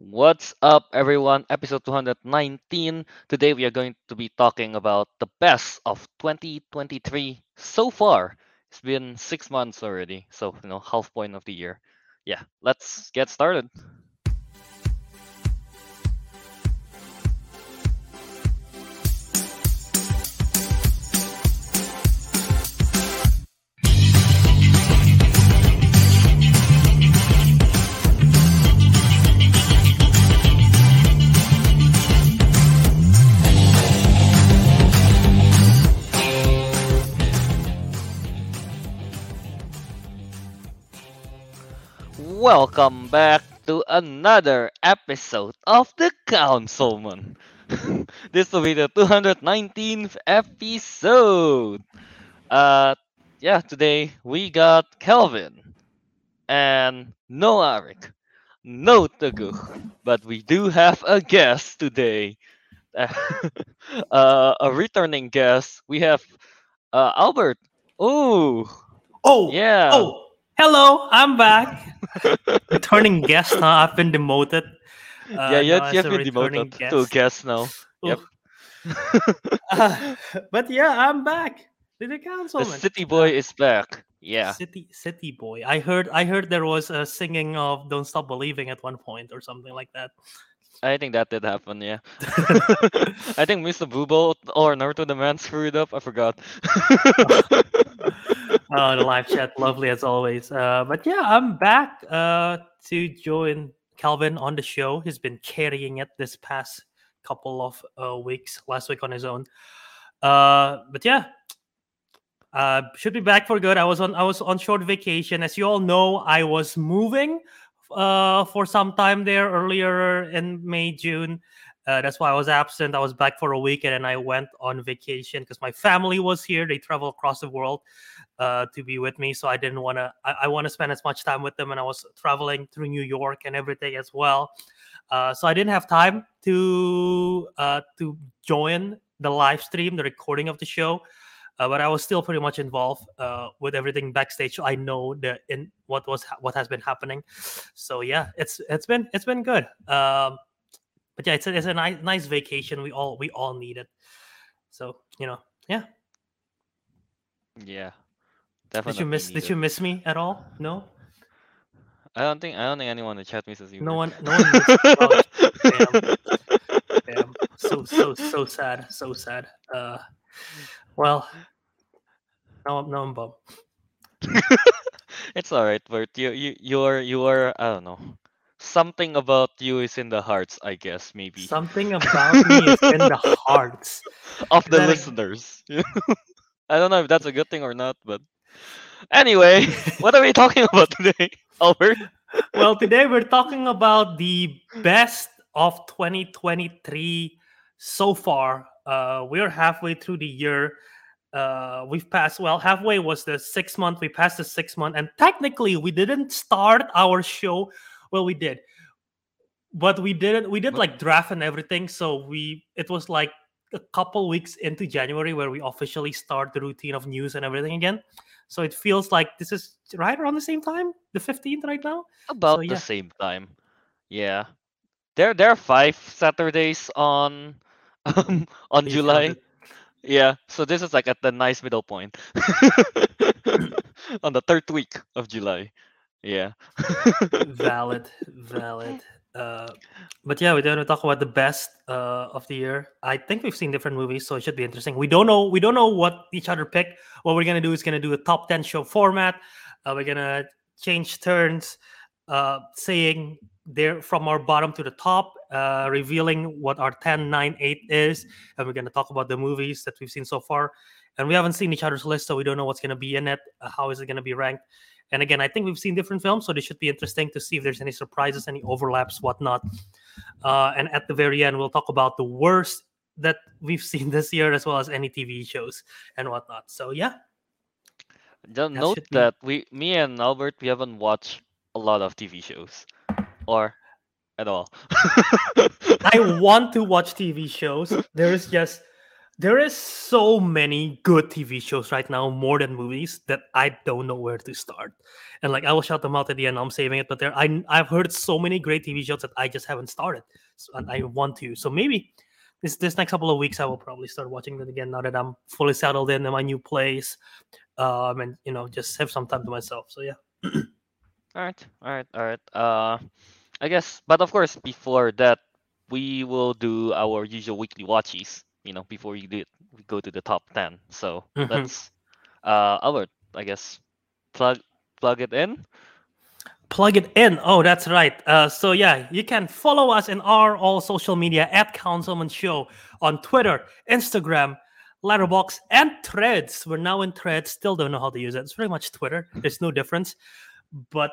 What's up, everyone? Episode 219. Today we are going to be talking about the best of 2023 so far. It's been six months already, so you know, half point of the year. Yeah, let's get started. Welcome back to another episode of The Councilmen. this will be the 219th episode. Uh, yeah, today we got Kelvin and no Ariq, no Teguh, but we do have a guest today. uh, a returning guest. We have uh, Albert. Oh, Oh, yeah. oh, hello, I'm back. Returning guest, huh? I've been demoted. Uh, yeah, you, you have been demoted to guest now. Yep. Uh, but yeah, I'm back. To the the councilman. city boy is back. Yeah. City city boy. I heard I heard there was a singing of "Don't Stop Believing" at one point or something like that. I think that did happen, yeah. I think Mr. Boobo or Naruto the man screwed up. I forgot. oh, the live chat, lovely as always. Uh, but yeah, I'm back uh, to join Kelvin on the show. He's been carrying it this past couple of uh, weeks. Last week on his own. Uh, but yeah, uh, should be back for good. I was on I was on short vacation, as you all know. I was moving uh, for some time there earlier in May June. Uh, that's why I was absent. I was back for a week, and I went on vacation because my family was here. They travel across the world uh, to be with me, so I didn't want to. I, I want to spend as much time with them, and I was traveling through New York and everything as well. Uh, so I didn't have time to uh, to join the live stream, the recording of the show. Uh, but I was still pretty much involved uh, with everything backstage. So I know the in what was ha- what has been happening. So yeah, it's it's been it's been good. Um, but yeah, it's a, it's a nice nice vacation. We all we all need it. So you know, yeah. yeah. definitely. Did you miss Did you miss me at all? No, I don't think I don't think anyone in the chat misses you. no one no one. Oh, damn, damn. So so so sad. So sad. Uh, well, now I'm now I'm bummed. it's alright, Bert. You you you're you're I don't know. Something about you is in the hearts, I guess, maybe. Something about me is in the hearts. of the listeners. I don't know if that's a good thing or not, but anyway, what are we talking about today, Albert? well, today we're talking about the best of 2023 so far. Uh, we're halfway through the year. Uh, we've passed, well, halfway was the six month. We passed the six month, and technically, we didn't start our show. Well, we did, but we didn't. We did like draft and everything. So we, it was like a couple weeks into January where we officially start the routine of news and everything again. So it feels like this is right around the same time, the 15th right now. About yeah. the same time. Yeah. There there are five Saturdays on um, on July. Yeah. So this is like at the nice middle point. on the third week of July. Yeah. valid valid uh but yeah we're going to talk about the best uh of the year i think we've seen different movies so it should be interesting we don't know we don't know what each other pick. what we're to do is to do a top 10 show format uh, we're to change turns uh saying there from our bottom to the top uh revealing what our 10 9 8 is and we're going to talk about the movies that we've seen so far and we haven't seen each other's list so we don't know what's going to be in it uh, how is it going to be ranked and again, I think we've seen different films, so this should be interesting to see if there's any surprises, any overlaps, whatnot. Uh, and at the very end, we'll talk about the worst that we've seen this year, as well as any TV shows and whatnot. So yeah, Just note that we me and Albert we haven't watched a lot of TV shows. Or at all. I want to watch TV shows. There is just there is so many good TV shows right now, more than movies, that I don't know where to start. And like I will shout them out at the end. I'm saving it, but there I I've heard so many great TV shows that I just haven't started, so, and I want to. So maybe this this next couple of weeks I will probably start watching them again now that I'm fully settled in, in my new place, um, and you know just have some time to myself. So yeah. All right, all right, all right. Uh, I guess, but of course, before that, we will do our usual weekly watches. You know, before we do it, we go to the top ten. So Mhm. let's, uh, Albert, I guess, plug plug it in. plug it in. Oh, that's right. Uh, so yeah, you can follow us in our all social media at Councilmen Show on Twitter, Instagram, Letterboxd, and Threads. We're now in Threads. Still don't know how to use it. It's pretty much Twitter. There's no difference, but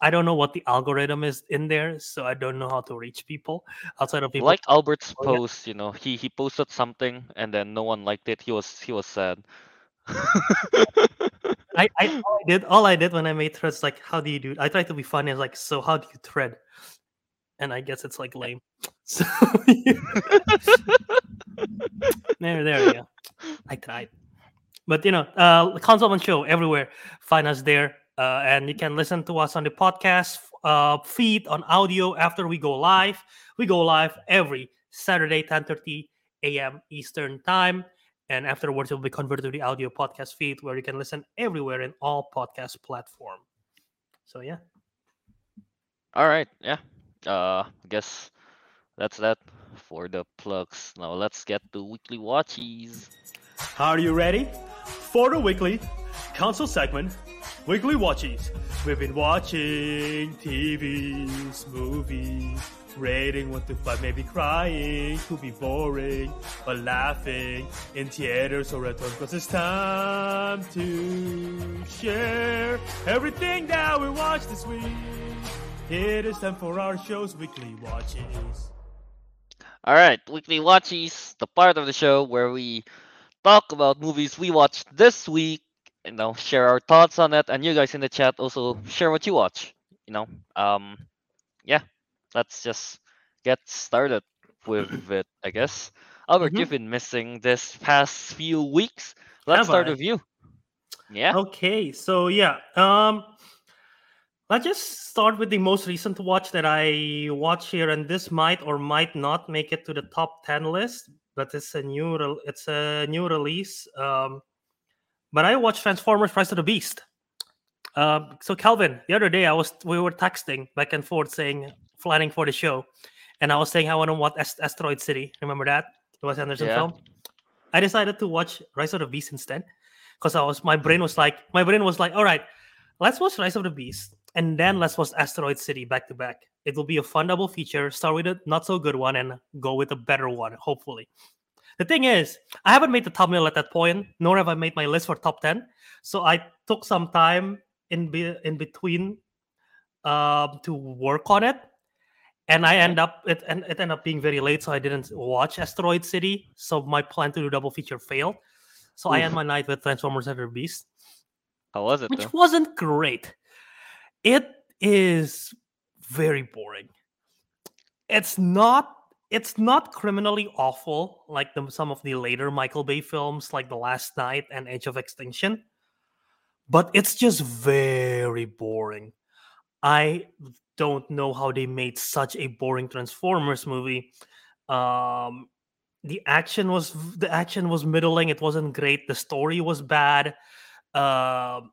I don't know what the algorithm is in there, so I don't know how to reach people outside of people. Like Albert's Oh, yeah. post, you know, he he posted something and then no one liked it. He was he was sad. I, I all I did all I did when I made threads like how do you do? I tried to be funny. I was like, so how do you thread? And I guess it's like lame. So there, there we go. I tried. But you know, uh Councilmen Show everywhere. Find us there. Uh, and you can listen to us on the podcast uh, feed on audio after we go live. We go live every Saturday, 10:30 a.m. Eastern time. And afterwards, it will be converted to the audio podcast feed where you can listen everywhere in all podcast platform. So yeah. All right, yeah. Uh, I guess that's that for the plugs. Now let's get to weekly watchies. Are you ready for the weekly council segment? Weekly watches. We've been watching TVs, movies, rating one to five, maybe crying, could be boring, but laughing in theaters or at home. Cause it's time to share everything that we watched this week. It is time for our show's weekly watches. All right, weekly watchies, the part of the show where we talk about movies we watched this week. You know, share our thoughts on it, and you guys in the chat also share what you watch. You know, um, yeah, let's just get started with it. I guess. Albert, Mhm. you've been missing this past few weeks. Let's Have start I? with you. Yeah. Okay, so yeah, um, let's just start with the most recent watch that I watch here, and this might or might not make it to the top ten list, but it's a new rel it's a new release. Um, but I watched Transformers: Rise of the Beast. Um, so Kelvin, the other day I was we were texting back and forth saying planning for the show, and I was saying I want to watch Ast- Asteroid City. Remember that the Wes Anderson Yeah. film? I decided to watch Rise of the Beast instead because I was my brain was like my brain was like, all right, let's watch Rise of the Beast and then let's watch Asteroid City back to back. It will be a fun double feature. Start with a not so good one and go with a better one, hopefully. The thing is, I haven't made the thumbnail at that point, nor have I made my list for top ten. So I took some time in be- in between um, to work on it, and I end up it and it ended up being very late, so I didn't watch Asteroid City. So my plan to do double feature failed. So I end my night with Transformers: Enter Beast, How was it which though? wasn't great. It is very boring. It's not. It's not criminally awful like the, some of the later Michael Bay films, like The Last Knight and Age of Extinction, but it's just very boring. I don't know how they made such a boring Transformers movie. Um, the action was the action was middling. It wasn't great. The story was bad. Um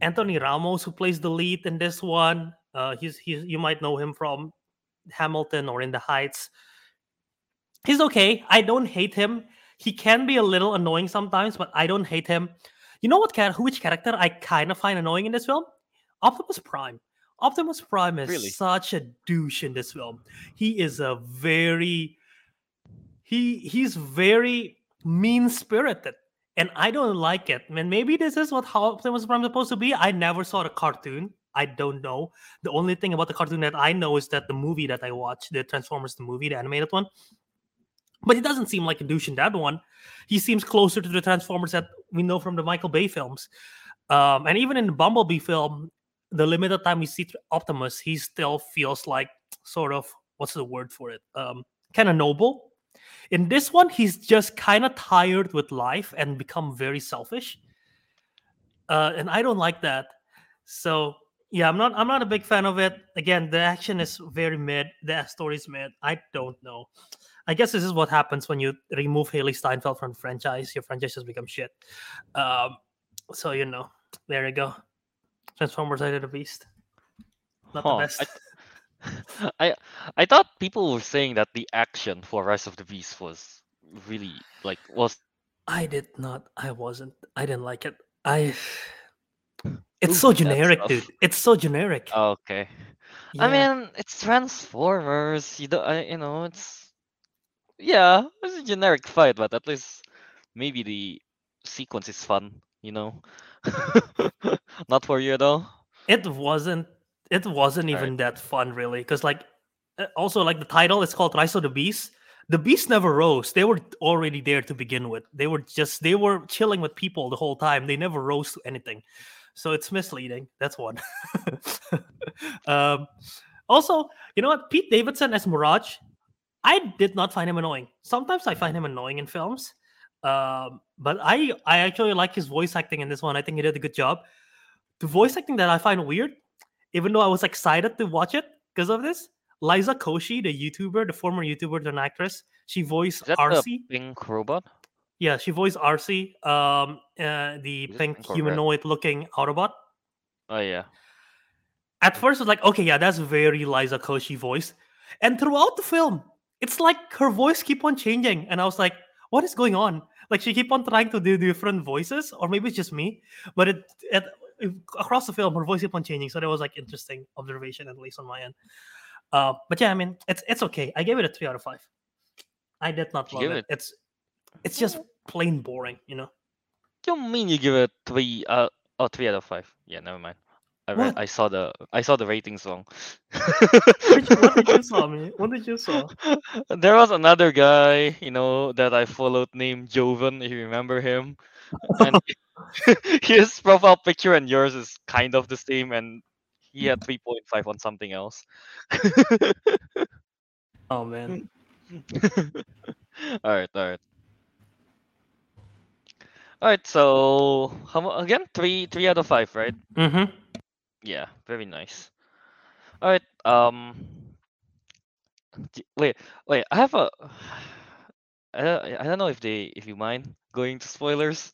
Anthony Ramos, who plays the lead in this one, uh, he's he's you might know him from Hamilton or In the Heights. He's okay. I don't hate him. He can be a little annoying sometimes, but I don't hate him. You know what? Char- which character I kind of find annoying in this film? Optimus Prime. Optimus Prime is Really? such a douche in this film. He is a very he he's very mean spirited and i don't like it and maybe this is what how optimus prime is supposed to be i never saw the cartoon i don't know the only thing about the cartoon that i know is that the movie that i watched the transformers the movie the animated one but he doesn't seem like a douche in that one he seems closer to the transformers that we know from the michael bay films um, and even in the bumblebee film the limited time we see optimus he still feels like sort of what's the word for it um, kind of noble In this one, he's just kind of tired with life and become very selfish. Uh, and I don't like that. So yeah, I'm not I'm not a big fan of it. Again, the action is very mid. The story's mid. I don't know. I guess this is what happens when you remove Hailee Steinfeld from the franchise. Your franchise has become shit. Um, so you know, there you go. Transformers: Rise of the Beast. Not Huh, the best. I I thought people were saying that the action for Rise of the Beast was really like was I did not. I wasn't. I didn't like it. I. It's Ooh, so generic, dude. It's so generic. okay. I mean, it's Transformers. You I, you know, it's yeah, it's a generic fight, but at least maybe the sequence is fun. You know, not for you though. it wasn't. It wasn't even that fun, really. Because like, uh, also like the title is called Rise of the Beast. The beast never rose. They were already there to begin with. They were just they were chilling with people the whole time. They never rose to anything. So it's misleading. That's one. um, also, you know what? Pete Davidson as Mirage, I did not find him annoying. Sometimes I find him annoying in films, um, but I I actually like his voice acting in this one. I think he did a good job. The voice acting that I find weird, even though I was excited to watch it because of this, Liza Koshy, the YouTuber, the former YouTuber turned actress, she voiced Is that RC. the pink robot? Yeah, she voiced RC, um, uh, the Is pink pink or red? humanoid-looking Autobot. Oh yeah. At first, I was like, okay, yeah, that's very Liza Koshy voice. And throughout the film, it's like her voice keep on changing, and I was like, what is going on? Like she keep on trying to do different voices, or maybe it's just me. But it, it, it across the film, her voice keep on changing, so that was like interesting observation, at least on my end. Uh, but yeah, I mean, it's it's okay. I gave it a three out of five. I did not love it. it- It's it's just plain boring, you know. You mean you give it three? Uh, oh, three out of five. Yeah, never mind. I read. I saw the. I saw the ratings wrong. What did you, what did you saw me? What did you saw? There was another guy, you know, that I followed named Joven, if you remember him. And his profile picture and yours is kind of the same, and he had 3.5 on something else. Oh man. alright, alright. Alright, so how again? Three three out of five, right? Mm-hmm. Yeah, very nice. Alright, um d- wait, wait, I have a I don't, I don't know if they if you mind going to spoilers.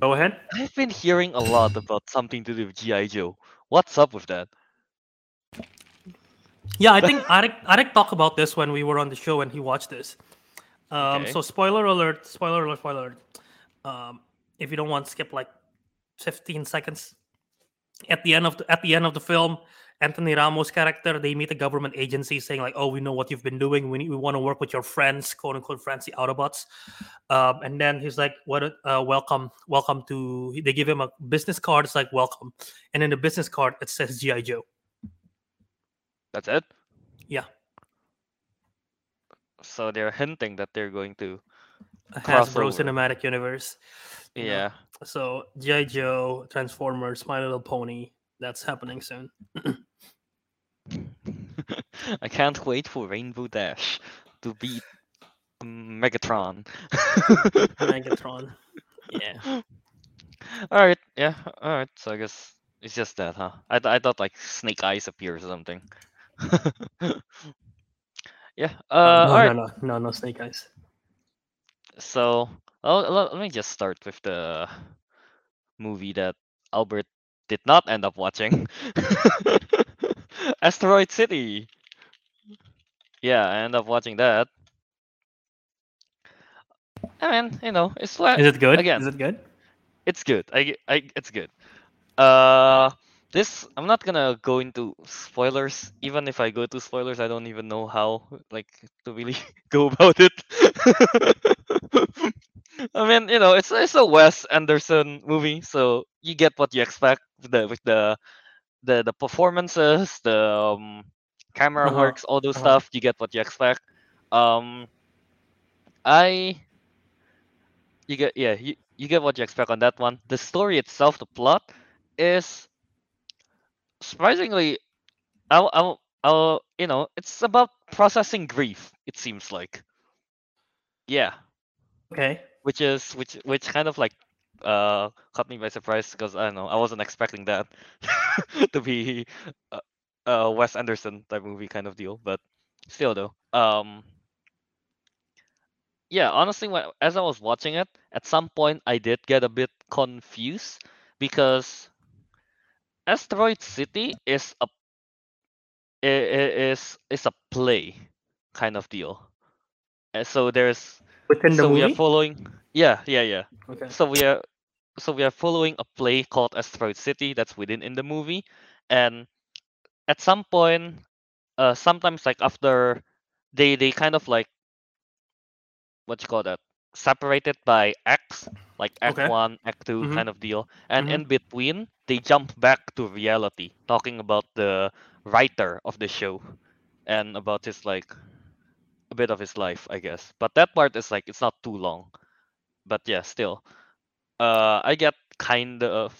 Go ahead. I've been hearing a lot about something to do with G.I. Joe. What's up with that? Yeah, I think Ariq Ariq talked about this when we were on the show and he watched this. Um, Okay. So spoiler alert! Spoiler alert! Spoiler alert! Um, if you don't want to skip like 15 seconds, at the end of the, at the end of the film, Anthony Ramos' character they meet a government agency saying like, "Oh, we know what you've been doing. We need, we want to work with your friends, quote unquote friends, the Autobots." Um, and then he's like, "What? Uh, welcome, welcome to." They give him a business card. It's like welcome, and in the business card it says GI Joe. That's it? Yeah. So they're hinting that they're going to Hasbro. Cinematic Universe. you know. So GI Joe, Transformers, My Little Pony. That's happening soon. I can't wait for Rainbow Dash to beat Megatron. Megatron. Yeah. Alright, yeah, alright. So I guess it's just that, huh? I, th- I thought like Snake Eyes appears or something. yeah, uh, no, no, no, no, no Snake Eyes. So oh, let, let me just start with the movie that Albert did not end up watching. Asteroid City. Yeah, I ended up watching that. I mean, you know, it's like Is it good? again. Is it good? it's good. I, I it's good. Uh, this I'm not gonna go into spoilers. Even if I go to spoilers, I don't even know how like to really go about it. I mean, you know, it's it's a Wes Anderson movie, so you get what you expect with the with the the, the performances, the um, camera Uh-huh, works, all those uh-huh. stuff. You get what you expect. Um, I you get yeah you, you get what you expect on that one the story itself the plot is surprisingly I'll, I'll, I'll you know it's about processing grief it seems like Yeah, Okay. which is which which kind of like uh caught me by surprise because I don't know I wasn't expecting that to be a, a Wes Anderson type movie kind of deal, but still though, um, yeah, honestly, when as I was watching it, at some point I did get a bit confused because Asteroid City is a is is a play kind of deal. And so there's Within the so we are following yeah yeah yeah Okay. so we are so we are following a play called asteroid city that's within in the movie and at some point uh sometimes like after they they kind of like what you call that separated by acts like act Okay. one act 2 Mhm. kind of deal and Mhm. in between they jump back to reality talking about the writer of the show and about his like a bit of his life i guess but that part is like it's not too long but yeah still uh i get kind of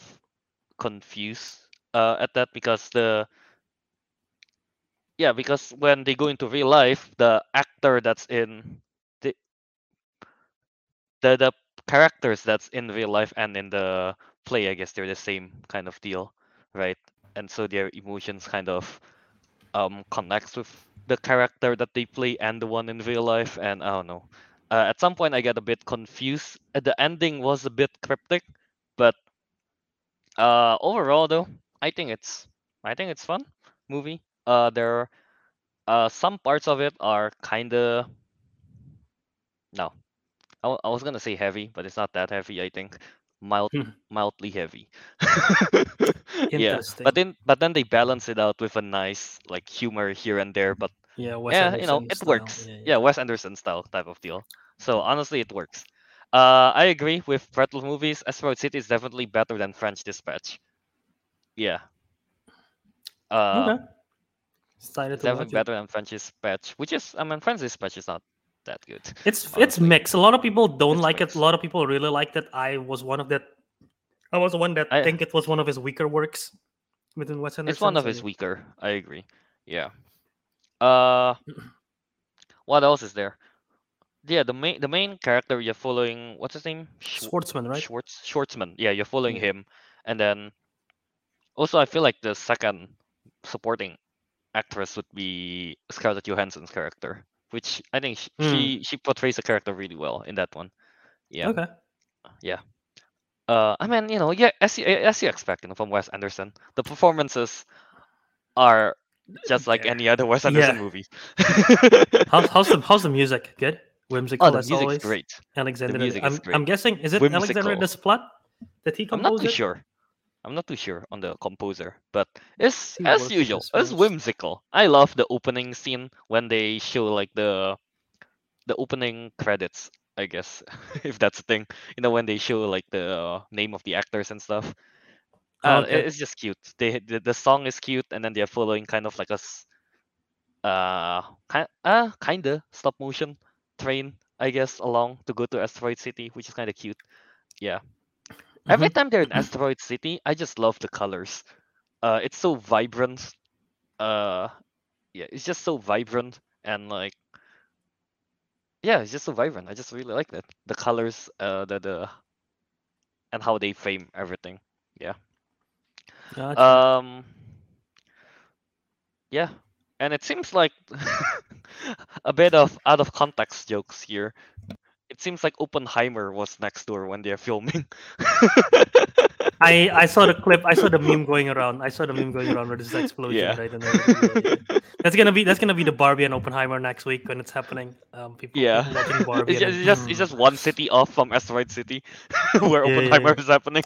confused uh at that because the yeah because when they go into real life the actor that's in the the, the characters that's in real life and in the play i guess they're the same kind of deal right? And so their emotions kind of um connects with the character that they play and the one in real life and i don't know. Uh, at some point i get a bit confused. Uh, the ending was a bit cryptic but uh overall though i think it's i think it's fun movie. Uh there uh some parts of it are kind of no I, was gonna say heavy but it's not that heavy i think mild Hmm. mildly heavy yeah but then but then they balance it out with a nice like humor here and there but yeah, Wes yeah, you know, it style. works. Yeah, Yeah, Wes Anderson style type of deal. So honestly, it works. Uh, I agree with Pretzel movies. Asteroid City is definitely better than French Dispatch. Yeah. Uh, Okay. It's definitely it. better than French Dispatch, which is, I mean, French Dispatch is not that good. It's it's honestly. mixed. A lot of people don't It's like mixed. it. A lot of people really liked it. I was one of that. I was the one that I- think it was one of his weaker works within Wes Anderson. It's one of his weaker. I agree. Yeah. Uh, what else is there? Yeah, the main the main character you're following. What's his name? Schw- Schwartzman, right? Schwartz Schwartzman. Yeah, you're following Yeah. him, and then also I feel like the second supporting actress would be Scarlett Johansson's character, which I think sh- Hmm. she she portrays the character really well in that one. Yeah. Okay. Yeah. Uh, I mean, you know, yeah, as you as you expect, you know, from Wes Anderson, the performances are just like Yeah. any other Wes Anderson Yeah. movie. How's how's the how's the music? Good. Whimsical oh, the as music's always. great. Alexander. music I'm, is great. I'm guessing is it Alexander Whimsical. Desplat that he I'm not composed too it? sure. I'm not too sure on the composer, but it's He as usual, it's whimsical. I love the opening scene when they show like the the opening credits, I guess, if that's a thing. You know, when they show like the uh, name of the actors and stuff. Uh, it- Okay. it's just cute. They the, the song is cute, and then they're following kind of like a uh kind uh kinda stop motion train, I guess, along to go to Asteroid City, which is kind of cute. Yeah. Every Mhm. time they're in Asteroid City, I just love the colors. Uh, it's so vibrant. Uh, yeah, it's just so vibrant and like, yeah, it's just so vibrant. I just really like that. The colors, uh, the the, and how they frame everything. Gotcha. Um, yeah, and it seems like a bit of out of context jokes here. It seems like Oppenheimer was next door when they're filming. I I saw the clip. I saw the meme going around. I saw the meme going around where there's an explosion, Yeah. right? And everything. Yeah, yeah. That's gonna be that's gonna be the Barbie and Oppenheimer next week when it's happening. Um, people, Yeah. people Barbie. It's just, it's just it's just one city off from Asteroid City, where Yeah, Oppenheimer yeah. is happening.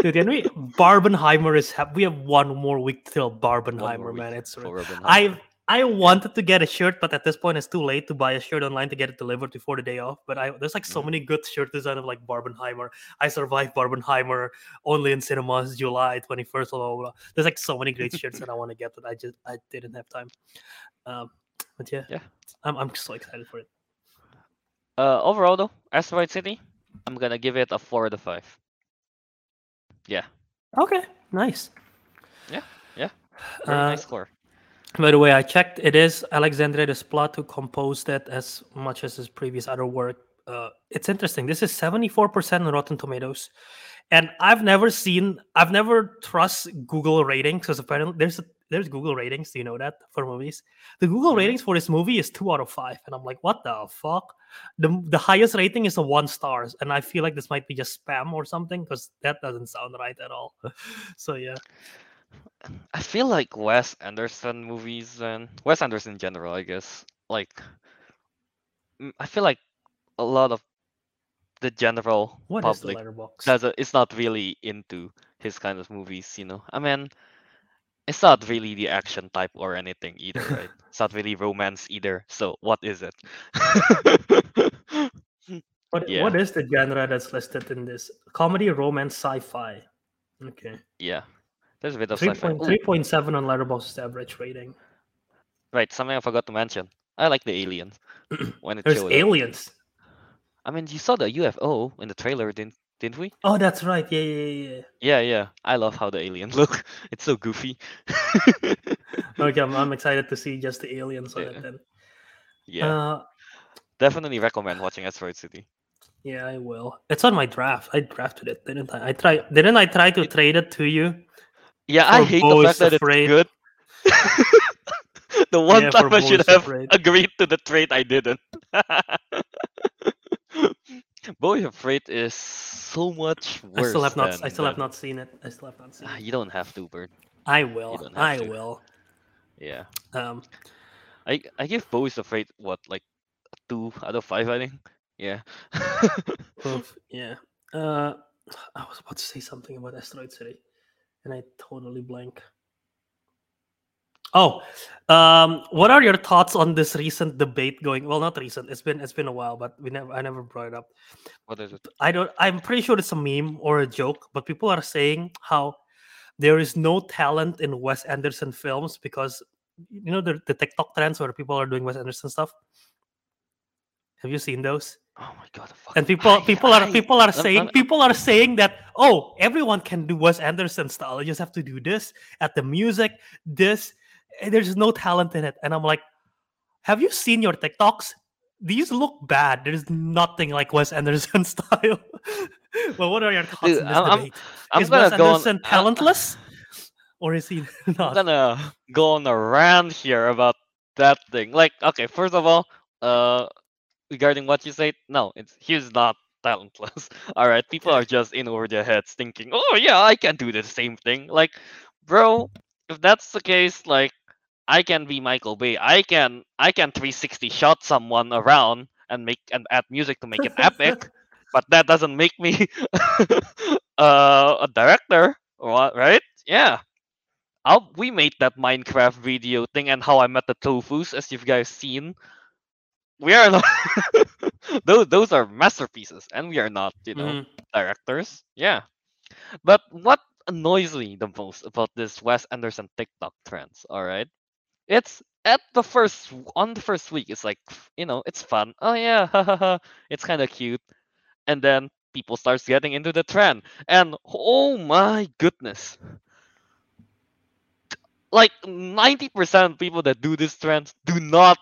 Dude, can we? Barbenheimer is. Hap- we have one more week till Barbenheimer, man. week It's. for Oppenheimer. I wanted to get a shirt, but at this point it's too late to buy a shirt online to get it delivered before the day off. But I there's like so Mm. many good shirt design of like Barbenheimer. I survived Barbenheimer only in cinemas July 21st. Blah, blah, blah. There's like so many great shirts that I want to get, but I just I didn't have time. Um, but yeah, Yeah. I'm I'm so excited for it. Uh, overall though, Asteroid City, I'm gonna give it a four out of five. Yeah, Okay, nice. very Uh, nice score. By the way, I checked. It is Alexandre Desplat who composed it as much as his previous other work. Uh, it's interesting. This is seventy four percent on Rotten Tomatoes, and I've never seen. I've never trust Google ratings because apparently there's a, there's Google ratings. Do you know that for movies? The Google Mhm. ratings for this movie is two out of five, and I'm like, what the fuck? The the highest rating is a one stars, and I feel like this might be just spam or something because that doesn't sound right at all. so yeah, I feel like Wes Anderson movies and Wes Anderson in general, I guess. Like, mm, I feel like a lot of the general what public doesn't is not really into his kind of movies. You know, I mean, it's not really the action type or anything either, right? it's not really romance either. So what is it? What Yeah. what is the genre that's listed in this? Comedy, romance, sci-fi. Okay. yeah, there's a bit of Three sci-fi. three point seven on Letterboxd average rating. right, something I forgot to mention. I like the aliens when it There's showed up. aliens. I mean, you saw the UFO in the trailer, didn't didn't we? Oh, that's right. Yeah, yeah, yeah. yeah. Yeah, yeah. I love how the aliens look. It's so goofy. Okay, I'm, I'm excited to see just the aliens on Yeah. it then. yeah, Uh, definitely recommend watching Asteroid City. yeah, I will. It's on my draft. I drafted it, didn't I? I try. Didn't I try to trade it to you? Yeah, I hate the fact that Afraid. it's good. the one Yeah, time I should have Afraid. agreed to the trade, I didn't. Beau is Afraid is so much worse. I still have not. I than- still have not seen it. I still have not seen Ah, it. You don't have to, Bird. I will. I to. will. Yeah, Um, I I give Beau is Afraid what like two out of five, I think. Yeah. yeah. Uh, I was about to say something about Asteroid City, and I totally blank. Oh, um, what are your thoughts on this recent debate going? Well, not recent. It's been it's been a while, but we never I never brought it up. what is it? I don't. I'm pretty sure it's a meme or a joke, but people are saying how there is no talent in Wes Anderson films because you know the, the TikTok trends where people are doing Wes Anderson stuff. Have you seen those? Oh my god. fuck. And people I- people are people are I'm- saying I'm- people are saying that oh everyone can do Wes Anderson style. You just have to do this at the music, this. There's no talent in it, and I'm like, have you seen your TikToks? These look bad. There's nothing like Wes Anderson style. well, what are your thoughts Dude, on this I'm- I'm- I'm is Wes on. Anderson I- talentless, or is he I'm not? gonna go on a rant here about that thing. Like, okay, first of all, uh, regarding what you said, no, it's he's not talentless. All right, people are just in over their heads thinking, oh yeah, I can do the same thing. Like, bro, if that's the case, like, I can be Michael Bay. I can I can 360 shot someone around and make and add music to make it epic. But that doesn't make me uh, a director, right? Yeah. I'll, we made that Minecraft video thing and how I met the Tofus, as you've guys seen. We are not. those those are masterpieces, and we are not, you know, Mhm. directors. Yeah. But what annoys me the most about this Wes Anderson TikTok trends, all right? It's at the first on the first week, it's like you know, it's fun. Oh yeah, ha ha ha. It's kind of cute, and then people starts getting into the trend, and oh my goodness, like ninety percent of people that do this trend do not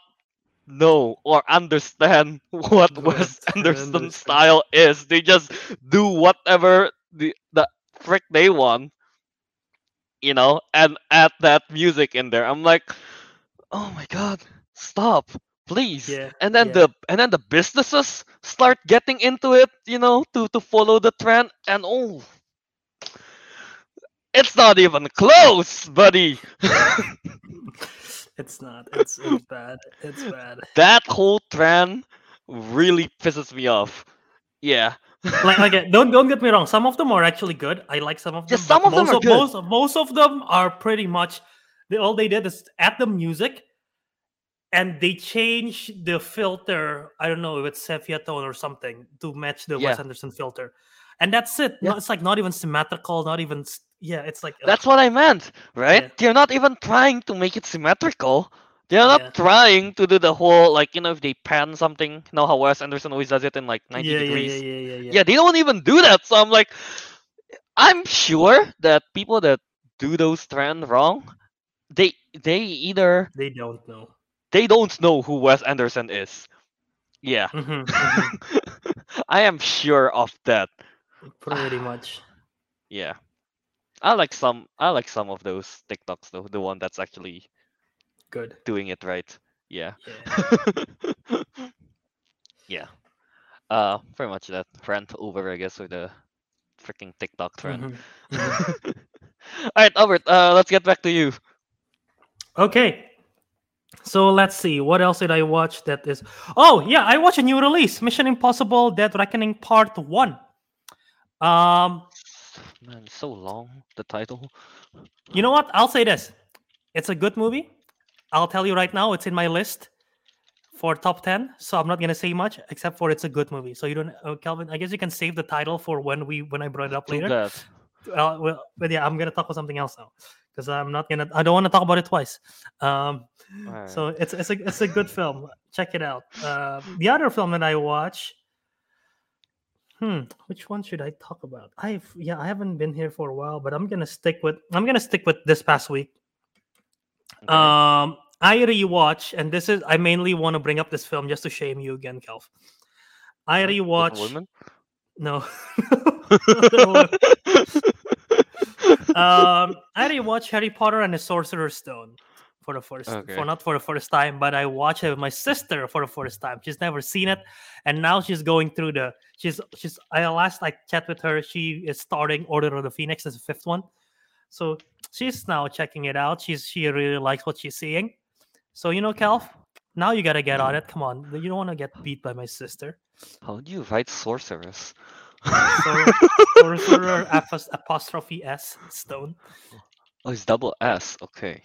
know or understand what Wes Anderson Anderson- style is. They just do whatever the the frick they want, you know, and add that music in there. I'm like, oh my god, stop, please. Yeah, And then yeah. the and then the businesses start getting into it, you know, to to follow the trend, and oh. It's not even close, buddy. it's not. It's, it's bad. It's bad. that whole trend really pisses me off. Yeah. like like don't don't get me wrong some of them are actually good i like some of them Yeah, some of them most are of good. most most of them are pretty much they, all they did is add the music and they change the filter i don't know if it's sepia tone or something to match the wes anderson filter and that's it No, it's like not even symmetrical not even yeah it's like. That's what I meant, right? Yeah. They're not even trying to make it symmetrical. They're not Yeah. trying to do the whole like you know if they pan something, you know how Wes Anderson always does it in like 90 yeah, degrees. yeah, yeah, yeah, yeah. yeah, they don't even do that. So I'm like, I'm sure that people that do those trend wrong they they either They don't know. they don't know who Wes Anderson is. Yeah. Mhm, mhm. I am sure of that. Pretty much. Yeah. I like some I like some of those TikToks though, the one that's actually Good. doing it right. Yeah. Yeah. yeah. Uh pretty much that rant over I guess with the freaking TikTok trend. Mhm, mhm. Alright, Albert, uh let's get back to you. Okay. So let's see. What else did I watch that is Oh, yeah, I watched a new release, Mission Impossible Dead Reckoning Part 1. Um, Man, so long the title. you know what? I'll say this. It's a good movie. I'll tell you right now, it's in my list for top 10, so I'm not going to say much except for it's a good movie. So you don't uh, Kelvin, I guess you can save the title for when we when I brought it up later. bad. uh, well, but yeah, I'm gonna talk about something else now because I'm not gonna. I don't want to talk about it twice. Um, Alright. so it's it's a it's a good film. Check it out. Uh, the other film that I watch. Hmm, which one should I talk about? I've yeah, I haven't been here for a while, but I'm gonna stick with I'm gonna stick with this past week. Okay. Um, I rewatch, and this is I mainly want to bring up this film just to shame you again, Kelv. I rewatch. women? No. um, I rewatched Harry Potter and the Sorcerer's Stone for the first, Okay. for not for the first time, but I watched it with my sister for the first time. She's never seen it, and now she's going through the. She's she's. I last like chat with her. She is starting Order of the Phoenix as the fifth one, so she's now checking it out. She's she really likes what she's seeing. So you know, Calf, now you gotta get on it. Come on, you don't want to get beat by my sister. How do you write sorceress? So, sorcerer apostrophe s stone. oh, it's double S. Okay.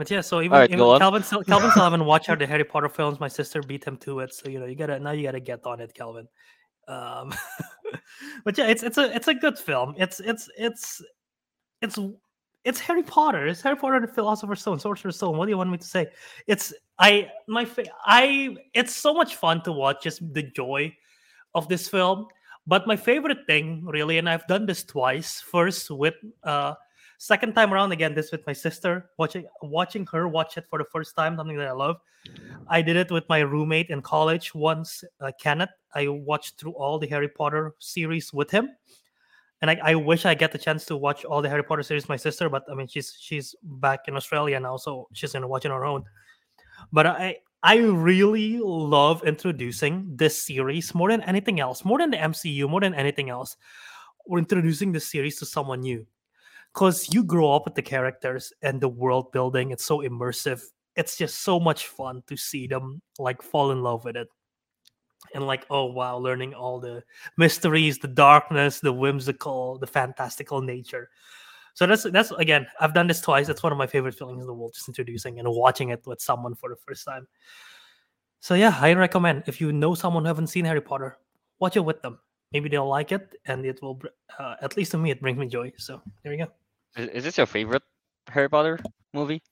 But yeah, so even, Alright, even. Kelvin still Kelvin still haven't watched the Harry Potter films. My sister beat him to it, so you know you gotta now you gotta get on it, Kelvin. Um, but yeah, it's it's a it's a good film. It's it's it's it's it's Harry Potter. It's Harry Potter and the Philosopher's Stone, Sorcerer's Stone. What do you want me to say? It's I my I it's so much fun to watch. Just the joy of this film. But my favorite thing, really, and I've done this twice. First with uh second time around again, this with my sister, watching watching her watch it for the first time, something that I love. I did it with my roommate in college once, uh, Kenneth. I watched through all the Harry Potter series with him. And I, I wish I get the chance to watch all the Harry Potter series my sister, but I mean she's she's back in Australia now, so she's gonna watch it on her own. But I I really love introducing this series more than anything else, more than the MCU, more than anything else. We're introducing the series to someone new. Because you grow up with the characters and the world building, it's so immersive. It's just so much fun to see them like fall in love with it. And like, oh wow, learning all the mysteries, the darkness, the whimsical, the fantastical nature. So that's that's again, I've done this twice. That's one of my favorite feelings in the world, just introducing and watching it with someone for the first time. So yeah, I recommend if you know someone who haven't seen Harry Potter, watch it with them. Maybe they'll like it, and it will, uh, at least to me, it brings me joy. So there you go. Is, is this your favorite Harry Potter movie?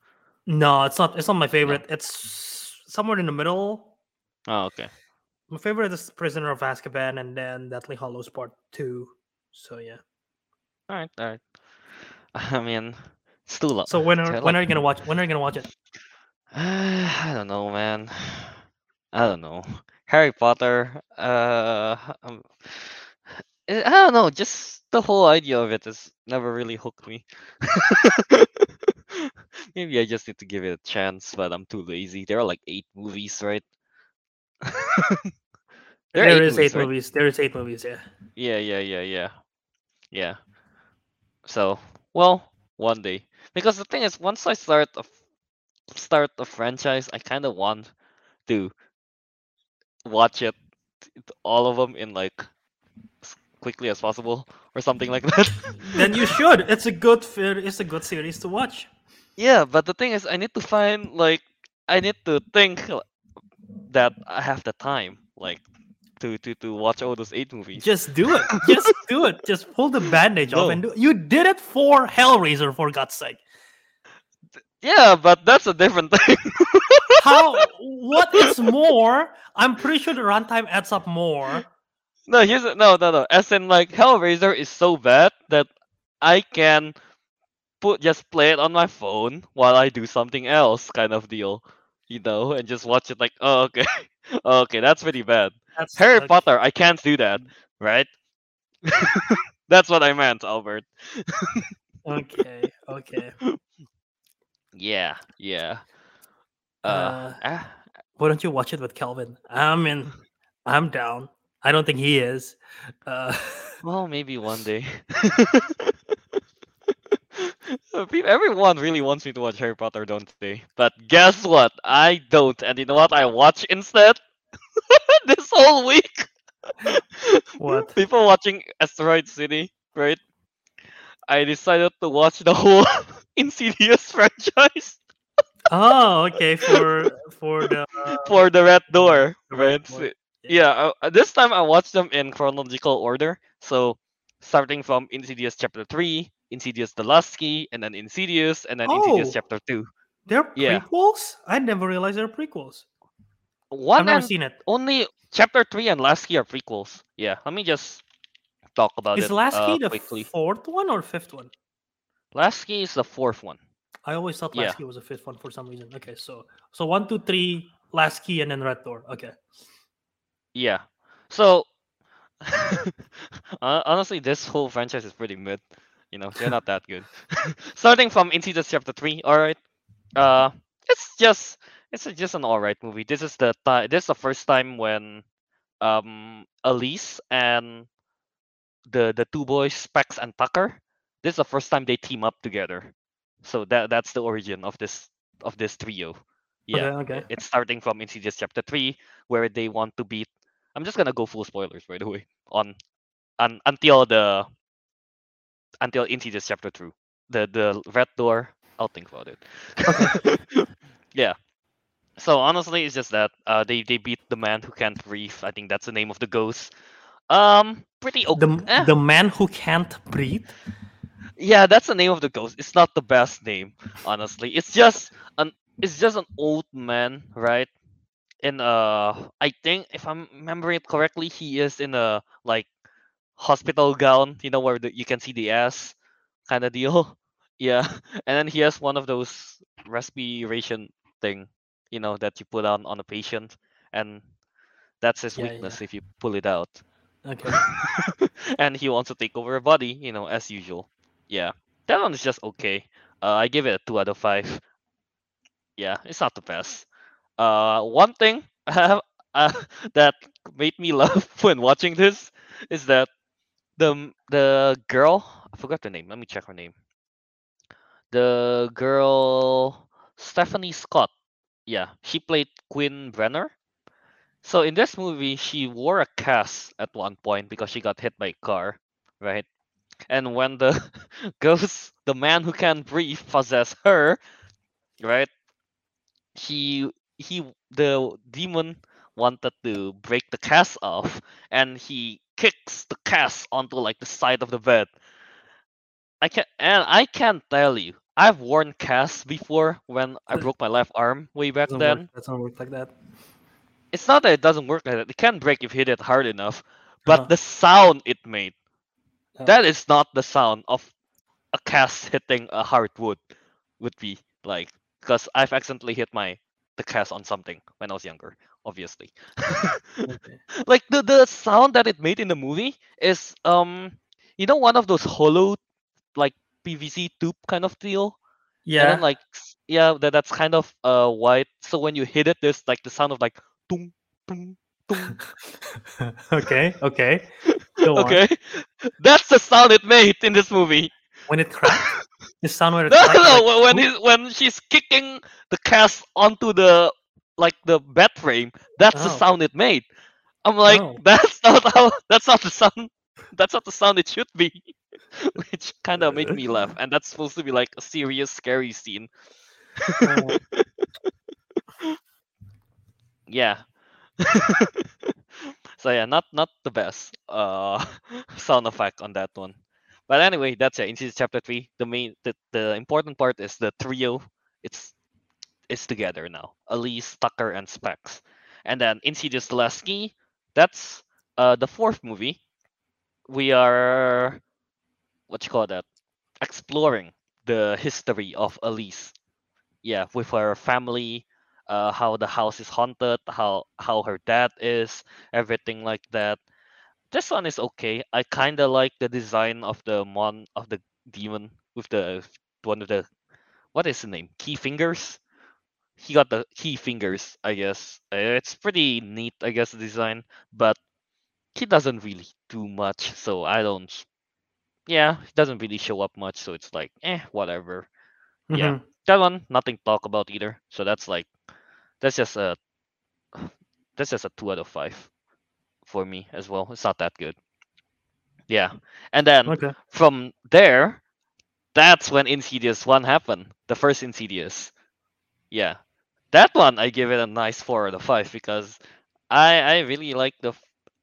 No, it's not. It's not my favorite. It's somewhere in the middle. Oh, okay. My favorite is Prisoner of Azkaban, and then Deathly Hallows Part Two. So yeah. All right, all right. I mean, it's too long. So when are when are you gonna watch? When are you gonna watch it? I don't know, man. I don't know. Harry Potter. Uh, um, I I don't know. Just the whole idea of it has never really hooked me. Maybe I just need to give it a chance, but I'm too lazy. There are like eight movies, right? There there is movies, eight right? movies. There is eight movies. Yeah. Yeah, yeah, yeah, yeah. Yeah. So, well, one day. Because the thing is, once I start a start a franchise, I kind of want to watch it, all of them in like quickly as possible or something like that. then you should. It's a good. It's a good series to watch. yeah, but the thing is, I need to find like I need to think that I have the time, like to to to watch all those eight movies. Just do it. Just do it. Just pull the bandage off and do. You did it for Hellraiser, for God's sake. Yeah, but that's a different thing. How? what is more? I'm pretty sure the runtime adds up more. No, here's a, no, no, no. As in, like Hellraiser is so bad that I can put just play it on my phone while I do something else, kind of deal. You know, and just watch it like, oh okay, okay, that's pretty bad. That's Harry okay. Potter, I can't do that, right? that's what I meant, Albert. Okay, okay. Yeah, yeah. Uh, Uh, ah, Why don't you watch it with Kelvin? I mean, I'm down. I don't think he is. Uh, well, maybe one day. Uh, Everyone really wants me to watch Harry Potter, don't they? But guess what? I don't. And you know what I watch instead? this whole week. What? People watching Asteroid City, right? I decided to watch the whole Insidious franchise oh, okay. For for the for the Red Door, the Red right? Door, yeah, uh, this time I watched them in chronological order. So starting from Insidious chapter 3, Insidious the Last Key, and then Insidious, and then Insidious Oh. chapter 2. they're Yeah. prequels. I never realized they're prequels. One I've never seen it. only chapter 3 and Last Key are prequels. Yeah, let me just talk about Is it Last uh, Key the quickly. fourth one or fifth one? Last Key is the fourth one. I always thought Yeah. Last Key was the fifth one for some reason. Okay, so so one, two, three, Last Key, and then Red Door. Okay. Yeah. So hon- honestly, this whole franchise is pretty mid. You know, they're not that good. Starting from Insidious chapter 3, alright. Uh it's just it's just an alright movie. This is the ti- this is the first time when um Elise and the the two boys Specs and Tucker this is the first time they team up together. So that that's the origin of this of this trio. Yeah. Okay. Okay. It's starting from Insidious chapter 3 where they want to beat I'm just gonna go full spoilers by the way on un, until the until Insidious chapter 2. The the red door, I'll think about it. yeah. So honestly it's just that uh they, they beat the man who can't breathe. I think that's the name of the ghost. Um pretty okay. The the man who can't breathe. Yeah, that's the name of the ghost. It's not the best name, honestly. It's just an it's just an old man, right? In uh I think if I'm remembering it correctly, he is in a like hospital gown, you know, where the, you can see the ass kind of deal. Yeah. And then he has one of those respiration thing, you know, that you put on on a patient and that's his Yeah, yeah. weakness if you pull it out. Okay. and he wants to take over a body, you know, as usual. Yeah, that one is just okay. Uh, I give it a two out of five. Yeah, it's not the best. Uh, one thing uh, that made me laugh when watching this is that the the girl I forgot the name. Let me check her name. The girl Stephanie Scott. Yeah, she played Quinn Brenner. So in this movie, she wore a cast at one point because she got hit by a car, right? And when the ghost, the man who can breathe, possess her, right? He he the demon wanted to break the cast off, and he kicks the cast onto like the side of the bed. I can and I can't tell you. I've worn casts before when I broke my left arm way back Doesn't then work. Doesn't work like that. it's not that it doesn't work like that. It can break if you hit it hard enough, but Uh-huh. the sound it made, Oh. that is not the sound of a cast hitting a hardwood would be like. Because I've accidentally hit my the cast on something when I was younger, obviously. Okay. like the the sound that it made in the movie is um, you know, one of those hollow, like PVC tube kind of deal. And Yeah. then like yeah, that that's kind of uh white. So when you hit it, there's like the sound of like tung tung tung. okay. Okay. Okay, that's the sound it made in this movie. When it cracked, the sound when it No, cracked. no, like, when- he, when she's kicking the cast onto the like the bed frame, that's the Oh. sound it made. I'm like, Oh. that's not how. That's not the sound. That's not the sound it should be. Which kind of made me laugh, and that's supposed to be like a serious, scary scene. Oh. yeah so yeah not not the best uh sound effect on that one but anyway that's it. Insidious chapter 3 the main the, the important part is the trio it's it's together now. Elise tucker and specs. And then insidious the last key that's uh the fourth movie. We are what you call that? Exploring the history of Elise. Yeah, with her family, uh, how the house is haunted, how how her dad is, everything like that. This one is okay. I kind of like the design of the mon of the demon with the one of the what is the name? Key fingers. He got the key fingers, I guess. Uh, It's pretty neat, I guess, the design, but he doesn't really do much, so I don't. Yeah, he doesn't really show up much, so it's like, eh, whatever. Yeah, Mhm. that one, nothing to talk about either. So that's like, that's just a, that's just a two out of five for me as well. It's not that good. Yeah, and then Okay. from there, that's when Insidious one happened. The first Insidious. Yeah, that one I give it a nice four out of five because I I really like the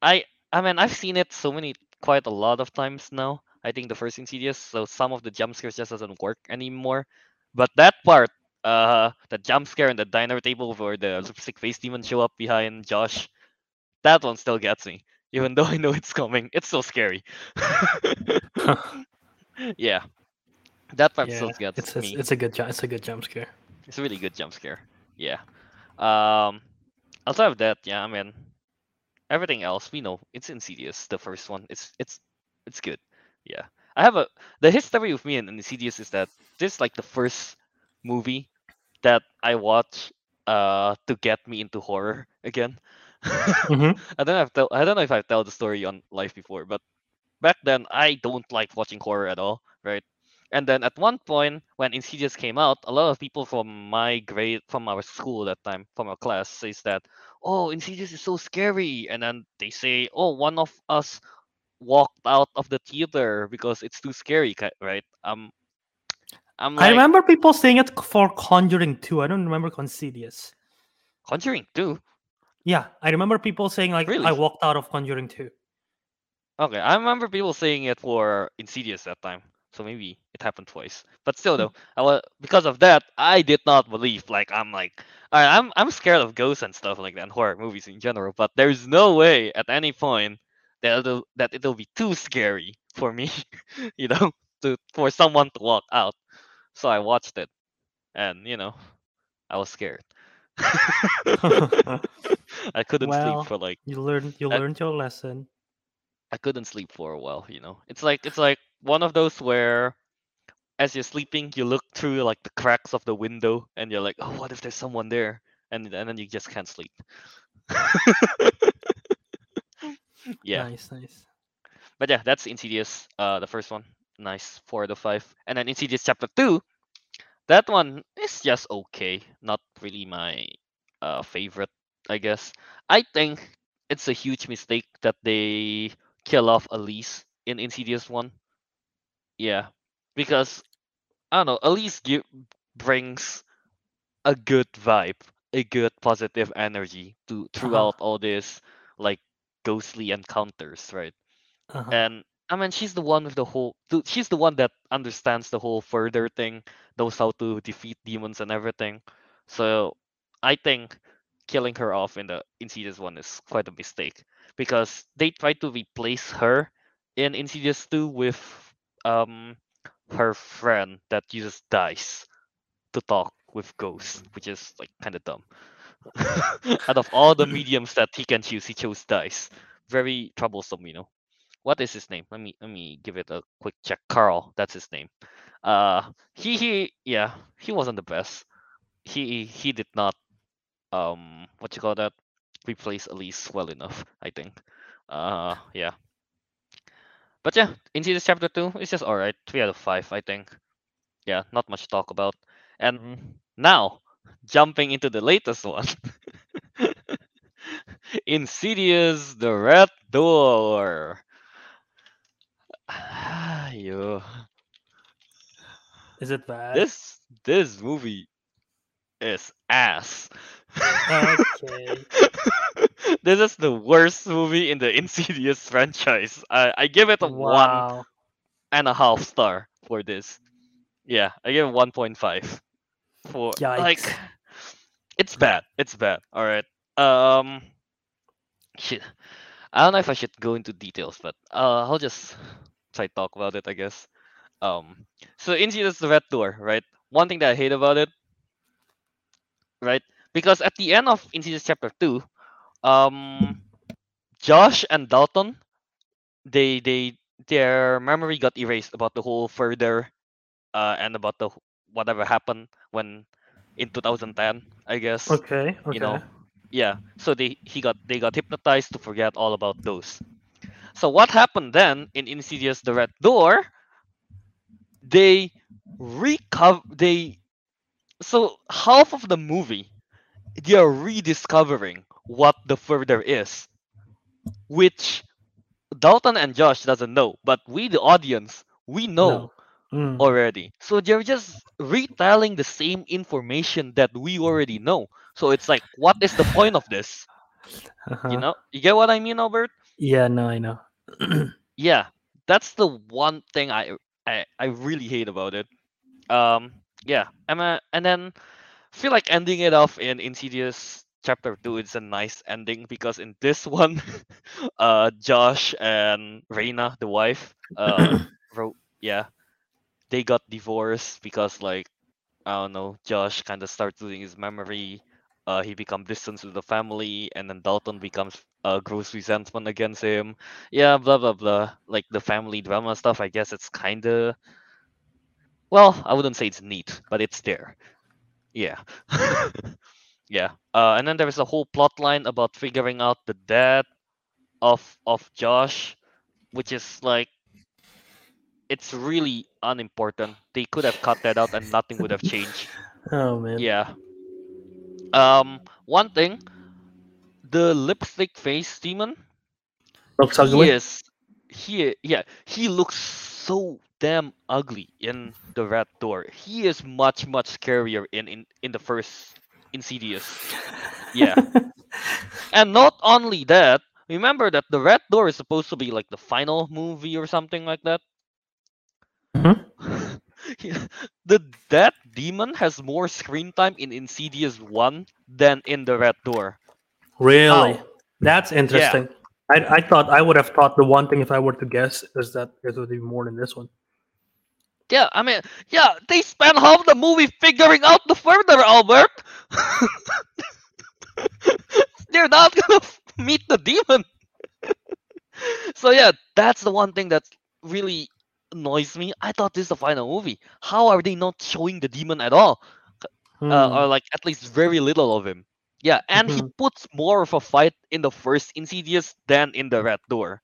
I I mean I've seen it so many quite a lot of times now. I think the first Insidious, so some of the jump scares just doesn't work anymore. But that part, uh, the jump scare in the diner table where the lipstick face demon show up behind Josh, that one still gets me. Even though I know it's coming, it's so scary. yeah, that part yeah, still gets it's, it's me. it's a good jump. It's a good jump scare. It's a really good jump scare. Yeah. Um outside of that, yeah, I mean everything else we know it's Insidious, the first one. It's it's it's good. Yeah. I have a the history with me and Insidious is that this is like the first movie that I watch uh to get me into horror again. Mhm. I don't know if tell, I don't know if I've told the story on live before, but back then I don't like watching horror at all, right? And then at one point when Insidious came out, a lot of people from my grade from our school that time, from our class, says that, oh, Insidious is so scary. And then they say, oh, one of us walked out of the theater because it's too scary, right? Um, I'm I remember people saying it for Conjuring 2. I don't remember Considious. Conjuring 2. Yeah, I remember people saying like Really? I walked out of Conjuring 2. Okay, I remember people saying it for Insidious that time, so maybe it happened twice. But still, though, I was because of that, I did not believe. Like I'm like, alright, I'm I'm scared of ghosts and stuff like that, and horror movies in general. But there's no way at any point that it'll that it'll be too scary for me, you know, to for someone to walk out. So I watched it, and you know, I was scared. I couldn't Well, sleep for like You learned you Uh, learned your lesson. I couldn't sleep for a while, you know. It's like it's like one of those where as you're sleeping, you look through like the cracks of the window and you're like, "Oh, what if there's someone there?" And and then you just can't sleep. yeah. Nice, nice. But yeah, that's Insidious, uh the first one. Nice. 4 out of 5. And then Insidious chapter 2, that one is just okay. Not really my uh favorite, I guess. I think it's a huge mistake that they kill off Elise in Insidious 1. Yeah, because I don't know, Elise give, brings a good vibe, a good positive energy to throughout all this like ghostly encounters, right? Uh-huh. And I mean, she's the one with the whole. th- She's the one that understands the whole further thing, knows how to defeat demons and everything. So I think killing her off in the Insidious one is quite a mistake because they tried to replace her in Insidious two with um her friend that uses dice to talk with ghosts, which is like kind of dumb. Out of all the mediums that he can choose, he chose dice. Very troublesome, you know. What is his name? Let me let me give it a quick check. Carl, that's his name. Uh, he he yeah, he wasn't the best. He he did not um what you call that replace Elise well enough. I think. Uh yeah. But yeah, Insidious Chapter Two is just alright. Three out of five, I think. Yeah, not much to talk about. And now, jumping into the latest one. Insidious the Red Door. Yo, Is it bad? this this movie is ass. Okay. this is the worst movie in the Insidious franchise. I, I give it a one wow. and a half star for this. Yeah, I give it one point five. For like, it's bad. It's bad. All right. Um, shit. I don't know if I should go into details, but uh, I'll just to talk about it. I guess. Um, so Insidious the Red Door, right? One thing that I hate about it, right? Because at the end of Insidious Chapter Two, um, Josh and Dalton, they they their memory got erased about the whole further, uh, and about the whatever happened when in 2010, I guess. Okay. Okay. You know, yeah. So they he got they got hypnotized to forget all about those. So what happened then in Insidious: The Red Door? They recover they so half of the movie they are rediscovering what the further is, which Dalton and Josh doesn't know, but we the audience we know Mm. already. So they're just retelling the same information that we already know. So it's like, what is the point of this? Uh-huh. You know, you get what I mean, Albert? Yeah. No, I know. Yeah, that's the one thing I I, I really hate about it. Um, yeah, and uh, and then feel like ending it off in Insidious chapter two is a nice ending because in this one, uh, Josh and Reina, the wife, uh, wrote, yeah, they got divorced because like I don't know, Josh kind of starts losing his memory. Uh, he becomes distant with the family, and then Dalton becomes uh, gross resentment against him. Yeah, blah blah blah. Like the family drama stuff. I guess it's kind of well, I wouldn't say it's neat, but it's there. Yeah. yeah. Uh, and then there's a whole plot line about figuring out the death of of Josh, which is like it's really unimportant. They could have cut that out and nothing would have changed. oh man. Yeah. Um one thing, the lipstick face demon, Looks he ugly. is he yeah, he looks so damn ugly in the red door. He is much much scarier in in, in the first Insidious. Yeah. And not only that, remember that the red door is supposed to be like the final movie or something like that. Mhm. Yeah, the that demon has more screen time in Insidious 1 than in the red door. really? How? That's interesting. I, I thought I would have thought the one thing if I were to guess is that it would be more than this one. Yeah, I mean, yeah, they spent half the movie figuring out the further, Albert. They're not gonna meet the demon. so yeah, that's the one thing that really annoys me. I thought this is the final movie. How are they not showing the demon at all, uh, Hmm. or like at least very little of him? Yeah, and he Mhm. puts more of a fight in the first Insidious than in the Red Door.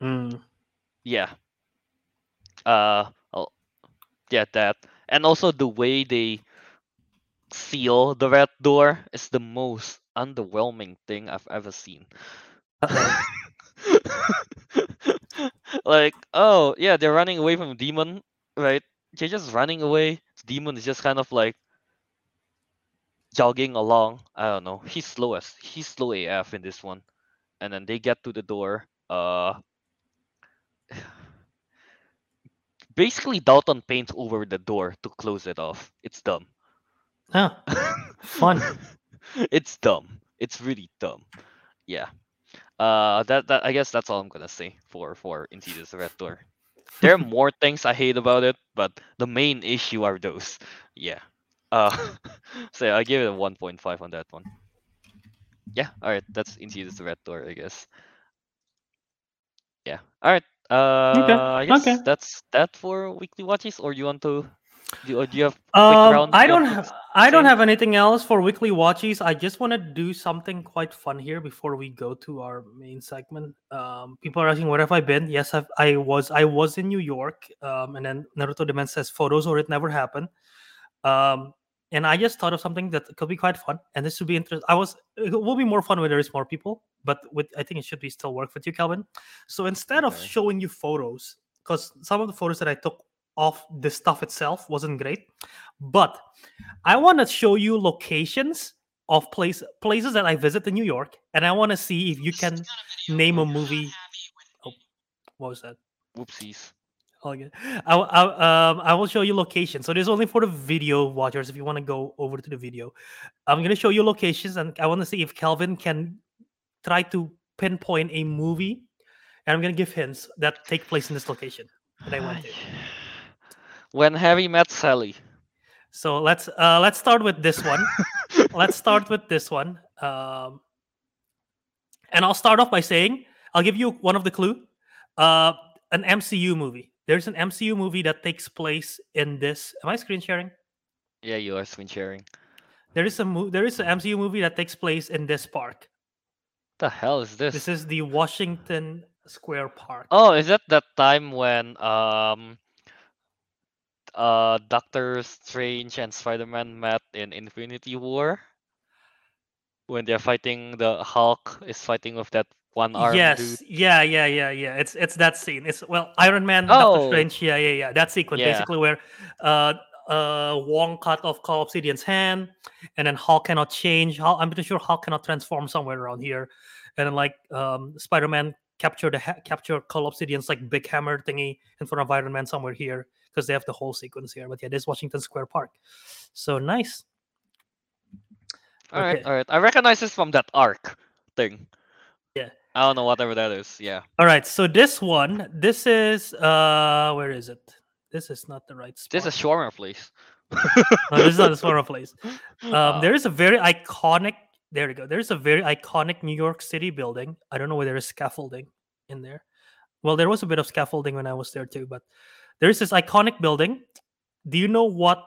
Hmm. Yeah. Uh, oh, yeah, that, and also the way they seal the red door is the most underwhelming thing I've ever seen. Like, oh yeah, they're running away from demon, right? They're just running away. Demon is just kind of like jogging along. I don't know. He's slow as he's slow AF in this one. And then they get to the door. Uh basically Dalton paints over the door to close it off. It's dumb. Oh, fun. it's dumb. It's really dumb. Yeah. Uh, that that I guess that's all I'm gonna say for for Insidious Red Door. There are more things I hate about it, but the main issue are those. Yeah. Uh, so yeah, I give it a 1.5 on that one. Yeah. All right. That's Insidious Red Door, I guess. Yeah. All right. Uh, okay. I guess okay. that's that for weekly watches. Or you want to? Do, do you have Um. I don't. want to Ha- I don't have anything else for weekly watches. I just want to do something quite fun here before we go to our main segment. Um, people are asking where have I been? Yes, I've, I was. I was in New York. Um, and then Naruto Demand says photos or it never happened. Um, and I just thought of something that could be quite fun, and this would be interesting. I was. It will be more fun when there is more people, but with I think it should be still work with you, Kelvin. So instead of showing you photos, because some of the photos that I took of the stuff itself wasn't great, but I want to show you locations of place places that I visit in New York, and I want to see if you can name a movie. Oh, what was that? Whoopsies. Okay. I, I, um, I will show you locations. So this is only for the video watchers. If you want to go over to the video, I'm going to show you locations, and I want to see if Kelvin can try to pinpoint a movie, and I'm going to give hints that take place in this location that I went to. When Harry met Sally. So let's uh, let's start with this one. let's start with this one. Um, and I'll start off by saying I'll give you one of the clue. Uh, an MCU movie. There's an MCU movie that takes place in this. Am I screen sharing? Yeah, you are screen sharing. There is a mo- there is an MCU movie that takes place in this park. The hell is this? This is the Washington Square Park. Oh, is that that time when um uh Doctor Strange and Spider-Man met in Infinity War? When they're fighting the Hulk is fighting with that one arm yes, dude. yeah, yeah, yeah, yeah. It's it's that scene. It's well, Iron Man, Doctor Oh. Strange. Yeah, yeah, yeah. That sequence Yeah. basically where uh uh Wong cut off Cull Obsidian's hand, and then Hulk cannot change. Hulk, I'm pretty sure Hulk cannot transform somewhere around here, and then like um Spider Man capture the ha- capture Cull Obsidian's like big hammer thingy in front of Iron Man somewhere here because they have the whole sequence here. But yeah, this Washington Square Park. So nice. All right, Okay. all right. I recognize this from that arc thing. Yeah. I don't know whatever that is. Yeah. All right. So this one, this is uh where is it? This is not the right spot. This is shawarma place. no, this is not the Sora place. Um, Uh, there is a very iconic. There we go. There's a very iconic New York City building. I don't know whether there is scaffolding in there. Well, there was a bit of scaffolding when I was there too, but there is this iconic building. Do you know what?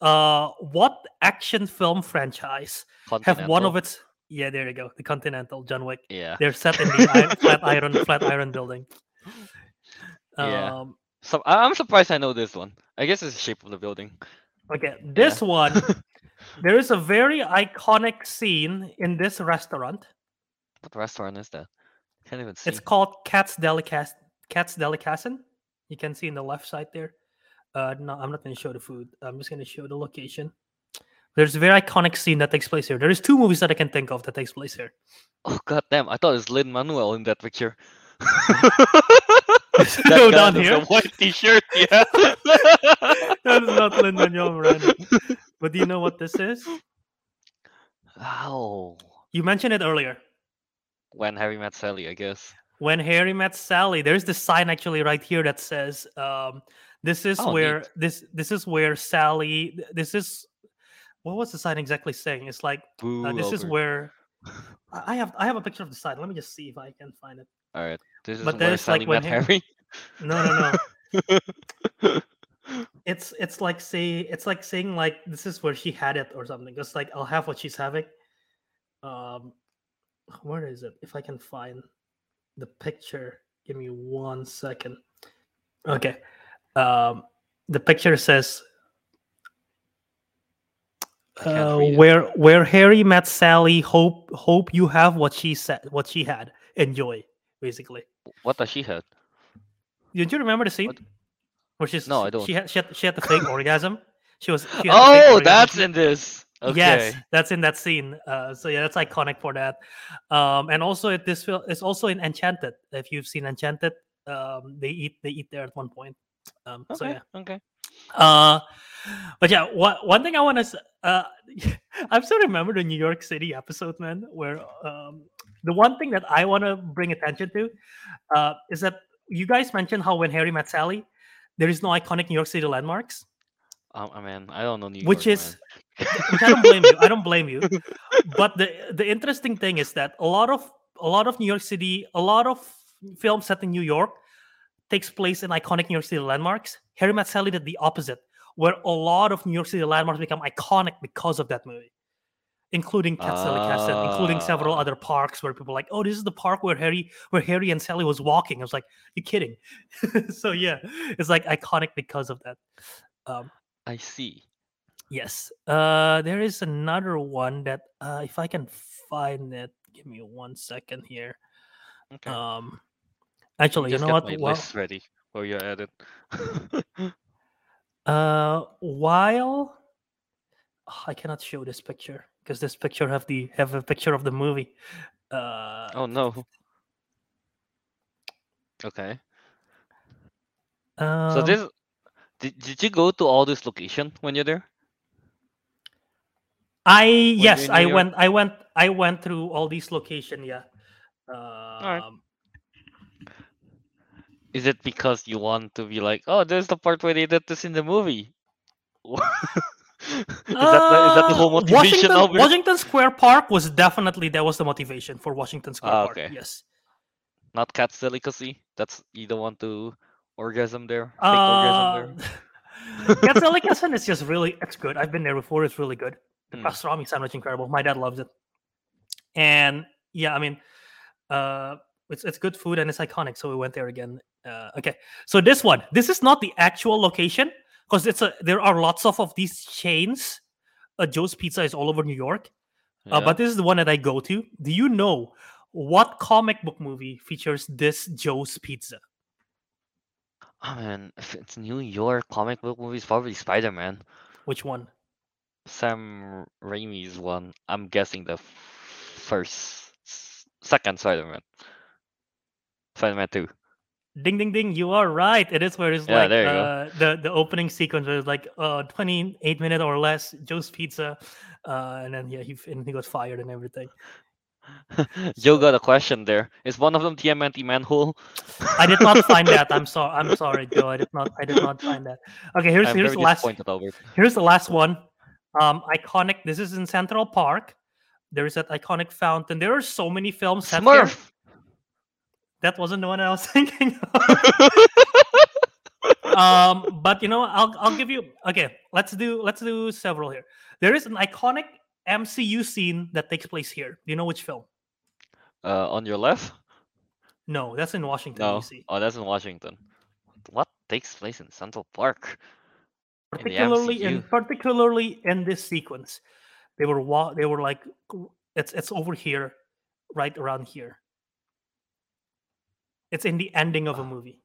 Uh, what action film franchise have one of its? Yeah, there you go. The Continental, John Wick. Yeah. They're set in the iron, flat iron, flat iron building. Yeah. Um, So I- I'm surprised I know this one. I guess it's the shape of the building. Okay, this one, there is a very iconic scene in this restaurant. What restaurant is that? Can't even see. It's called Katz's Delicac Katz's Delicatessen. You can see in the left side there. Uh, no, I'm not going to show the food. I'm just going to show the location. There's a very iconic scene that takes place here. There is two movies that I can think of that takes place here. Oh god damn! I thought it was Lin Manuel in that picture. Go guy down here. The white T-shirt. Yeah. That is not Lin Manuel Miranda. But do you know what this is? Ow. You mentioned it earlier. When Harry met Sally, I guess. When Harry met Sally, there's this sign actually right here that says, um, "This is Oh, where neat. this this is where Sally. This is what was the sign exactly saying? It's like uh, this is where I have I have a picture of the sign. Let me just see if I can find it. All right. This is but where there's, like, Sally when Harry- Harry. No, no, no. it's it's like say it's like saying like this is where she had it or something. It's like I'll have what she's having. Um, where is it? If I can find the picture, give me one second. Okay, um, the picture says. Uh, read it. where where Harry met Sally, hope hope you have what she said, what she had. Enjoy, basically. what does she had? Did you remember the scene? What? Where she's No, I don't. She had she had, she had the fake orgasm. She was. She had the Oh, orgasm. that's in this. Okay. Yes, that's in that scene. Uh, so yeah, that's iconic for that. Um, and also it, this film is also in Enchanted. If you've seen Enchanted, um, they eat they eat there at one point. Um, so Okay. yeah. Okay. Uh, but yeah, what one thing I want to uh, I still remember the New York City episode, man, where um, the one thing that I want to bring attention to uh, is that you guys mentioned how when Harry met Sally, there is no iconic New York City landmarks, Um, I mean, I don't know New which York, is man. Which I don't blame you. I don't blame you. But the the interesting thing is that a lot of a lot of New York City, a lot of films set in New York takes place in iconic New York City landmarks. Harry Met Sally did the opposite, where a lot of New York City landmarks become iconic because of that movie, including Cat Castle, including several Ah. other parks where people are like, oh, this is the park where Harry where Harry and Sally was walking. I was like, you kidding? so yeah, it's like iconic because of that. Um, I see. Yes. Uh there is another one that uh if I can find it, give me one second here. Okay. Um actually, you just know get what? my While, list ready while you're at it. uh while Oh, I cannot show this picture because this picture have the have a picture of the movie. Uh oh no. Okay. um, So this did, did you go to all this location when you're there? I you're yes, I York? went I went I went through all these location, yeah. Um right. Is it because you want to be like, oh, there's the part where they did this in the movie? is that the, is that the whole Uh, motivation Washington, of? Washington Square Park was definitely that was the motivation for Washington Square Ah, Park. okay. Yes. Not Katz's delicacy. That's you don't want to orgasm there. Fake orgasm there. Uh, Delicatessen is just really it's good. I've been there before. It's really good. The Hmm. pastrami sandwich incredible. My dad loves it. And yeah, I mean, uh, it's it's good food and it's iconic. So we went there again. Uh, okay, so this one, this is not the actual location because it's a there are lots of of these chains. Uh, Joe's Pizza is all over New York, uh, Yeah. but this is the one that I go to. Do you know what comic book movie features this Joe's Pizza? oh man, if it's New York comic book movies, probably Spider Man. Which one? Sam Raimi's one. I'm guessing the first, second Spider Man. Spider Man Two. Ding ding ding! You are right. It is where it's Yeah, like there you go. uh, the the opening sequence where it's like uh 28 minute or less Joe's Pizza, uh, and then yeah he and he got fired and everything. Joe So- got a question there. Is one of them TMNT manhole? I did not find that. I'm sorry. I'm sorry, Joe. I did not. I did not find that. Okay, here's I'm here's the last. Here's the last one. Um, iconic. This is in Central Park. There is that iconic fountain. There are so many films here. Smurf. That wasn't the one I was thinking. of. um, but you know, I'll I'll give you. Okay, let's do let's do several here. There is an iconic MCU scene that takes place here. Do you know which film? uh, on your left? No, that's in Washington No. D.C. Oh, that's in Washington. What takes place in Central Park? In Particularly in MCU. particularly in this sequence, they were wa- they were like it's it's over here, right around here. It's in the ending of a movie.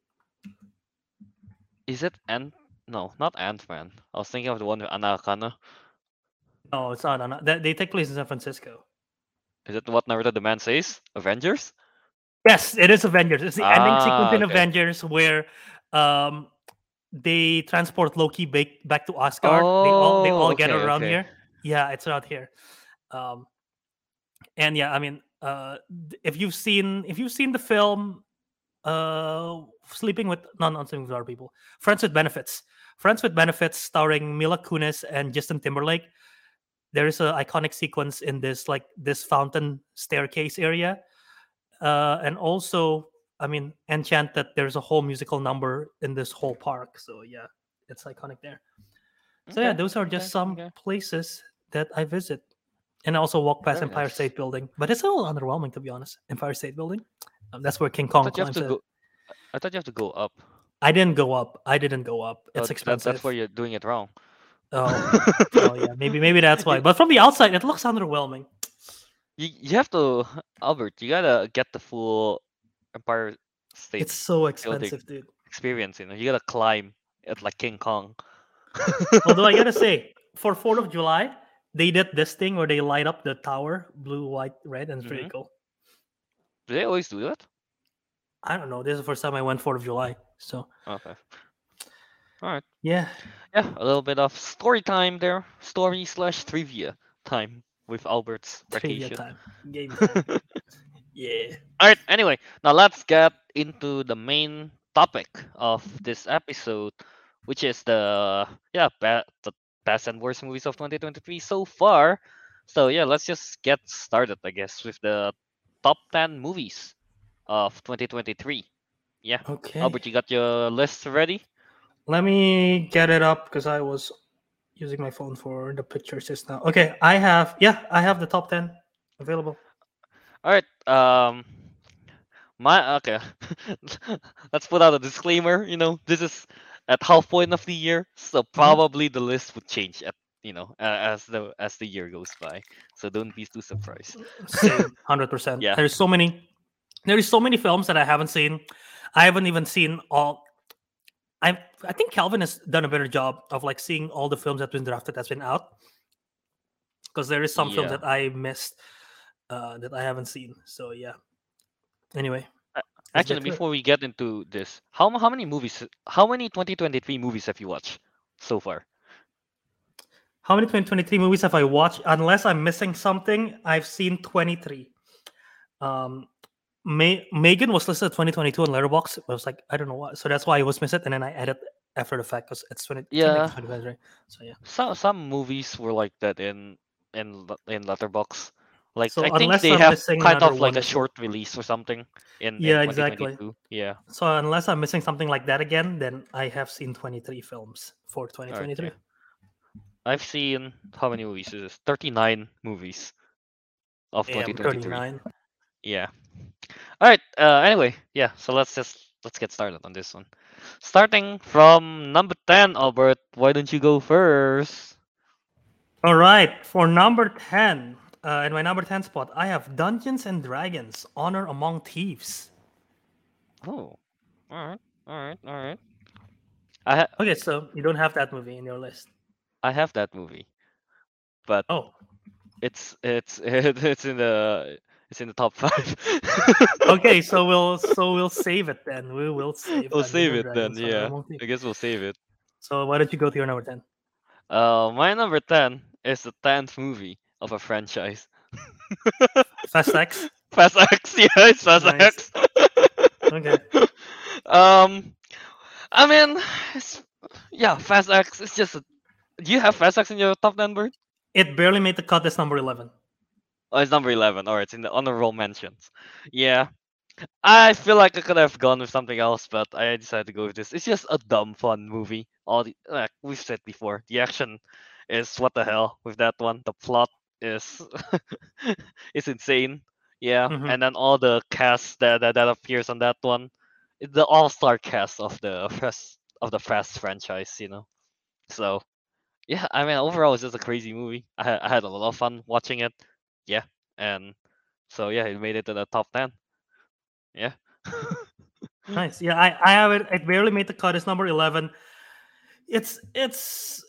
Is it Ant? No, not Ant Man. I was thinking of the one with Anakana. No, it's not. Ana- They, they take place in San Francisco. Is it what Naruto the man says? Avengers? Yes, it is Avengers. It's the ending sequence Ah, in okay. Avengers where um they transport Loki back back to Asgard. they all they Oh, all get around okay. here. Yeah, it's around here. Um and yeah, I mean uh if you've seen if you've seen the film uh sleeping with no not sleeping with other people friends with benefits friends with benefits starring mila kunis and justin timberlake there is an iconic sequence in this like this fountain staircase area uh and also i mean enchant that there's a whole musical number in this whole park so yeah it's iconic there so yeah those are just okay, some okay. places that i visit and I also walk past Very empire nice. state building but it's a little underwhelming to be honest empire state building um, that's where king kong thought you have climbs go. I thought you have to go up. I didn't go up. I didn't go up. Oh, It's that- expensive. that's where you're doing it wrong. Oh, oh yeah, maybe maybe that's why. But from the outside, it looks underwhelming. You, you have to, Albert. You gotta get the full Empire State It's so expensive, dude. experience. You know, you gotta climb it like King Kong. Although I gotta say, for Fourth of July, they did this thing where they light up the tower, blue, white, red, and it's pretty Mhm. cool. Do they always do that? I don't know. This is the first time I went Fourth of July, so Okay. All right. yeah. Yeah, a little bit of story time there. Story slash trivia time with Albert's Trivia vacation. time, game time. Yeah. All right. Anyway, now let's get into the main topic of this episode, which is the yeah ba- the best and worst movies of 2023 so far. So yeah, let's just get started, I guess, with the top 10 movies of 2023. Yeah. Okay. Albert, you got your list ready? Let me get it up because I was using my phone for the pictures just now. Okay, I have yeah, I have the top ten available. All right. Um, my okay. Let's put out a disclaimer. You know, this is at half point of the year, so probably the list would change at you know uh, as the as the year goes by. So don't be too surprised. Hundred percent. Yeah. There's so many. There is so many films that I haven't seen. I haven't even seen all. I I think Kelvin has done a better job of like seeing all the films that been drafted that's been out. Because there is some films Yeah. that I missed uh, that I haven't seen. So yeah. Anyway, let's Actually, get it. before we get into this, how how many movies? How many 2023 movies have you watched so far? How many 2023 movies have I watched? Unless I'm missing something, I've seen 23. Um, May- Megan was listed 2022 on Letterboxd. I was like, I don't know what, so that's why I was missed it, and then I added after the fact because it's 20. Yeah. 25, right? So yeah. Some some movies were like that in in in Letterboxd. Like So I think unless they I'm have kind of like one a short release or something in, in Yeah, exactly. Yeah. So unless I'm missing something like that again, then I have seen 23 films for 2023. Okay. I've seen how many movies is this? 39 movies of Damn, 2023. 39. Yeah. All right. Uh, anyway, yeah. So let's just let's get started on this one. Starting from number 10, Albert. Why don't you go first? All right, for number 10, uh, in my number 10 spot, I have Dungeons and Dragons Honor Among Thieves. Oh. All right. All right. All right. I ha- Okay, so you don't have that movie in your list. I have that movie, but Oh, it's it's it's in the it's in the top five. okay, so we'll so we'll save it then. We will save. We'll save it then. Dragons Yeah. I guess we'll save it. So why don't you go to your number 10? Uh, my number ten is the tenth movie of a franchise. Fast X. Fast X, yeah, it's Fast Nice. X. Okay. Um, I mean, it's, yeah, Fast X. It's just. A, do you have Fast X in your top ten, Bird? It barely made the cut as number 11. Oh, it's number eleven. Or it's in the honorable mentions. Yeah, I feel like I could have gone with something else, but I decided to go with this. It's just a dumb, fun movie. All the like we've said before, the action is what the hell with that one. The plot is is insane. Yeah, Mhm. and then all the cast that that, that appears on that one, it's the all star cast of the Fast of the Fast franchise. You know, so yeah, I mean overall it's just a crazy movie. I I had a lot of fun watching it. Yeah, and so yeah, it made it to the top ten. Yeah. Nice. Yeah, I, I have it. It barely made the cut. It's number eleven. It's it's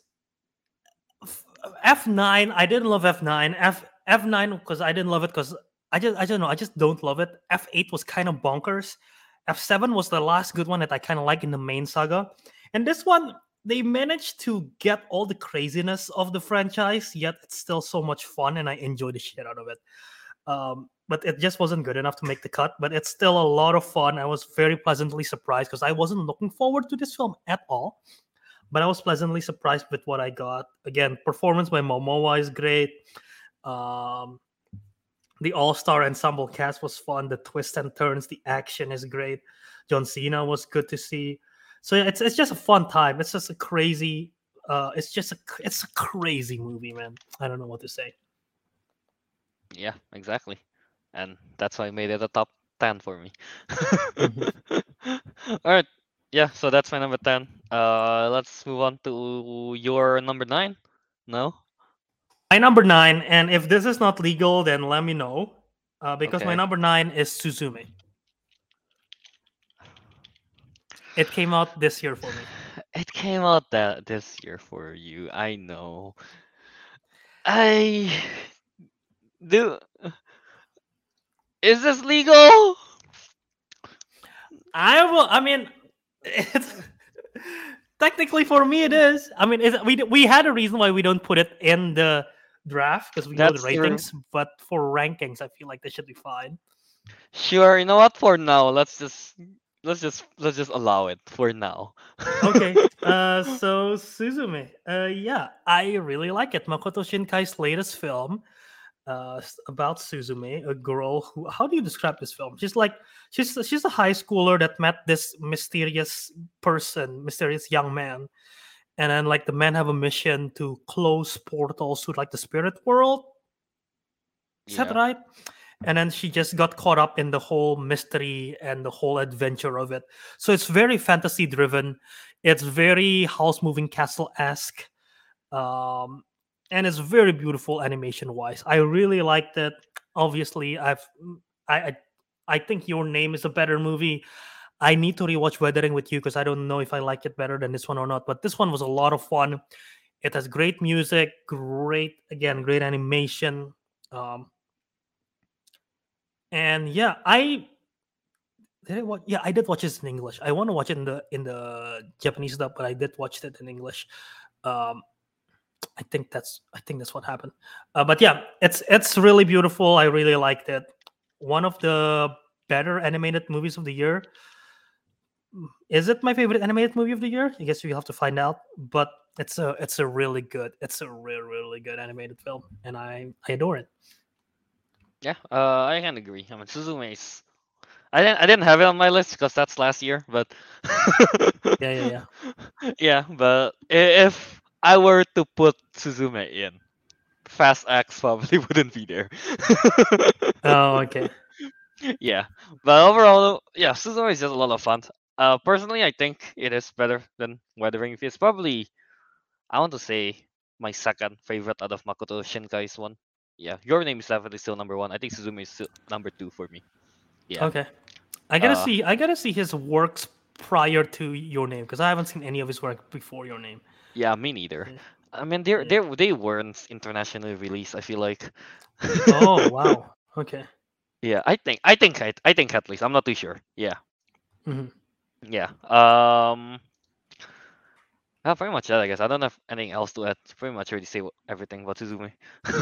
F nine. I didn't love F nine. F F nine because I didn't love it because I just I don't know. I just don't love it. F eight was kind of bonkers. F seven was the last good one that I kind of like in the main saga, and this one they managed to get all the craziness of the franchise, yet it's still so much fun, and I enjoy the shit out of it. Um, but it just wasn't good enough to make the cut. But it's still a lot of fun. I was very pleasantly surprised because I wasn't looking forward to this film at all. But I was pleasantly surprised with what I got. Again, performance by Momoa is great. Um, the all-star ensemble cast was fun. The twists and turns, the action is great. John Cena was good to see. So yeah, it's it's just a fun time. It's just a crazy. Uh, it's just a it's a crazy movie, man. I don't know what to say. Yeah, exactly. And that's why I made it a top 10 for me. All right. Yeah, so that's my number 10. Uh let's move on to your number 9. No? My number nine, and if this is not legal, then let me know. Uh, because my number nine is Suzume. It came out this year for me. It came out that this year for you. I know. I do Is this legal? I will. I mean, it's technically for me it is. I mean, we we had a reason why we don't put it in the draft because we know the That's true. ratings. But for rankings, I feel like they should be fine. Sure, you know what? For now, let's just let's just let's just allow it for now. okay. Uh, so Suzume, uh, yeah, I really like it. Makoto Shinkai's latest film, uh, about Suzume, a girl who. How do you describe this film? She's like she's she's a high schooler that met this mysterious person, mysterious young man, and then like the men have a mission to close portals to like the spirit world. Is that right? And then she just got caught up in the whole mystery and the whole adventure of it. So it's very fantasy driven. It's very Howl's Moving Castle esque. Um, and it's very beautiful animation wise. I really liked it. Obviously, I've I I, think your name is a better movie. I need to rewatch Weathering with you because I don't know if I like it better than this one or not. But this one was a lot of fun. It has great music, great again, great animation. Um, and yeah, I did I watch. Yeah, I did watch this in English. I want to watch it in the in the Japanese dub, but I did watch it in English. Um, I think that's I think that's what happened. Uh, but yeah, it's it's really beautiful. I really liked it. One of the better animated movies of the year. Mm, Is it my favorite animated movie of the year? I guess you have to find out. But it's a it's a really good it's a really really good animated film, and I I adore it. Yeah, uh, I can agree. I mean, Suzume's. I didn't. I didn't have it on my list because that's last year. But Yeah, yeah, yeah. yeah. But if I were to put Suzume in, Fast X probably wouldn't be there. Oh, okay. yeah, but overall, yeah, Suzume is just a lot of fun. Uh, personally, I think it is better than Weathering. It's probably, I want to say, my second favorite out of Makoto Shinkai's one. Yeah, your name is definitely still number one. I think Suzume is still number two for me. Yeah. Okay. I gotta Uh, see. I gotta see his works prior to Your Name because I haven't seen any of his work before Your Name. Yeah, me neither. I mean, they're they they weren't internationally released. I feel like. Oh wow. Okay. yeah, I think I think I, I think at least I'm not too sure. Yeah, Mhm. yeah. Um. Yeah, pretty much that. I guess I don't have anything else to add. Pretty much already say everything about Suzume.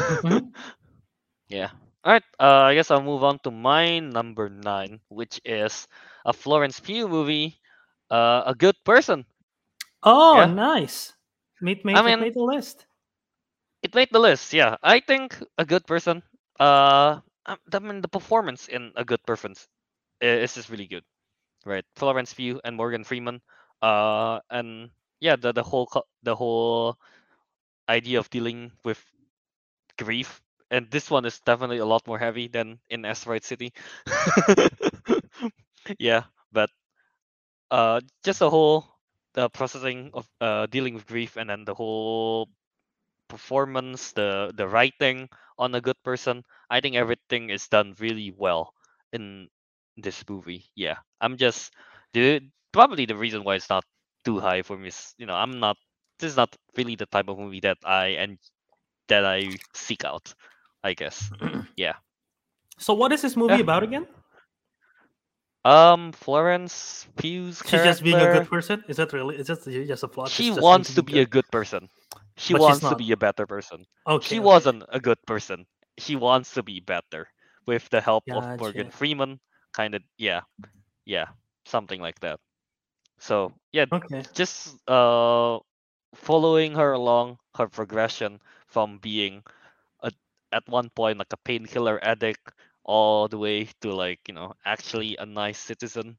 Mhm. yeah. All right. Uh, I guess I'll move on to my number nine, which is a Florence Pugh movie. Uh, a good person. Oh, Yeah. nice. Made made, I it mean- made the list. it made the list. Yeah, I think a good person. Uh, um, I mean the performance in a good performance is just really good, right? Florence Pugh and Morgan Freeman. Uh, and yeah, the the whole the whole idea of dealing with grief, and this one is definitely a lot more heavy than in Asteroid City. yeah, but uh, just a whole the processing of uh dealing with grief, and then the whole performance, the the writing on a good person. I think everything is done really well in this movie. Yeah, I'm just the probably the reason why it's not too high for me is you know I'm not this is not really the type of movie that I and that I seek out. I guess. Yeah. So what is this movie Yeah. about again? Um, Florence Pugh's She's just being a good person. Is that really? Is that just a plot? She It's wants to be a good? good person. She But wants to be a better person. Okay. she okay. wasn't a good person. She wants to be better with the help of Morgan Gotcha. Freeman. Kind of, yeah, yeah, something like that. So yeah, Okay. just uh, following her along her progression from being a, at one point like a painkiller addict all the way to like you know actually a nice citizen.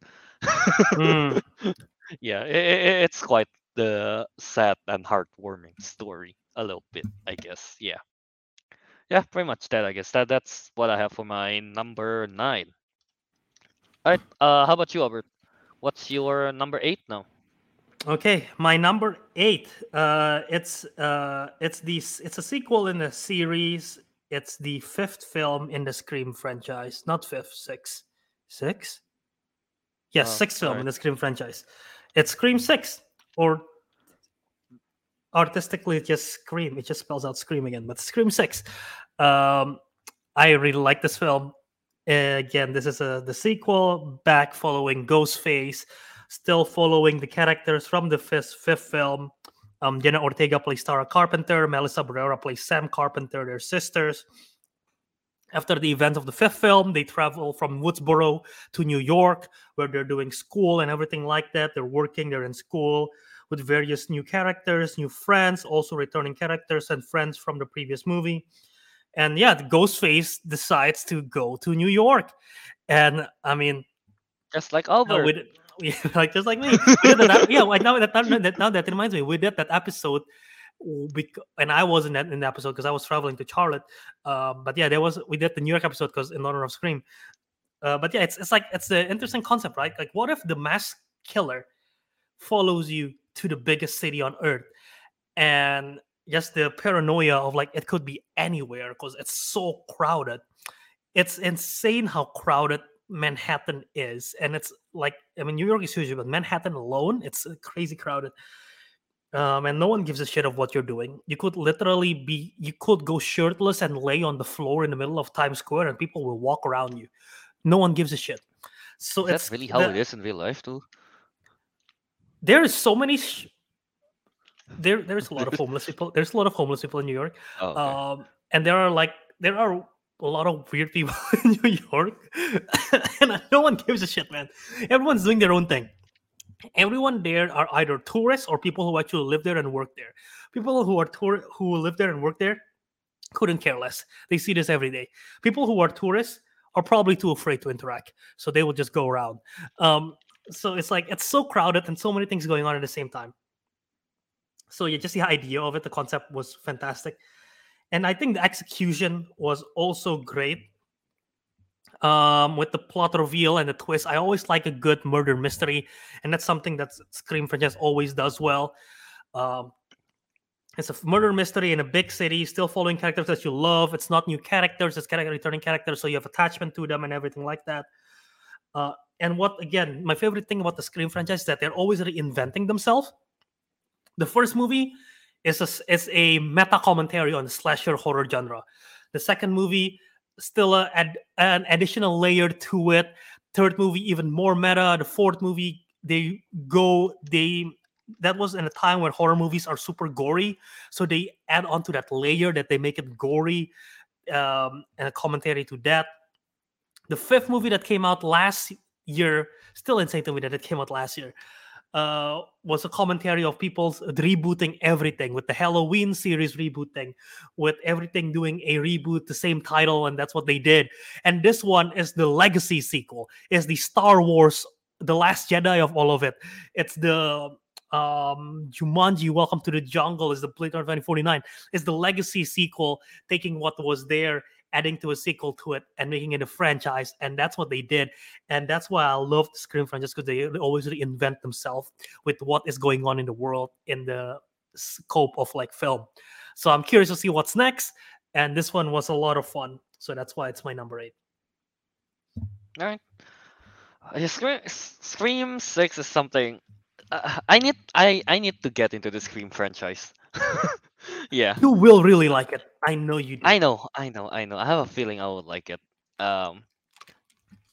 Mm. yeah, i i- it's quite the sad and heartwarming story a little bit, I guess. Yeah. Yeah, pretty much that, I guess. That that's what I have for my number nine. Alright, uh how about you, Albert? What's your number eight now? Okay, my number eight. Uh, it's uh, it's the it's a sequel in the series. It's the fifth film in the Scream franchise. Not fifth, six, six. Yes, Oh, sixth film in the Scream franchise. It's Scream Six, or artistically, it's just Scream. It just spells out Scream again, but Scream Six. Um, I really like this film. Uh, again, this is a the sequel back following Ghostface still following the characters from the fifth, fifth film. Um, Jenna Ortega plays Tara Carpenter, Melissa Barrera plays Sam Carpenter, they're sisters. After the events of the fifth film, they travel from Woodsboro to New York, where they're doing school and everything like that. They're working, they're in school with various new characters, new friends, also returning characters and friends from the previous movie. And yeah, the Ghostface decides to go to New York. And I mean, Just like Albert. did, like just like me. That, yeah, now that, that now that reminds me, we did that episode, bec- and I wasn't in the episode because I was traveling to Charlotte. Uh, but yeah, there was we did the New York episode because in honor of Scream. Uh, but yeah, it's it's like it's an interesting concept, right? Like, what if the mass killer follows you to the biggest city on earth, and just the paranoia of like it could be anywhere because it's so crowded. It's insane how crowded Manhattan is, and it's like I mean New York is huge, but Manhattan alone, it's uh, crazy crowded. Um, and no one gives a shit of what you're doing. You could literally be, you could go shirtless and lay on the floor in the middle of Times Square, and people will walk around you. No one gives a shit. So Is it's that really how the- it is in real life too? there is so many. Sh- there, there's a lot of homeless people. There's a lot of homeless people in New York. Oh, okay. um, and there are like there are a lot of weird people in New York, and no one gives a shit, man. Everyone's doing their own thing. Everyone there are either tourists or people who actually live there and work there. People who are tour who live there and work there couldn't care less. They see this every day. People who are tourists are probably too afraid to interact, so they will just go around. Um, so it's like it's so crowded and so many things going on at the same time. So yeah, just the idea of it, the concept was fantastic, and I think the execution was also great. Um, with the plot reveal and the twist, I always like a good murder mystery, and that's something that Scream franchise always does well. Um, it's a murder mystery in a big city, still following characters that you love. It's not new characters, it's character returning characters, so you have attachment to them and everything like that. Uh, and what again, my favorite thing about the Scream franchise is that they're always reinventing themselves. The first movie is a, is a meta commentary on the slasher horror genre. The second movie still a, ad, an additional layer to it. Third movie even more meta. The fourth movie they go they that was in a time when horror movies are super gory so they add on to that layer that they make it gory um, and a commentary to that the fifth movie that came out last year still insane to me that it came out last year uh, was a commentary of people's rebooting everything with the Halloween series rebooting, with everything doing a reboot, the same title, and that's what they did. And this one is the legacy sequel, is the Star Wars, the Last Jedi of all of it. It's the um Jumanji Welcome to the Jungle is the Blade Runner 2049 is the legacy sequel taking what was there adding to a sequel to it and making it a franchise and that's what they did. And that's why I love the Scream franchise because they, always reinvent themselves with what is going on in the world in the scope of like film. So I'm curious to see what's next and this one was a lot of fun. So that's why it's my number 8 all right uh, Scream, Scream 6 is something uh, I need I I need to get into the Scream franchise. yeah. You will really like it. I know you do. I know, I know, I know. I have a feeling I would like it. Um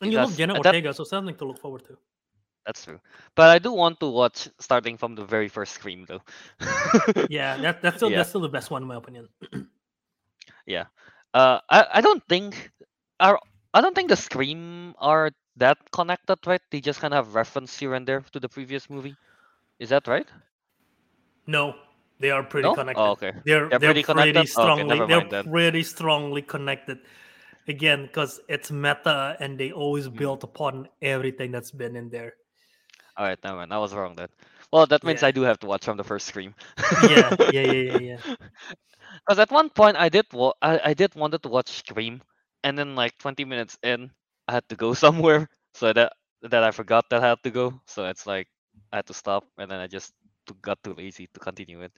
and you love Jenna Ortega, so something to look forward to. That's true. But I do want to watch starting from the very first Scream though. yeah, that, that's still yeah. that's still the best one in my opinion. yeah. Uh I, I don't think are I don't think the Scream are that connected, right? They just kind of have reference here and there to the previous movie. Is that right? No, they are pretty no? connected. Oh, okay. They're they're, pretty, pretty strongly okay, they're pretty strongly connected. Again, because it's meta and they always mm. built upon everything that's been in there. All right, never mind. I was wrong then. Well, that means yeah. I do have to watch from the first Scream. yeah, yeah, yeah, yeah, yeah. Because at one point I did wa- I, I did wanted to watch Scream, and then like 20 minutes in, I had to go somewhere, so that that I forgot that I had to go. So it's like I had to stop, and then I just got too lazy to continue it.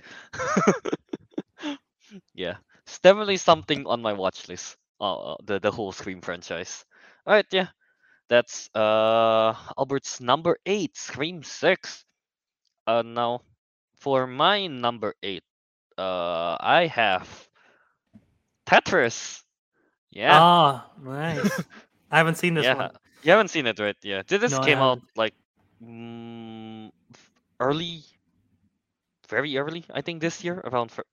yeah, it's definitely something on my watch list. Uh, the the whole Scream franchise. All right, yeah, that's uh Albert's number eight, Scream Six. Uh, now for my number eight, uh, I have Tetris. Yeah. Ah, nice. I haven't seen this yeah. one. You haven't seen it, right? Yeah. This No, came out like mm, early, very early. I think this year around. Fir-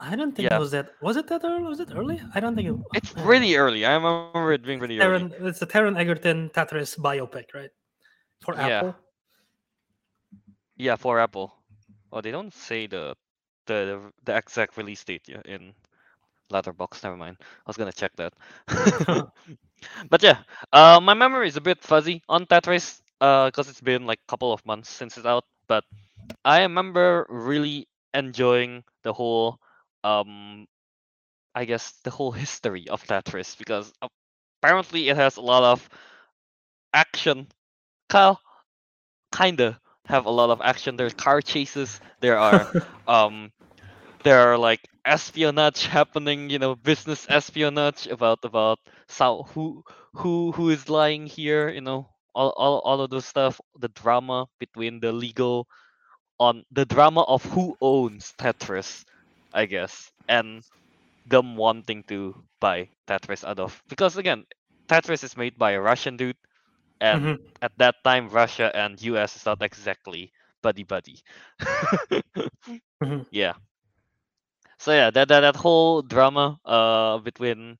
I don't think Yeah. it was that. Was it that early? Was it early? I don't think it. It's I don't know. really early. I remember it being really early. It's a Taron Egerton Tetris biopic, right? For Apple. Yeah, yeah, for Apple. Oh, they don't say the the the, exact release date in Letterboxd. Never mind. I was gonna check that. but yeah, uh, my memory is a bit fuzzy on Tetris, uh, because it's been like a couple of months since it's out. But I remember really enjoying the whole, um, I guess the whole history of Tetris because apparently it has a lot of action. Kyle, kinda have a lot of action. There's car chases. There are um there are like espionage happening you know business espionage about about so who who who is lying here you know all, all all of those stuff the drama between the legal on the drama of who owns tetris i guess and them wanting to buy tetris out of because again tetris is made by a russian dude and Mhm. at that time russia and us is not exactly buddy buddy Mhm. yeah so yeah that, that that whole drama uh between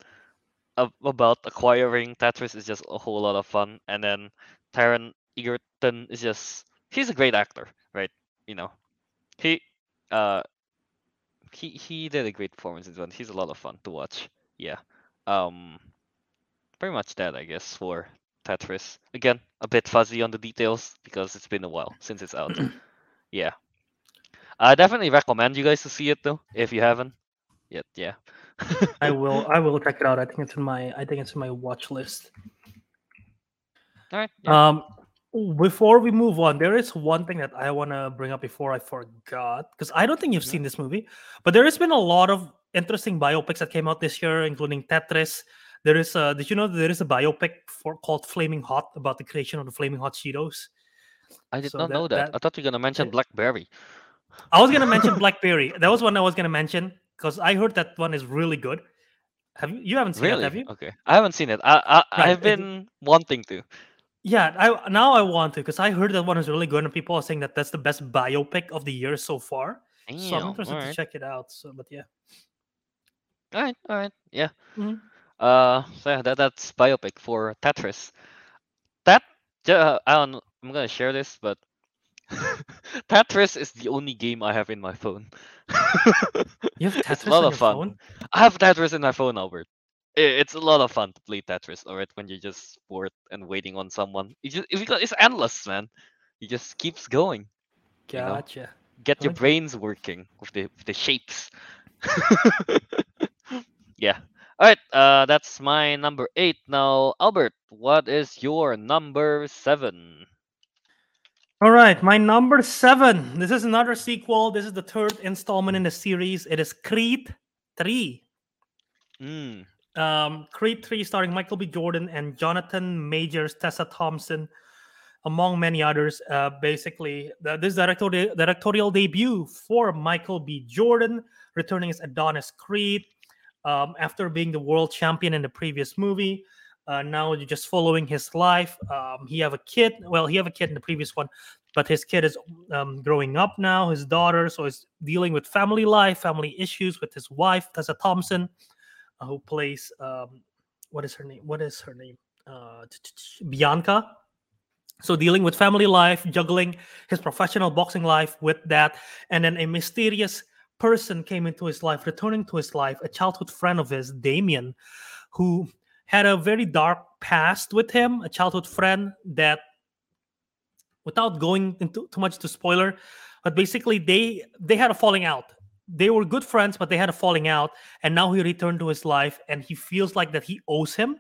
ab- about acquiring Tetris is just a whole lot of fun, and then Taron Egerton is just he's a great actor? You know, he uh he he did a great performance in this one. He's a lot of fun to watch. Yeah. Um pretty much that I guess for Tetris. Again, a bit fuzzy on the details because it's been a while since it's out. yeah. I definitely recommend you guys to see it though, if you haven't yet. Yeah. I will. I will check it out. I think it's in my. I think it's in my watch list. Alright. Yeah. Um, before we move on, there is one thing that I want to bring up before I forgot because I don't think you've Yeah. seen this movie, but there has been a lot of interesting biopics that came out this year, including Tetris. There is a. Did you know there is a biopic for called Flaming Hot about the creation of the Flaming Hot Cheetos? I did so not that- know that. that- I thought you were gonna mention Blackberry. I was gonna mention Blackberry. That was one I was gonna mention because I heard that one is really good. Have you? You haven't seen Really? it, have you? Okay. I haven't seen it. I, I Right, it- been wanting to. Yeah, I now I want to because I heard that one is really good and people are saying that that's the best biopic of the year so far. so I'm Damn, interested to check it out. So, but yeah, All right, all right, yeah. Mhm. Uh, so yeah, that that's biopic for Tetris. That uh, I don't. know, I'm gonna share this, but Tetris is the only game I have in my phone. you have It's a Tetris lot of your fun. phone. I have Tetris in my phone, Albert. I- It's a lot of fun to play Tetris, alright, when you're just bored and waiting on someone. It just it's endless, man. It just keeps going. You know? Gotcha. Get your brains working with the with the shapes. yeah. All right. Uh, that's my number eight. Now, Albert, what is your number seven? All right, my number seven. This is another sequel. This is the third installment in the series. It is Creed Three. Mm. Um, Creed 3 starring Michael B. Jordan and Jonathan Majors, Tessa Thompson, among many others. Uh, basically, the, this directorial, directorial debut for Michael B. Jordan, returning as Adonis Creed um, after being the world champion in the previous movie. Uh, now you're just following his life. Um, he have a kid. Well, he have a kid in the previous one, but his kid is um, growing up now. His daughter, so he's dealing with family life, family issues with his wife Tessa Thompson who plays um, what is her name? What is her name? Uh, Bianca. So dealing with family life, juggling his professional boxing life with that, and then a mysterious person came into his life, returning to his life, a childhood friend of his, Damien, who had a very dark past with him, a childhood friend that, without going into too much to spoiler, but basically they they had a falling out they were good friends, but they had a falling out, and now he returned to his life, and he feels like that he owes him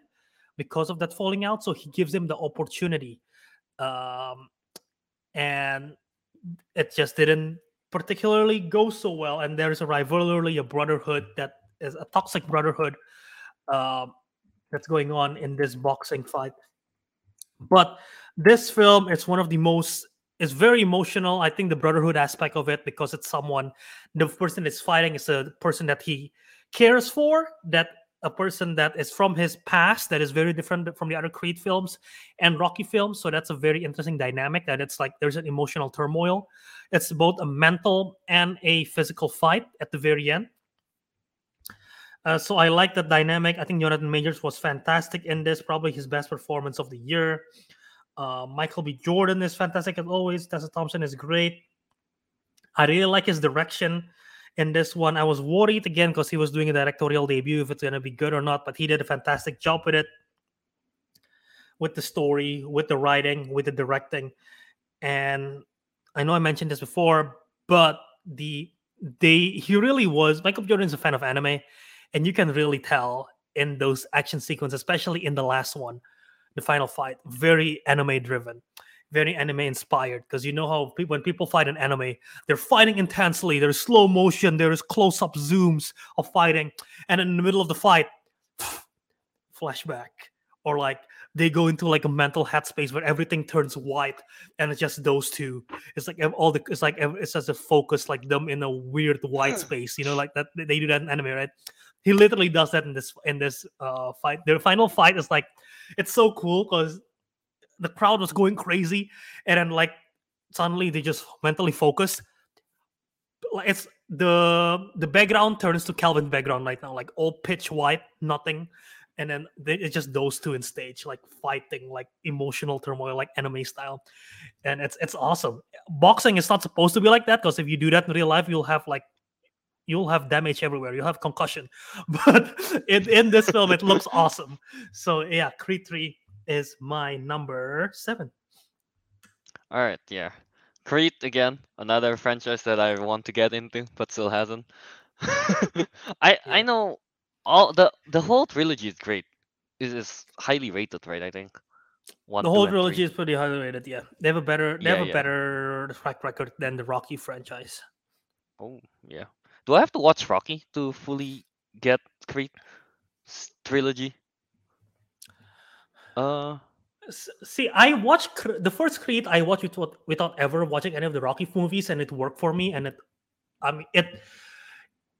because of that falling out. So he gives him the opportunity, um, and it just didn't particularly go so well. And there's a rivalry, a brotherhood that is a toxic brotherhood um, that's going on in this boxing fight. But this film is one of the most it's very emotional. I think the brotherhood aspect of it because it's someone the person that's fighting is a person that he cares for, that a person that is from his past that is very different from the other Creed films and Rocky films. So that's a very interesting dynamic that it's like there's an emotional turmoil. It's both a mental and a physical fight at the very end. Uh, so I like that dynamic. I think Jonathan Majors was fantastic in this, probably his best performance of the year. Uh, Michael B. Jordan is fantastic as always. Tessa Thompson is great. I really like his direction in this one. I was worried again because he was doing a directorial debut if it's going to be good or not, but he did a fantastic job with it, with the story, with the writing, with the directing. And I know I mentioned this before, but the they he really was Michael. Jordan's a fan of anime, and you can really tell in those action sequences, especially in the last one the final fight. Very anime driven. Very anime inspired. Because you know how pe- when people fight in anime they're fighting intensely. There's slow motion. There's close-up zooms of fighting. And in the middle of the fight flashback. Or like they go into like a mental headspace where everything turns white. And it's just those two. It's like all the it's like it's just a focus like them in a weird white space you know like that they they do that in anime right? He literally does that in this in this uh fight. Their final fight is like it's so cool because the crowd was going crazy and then like suddenly they just mentally focused. Like it's the the background turns to calvin background right now like all pitch white nothing. And then they, it's just those two in stage, like fighting, like emotional turmoil, like anime style, and it's it's awesome. Boxing is not supposed to be like that because if you do that in real life, you'll have like you'll have damage everywhere. You'll have concussion, but in in this film, it looks awesome. So yeah, Creed Three is my number seven. All right, yeah. Creed again, another franchise that I want to get into, but still hasn't. I I know all the the whole trilogy is great. It is highly rated, right? I think. One, The whole trilogy is pretty highly rated. Yeah, they have a better they Yeah, have a yeah. better track record than the Rocky franchise. Oh, yeah. Do I have to watch Rocky to fully get Creed trilogy? Uh, See, I watched the first Creed. I watched it without, without ever watching any of the Rocky movies, and it worked for me. And it, I mean, it.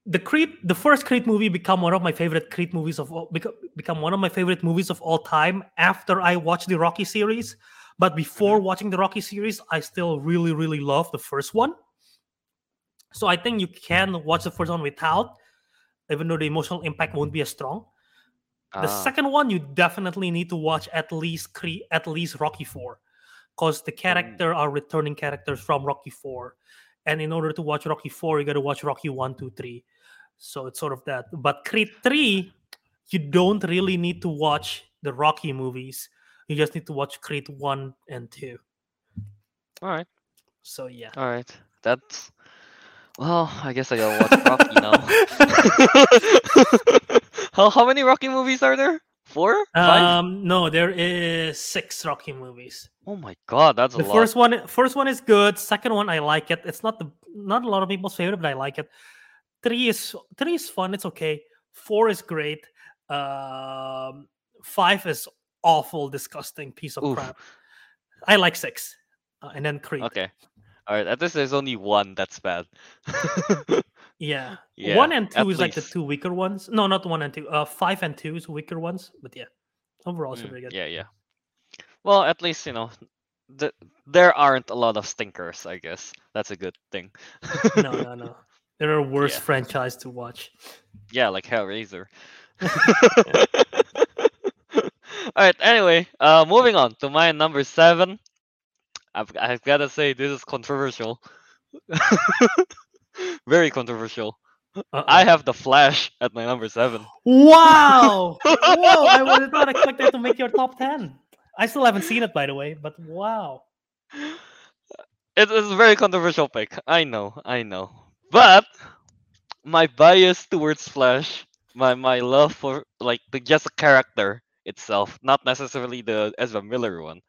The Creed, the first Creed movie, become one of my favorite Creed movies of all. Become, become one of my favorite movies of all time after I watched the Rocky series. But before watching the Rocky series, I still really, really love the first one. So I think you can watch the first one without, even though the emotional impact won't be as strong. The ah, second one you definitely need to watch at least Cre- at least Rocky 4 because the character are returning characters from Rocky 4 and in order to watch Rocky 4 you got to watch Rocky One, Two, Three. so it's sort of that. But Creed 3 you don't really need to watch the Rocky movies. You just need to watch Creed 1 and 2 all right, so yeah. All right. That's well. I guess I gotta watch Rocky now. how how many Rocky movies are there? Four? Five? um no there is 6 Rocky movies oh my god, that's a the lot. first one first one is good second one i like it it's not the not a lot of people's favorite but i like it three is three is fun it's okay four is great um five is awful disgusting piece of Oof. crap i like six uh, and then creed Okay. All right. At least there's only one that's bad. yeah. Yeah, one and two is like the two weaker ones no not one and two uh five and two is weaker ones but yeah overall it's Mm, very good yeah, yeah. Well, at least you know, th- there aren't a lot of stinkers. I guess that's a good thing. no no no there are worse Yeah. franchise to watch Yeah, like Hellraiser. All right. Anyway, uh, moving on to my number seven. I've I've gotta say this is controversial. Very controversial. Uh-oh. I have the Flash at my number seven. Wow! Whoa! I would not expect that to make your top ten. I still haven't seen it, by the way, but wow. It is a very controversial pick. I know, I know. But my bias towards Flash, my my love for like the just a character itself, not necessarily the Ezra Miller one.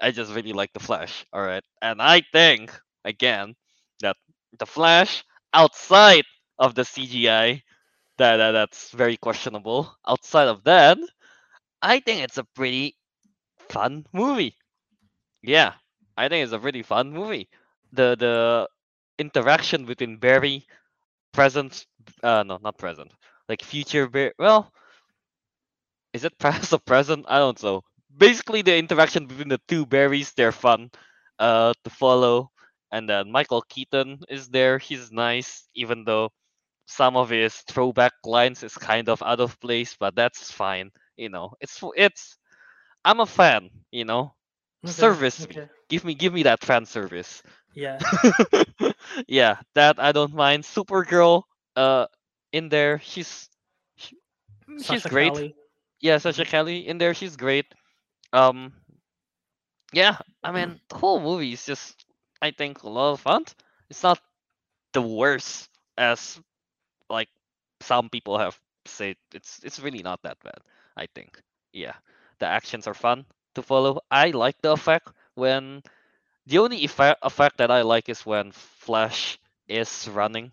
I just really like the Flash. All right, and I think again that the Flash outside of the CGI, that, that that's very questionable. Outside of that, I think it's a pretty fun movie. Yeah, I think it's a pretty fun movie. The the interaction between Barry, present, uh, no, not present, like future Barry. Well, is it past or present? I don't know. Basically, the interaction between the two Barrys they're fun, uh, to follow. And then Michael Keaton is there. He's nice, even though some of his throwback lines is kind of out of place, but that's fine. You know, it's it's. I'm a fan. You know, Okay, service me. okay. Give me give me that fan service. Yeah. yeah, that I don't mind. Supergirl, uh, in there, she's she- she's great. Calle. Yeah, Sasha Calle in there, she's great. Um, yeah, I mean the whole movie is just I think a lot of fun. It's not the worst as like some people have said. It's it's really not that bad. I think. Yeah, the actions are fun to follow. I like the effect when the only effect effect that I like is when Flash is running,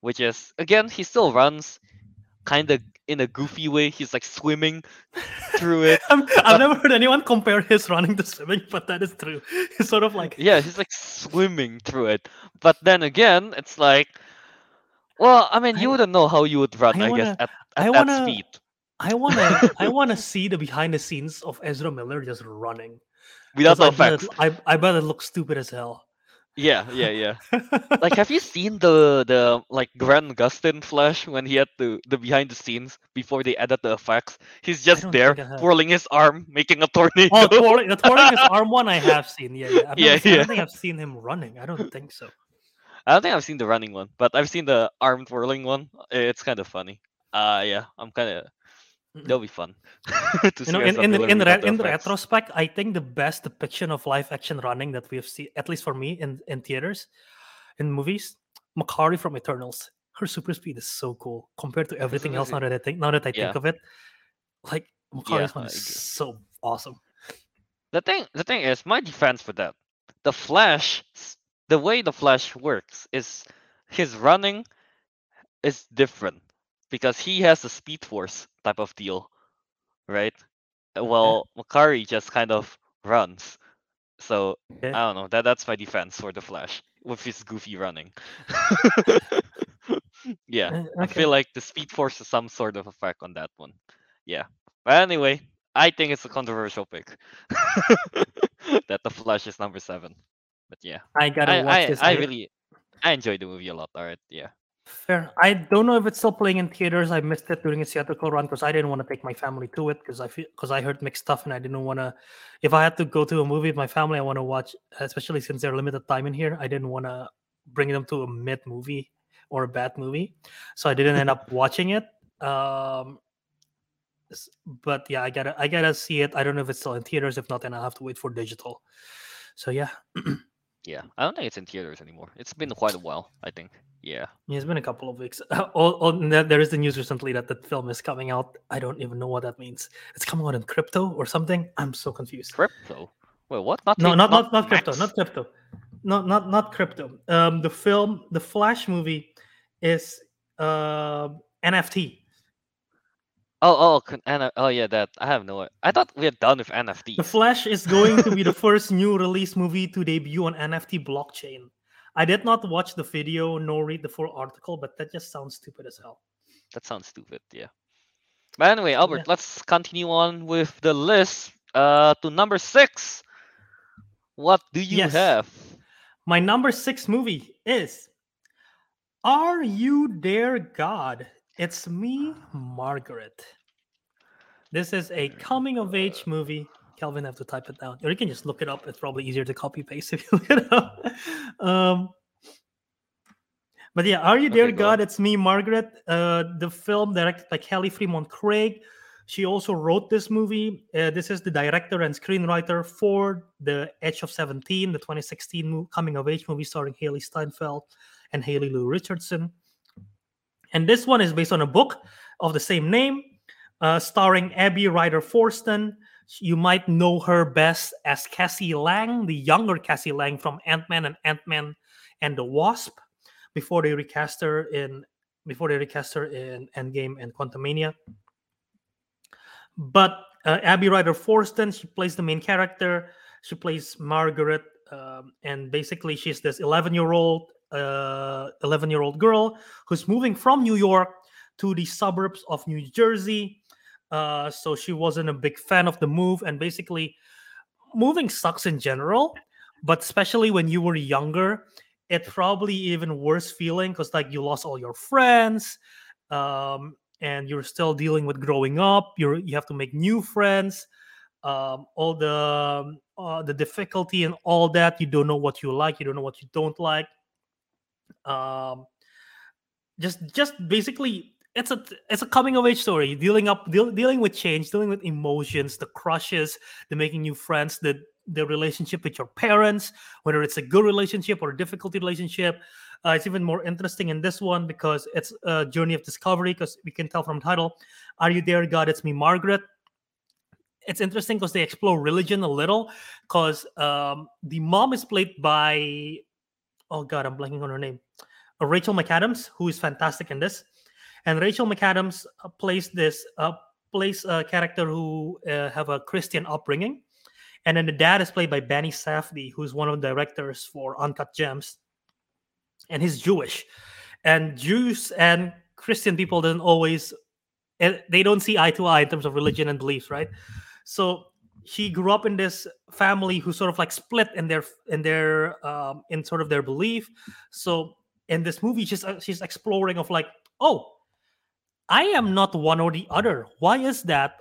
which is again he still runs, kind of in a goofy way. He's like swimming through it. I'm, I've never heard anyone compare his running to swimming, but that is true. It's sort of like Yeah, he's like swimming through it. But then again, it's like, well, I mean, you wouldn't know how you would run, I I, guess, wanna- at, I wanna- that speed. I wanna I wanna see the behind the scenes of Ezra Miller just running. Without the I bet it- I, I bet it looks stupid as hell. Yeah, yeah, yeah. Like, have you seen the the like Grant Gustin Flash when he had the the behind the scenes before they added the effects? He's just there think I have. twirling his arm, making a tornado. oh, twirling, the twirling his arm one I have seen. Yeah, yeah. I've Yeah, seen- I don't think I've seen him running. I don't think so. I don't think I've seen the running one, but I've seen the arm twirling one. It's kind of funny. Uh yeah, I'm kind of. That'll be fun. you know, in in, Miller in, re- in retrospect, I think the best depiction of live action running that we've seen, at least for me in, in theaters, in movies, Makkari from Eternals. Her super speed is so cool compared to everything else. Now that I think, now that I Yeah. think of it, like Makkari's Yeah, one is so awesome. the thing the thing is my defense for that the flash the way the flash works is his running is different because he has the speed force type of deal right? Uh, well makkari just kind of runs. So Okay. i don't know that that's my defense for the flash with his goofy running. Yeah Uh, i feel like the speed force has some sort of effect on that one. Yeah but anyway i think it's a controversial pick. That the flash is number seven but yeah. I gotta I, watch I, this. I really i enjoyed the movie a lot all right yeah Fair. I don't know if it's still playing in theaters. I missed it during its theatrical run because I didn't want to take my family to it because I because I heard mixed stuff and I didn't want to. If I had to go to a movie with my family, I want to watch, especially since they're limited time in here. I didn't want to bring them to a mid movie or a bad movie, so I didn't end up watching it. Um, but yeah, I gotta I gotta see it. I don't know if it's still in theaters. If not, then I'll have to wait for digital. So yeah, yeah i don't think it's in theaters anymore it's been quite a while i think yeah Yeah, It's been a couple of weeks. Oh, oh, there- is the news recently that the film is coming out. I don't even know what that means. It's coming out in crypto or something. I'm so confused. crypto wait what not No, not not not crypto. Not crypto. Not not not crypto. Um, the film, the Flash movie, is uh, NFT. oh oh oh yeah that i have no i thought we had done with NFT. The Flash is going to be the first new release movie to debut on NFT blockchain. I did not watch the video nor read the full article, but that just sounds stupid as hell. That sounds stupid, yeah. But anyway, Albert, Yeah. let's continue on with the list. Uh, to number six. What do you Yes. have? My number six movie is Are You There, God? It's Me, Margaret. This is a coming of age movie. Kelvin have to type it down. Or you can just look it up. It's probably easier to copy paste if you look it up. Um, but yeah, Are You There, go God? It's Me, Margaret. Uh, the film directed by Kelly Fremon Craig. She also wrote this movie. Uh, this is the director and screenwriter for The Edge of 17, the 2016 mo- coming of age movie starring Hailee Steinfeld and Haley Lu Richardson. And this one is based on a book of the same name, uh, starring Abby Ryder Fortson. You might know her best as Cassie Lang, the younger Cassie Lang from Ant Man and Ant Man and the Wasp, before they recast her in before they recast her in Endgame and Quantumania. But uh, Abby Ryder Fortson, she plays the main character. She plays Margaret, um, and basically she's this 11 year old, 11 year old girl who's moving from New York to the suburbs of New Jersey. Uh, so she wasn't a big fan of the move, and basically, moving sucks in general, but especially when you were younger, it probably even worse feeling because like you lost all your friends. Um, and you're still dealing with growing up you're you have to make new friends um, all the uh, the difficulty and all that you don't know what you like you don't know what you don't like um, just just basically it's a it's a coming of age story dealing up deal, dealing with change dealing with emotions the crushes the making new friends the the relationship with your parents whether it's a good relationship or a difficult relationship uh, it's even more interesting in this one because it's a journey of discovery. Because we can tell from title, "Are you there, God? It's me, Margaret." It's interesting because they explore religion a little. Because um, the mom is played by, oh God, I'm blanking on her name, Rachel McAdams, who is fantastic in this. And Rachel McAdams uh, plays this uh, plays a character who uh, have a Christian upbringing, and then the dad is played by Benny Safdie, who's one of the directors for Uncut Gems and he's Jewish. And Jews and Christian people don't always eh, they don't see eye to eye in terms of religion and beliefs, right? So she grew up in this family who sort of like split in their in their um, in sort of their belief. So in this movie, she's uh, she's exploring of like, oh, I am not one or the other. Why is that?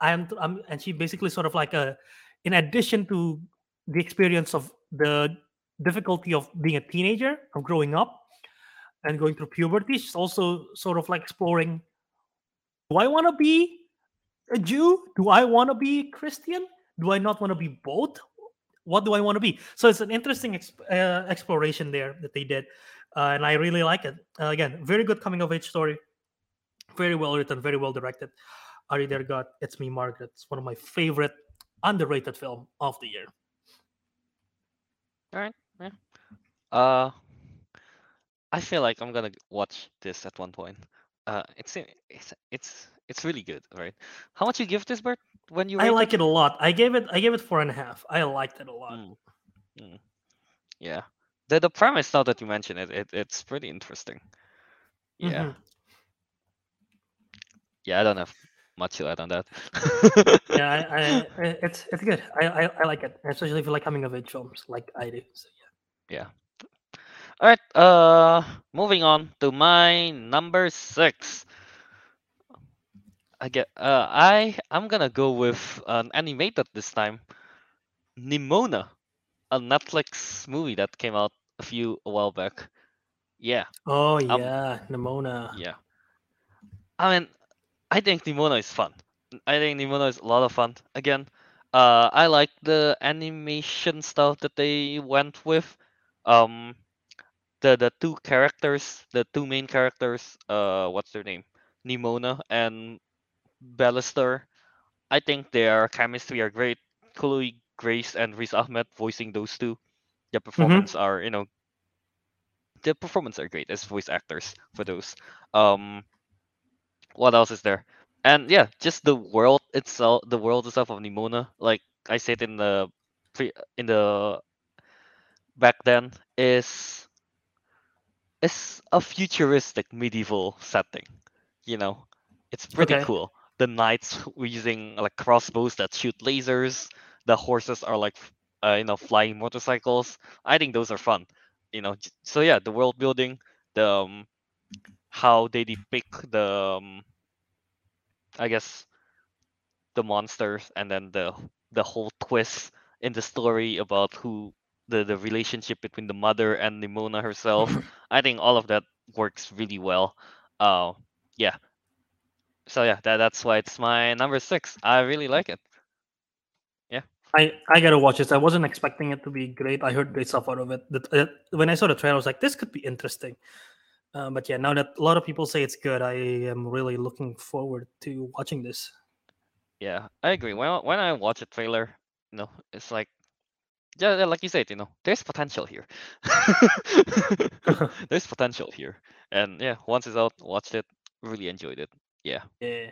I'm, I'm and she basically sort of like a, in addition to the experience of the difficulty of being a teenager, of growing up, and going through puberty, she's also sort of like exploring. Do I want to be a Jew? Do I want to be Christian? Do I not want to be both? What do I want to be? So it's an interesting exp- uh, exploration there that they did, uh, and I really like it. Uh, again, very good coming of age story, very well written, very well directed. Ari got It's Me, Margaret. It's one of my favorite underrated film of the year. All right. Yeah. Uh, I feel like I'm gonna watch this at one point. Uh, it's it's it's it's really good, right? How much you give this bird when you? I like it? it? a lot. I gave it I gave it four and a half. I liked it a lot. Mm. Mm. Yeah, the the premise now that you mention it, it it's pretty interesting. Yeah. Mm-hmm. Yeah, I don't have much to add on that. yeah, I, I, it's it's good. I, I, I like it, especially if you like coming of age films, like I do. So yeah. Yeah. All right. Uh, moving on to my number six. I get. Uh, I I'm gonna go with an animated this time. Nimona, a Netflix movie that came out a few a while back. Yeah. Oh yeah, um, Nimona. Yeah. I mean, I think Nimona is fun. I think Nimona is a lot of fun. Again, uh, I like the animation stuff that they went with. Um, the the two characters, the two main characters, uh, what's their name? Nimona and Ballister. I think their chemistry are great. Chloe Grace and Riz Ahmed voicing those two. The mm-hmm. performance mm-hmm. are you know their performance are great as voice actors for those. Um, what else is there? And yeah, just the world itself, the world itself of Nimona. Like I said in the pre in the back then is is a futuristic medieval setting. You know, it's pretty okay. cool. The knights using like crossbows that shoot lasers. The horses are like uh, you know flying motorcycles. I think those are fun. You know, so yeah, the world building, the um, how they depict the um, I guess the monsters and then the the whole twist in the story about who the the relationship between the mother and Nimona herself. I think all of that works really well. Uh, yeah. So yeah, that that's why it's my number six. I really like it. Yeah. I I gotta watch this. I wasn't expecting it to be great. I heard great stuff out of it. That uh, when I saw the trailer, I was like, this could be interesting. Um, but yeah, now that a lot of people say it's good, I am really looking forward to watching this. Yeah, I agree. When when I watch a trailer, you know, it's like yeah, like you said, you know, there's potential here. there's potential here, and yeah, once it's out, watched it, really enjoyed it. Yeah. Yeah.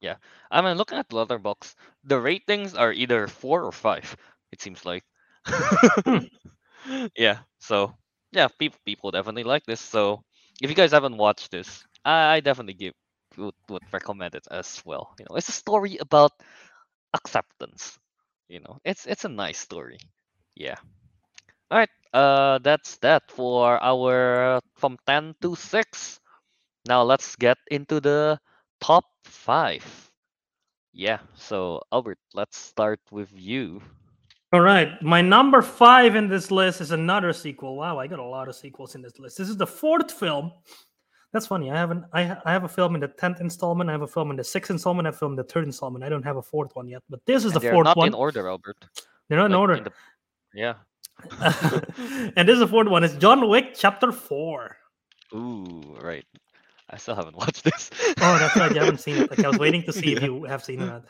Yeah. I mean, looking at the Letterboxd, the ratings are either four or five. It seems like. Hmm. yeah. So yeah, people people definitely like this. So if you guys haven't watched this, I, I definitely give would, would recommend it as well. You know, it's a story about acceptance. You know, it's it's a nice story. Yeah. All right. Uh, that's that for our from ten to six. Now let's get into the top five. Yeah. So Albert, let's start with you. All right, my number five in this list is another sequel. Wow, I got a lot of sequels in this list. This is the fourth film. That's funny. I haven't. I, I have a film in the tenth installment. I have a film in the sixth installment. I have a film in the third installment. I don't have a fourth one yet, but this is and the fourth not one. in order, Albert. They're not like in order. In the... Yeah. and this is the fourth one. It's John Wick Chapter Four. Ooh, right. I still haven't watched this. oh, that's right. You haven't seen it. Like I was waiting to see if you have seen it.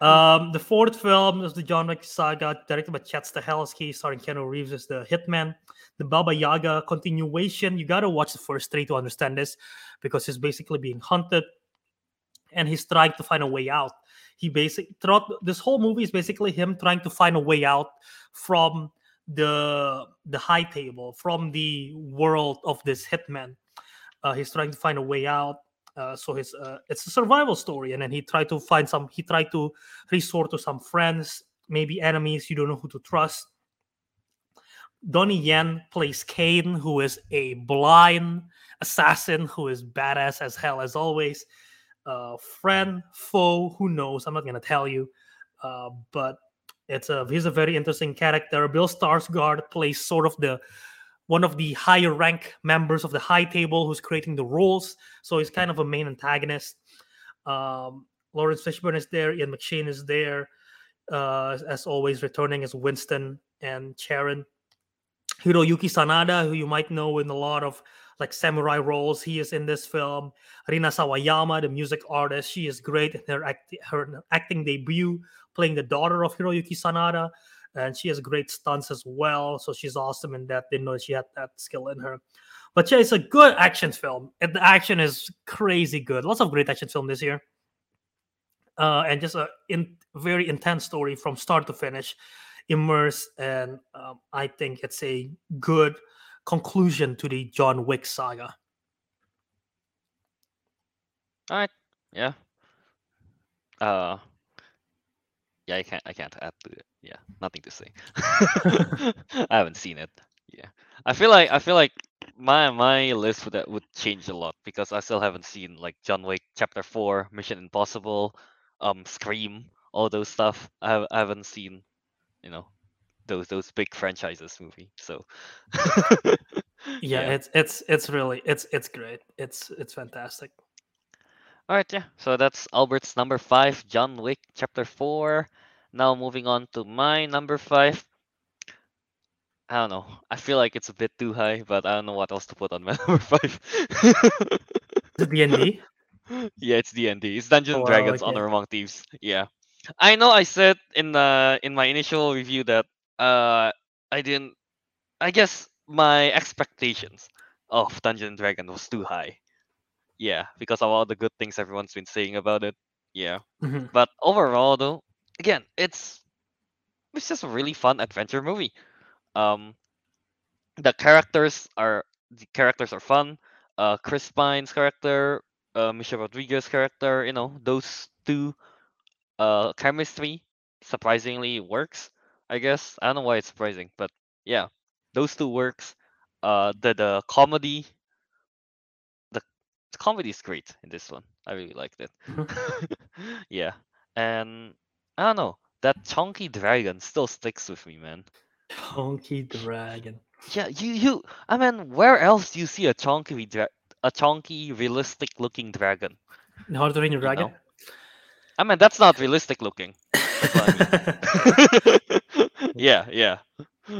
Um, the fourth film is the John Wick saga, directed by Chad Stahelski, starring Keanu Reeves as the hitman. The Baba Yaga continuation. You gotta watch the first three to understand this, because he's basically being hunted, and he's trying to find a way out. He basically throughout this whole movie is basically him trying to find a way out from the the high table, from the world of this hitman. Uh, he's trying to find a way out Uh, so his uh, it's a survival story, and then he tried to find some. He tried to resort to some friends, maybe enemies. You don't know who to trust. Donnie Yen plays Caine, who is a blind assassin who is badass as hell as always. Uh, friend, foe, who knows? I'm not gonna tell you. Uh, but it's a he's a very interesting character. Bill Skarsgård plays sort of the one of the higher rank members of the high table who's creating the rules. So he's kind of a main antagonist. Um, Laurence Fishburne is there. Ian McShane is there. Uh, as always, returning as Winston and Charon. Hiroyuki Sanada, who you might know in a lot of like samurai roles, he is in this film. Rina Sawayama, the music artist, she is great in her, act- her acting debut, playing the daughter of Hiroyuki Sanada, and she has great stunts as well. So she's awesome in that. Didn't know she had that skill in her. But yeah, it's a good action film. And the action is crazy good. Lots of great action film this year. Uh, and just a in, very intense story from start to finish immersed, and um, I think it's a good conclusion to the John Wick saga. All right. Yeah. Uh. Yeah, I can't. I can't add to it. Yeah, nothing to say. I haven't seen it. Yeah, I feel like I feel like my my list would that would change a lot because I still haven't seen like John Wick Chapter Four, Mission Impossible, um, Scream, all those stuff. I, have, I haven't seen, you know, those those big franchises movie. So yeah, Yeah. it's it's it's really it's it's great. It's it's fantastic. All right, yeah. So that's Albert's number five, John Wick Chapter Four. Now moving on to my number five. I don't know. I feel like it's a bit too high, but I don't know what else to put on my number five. The D and D. yeah, it's D and D. It's Dungeons Oh, and Dragons okay. Honor Among Thieves. Yeah, I know. I said in the in my initial review that uh I didn't. I guess my expectations of Dungeons and Dragons was too high. Yeah, because of all the good things everyone's been saying about it. Yeah, Mhm. but overall though, again, it's it's just a really fun adventure movie. Um, the characters are the characters are fun. Uh, Chris Pine's character, uh, Michelle Rodriguez's character, you know, those two, uh, chemistry surprisingly works. I guess I don't know why it's surprising, but yeah, those two works. Uh, the the comedy, the, the comedy is great in this one. I really liked it. yeah, and I don't know that chunky dragon still sticks with me, man. Chunky Dragon. Yeah, you you. I mean, where else do you see a chunky dra- a chunky, realistic looking dragon? How to Train Your You know? Dragon. I mean, that's not realistic looking. yeah, yeah,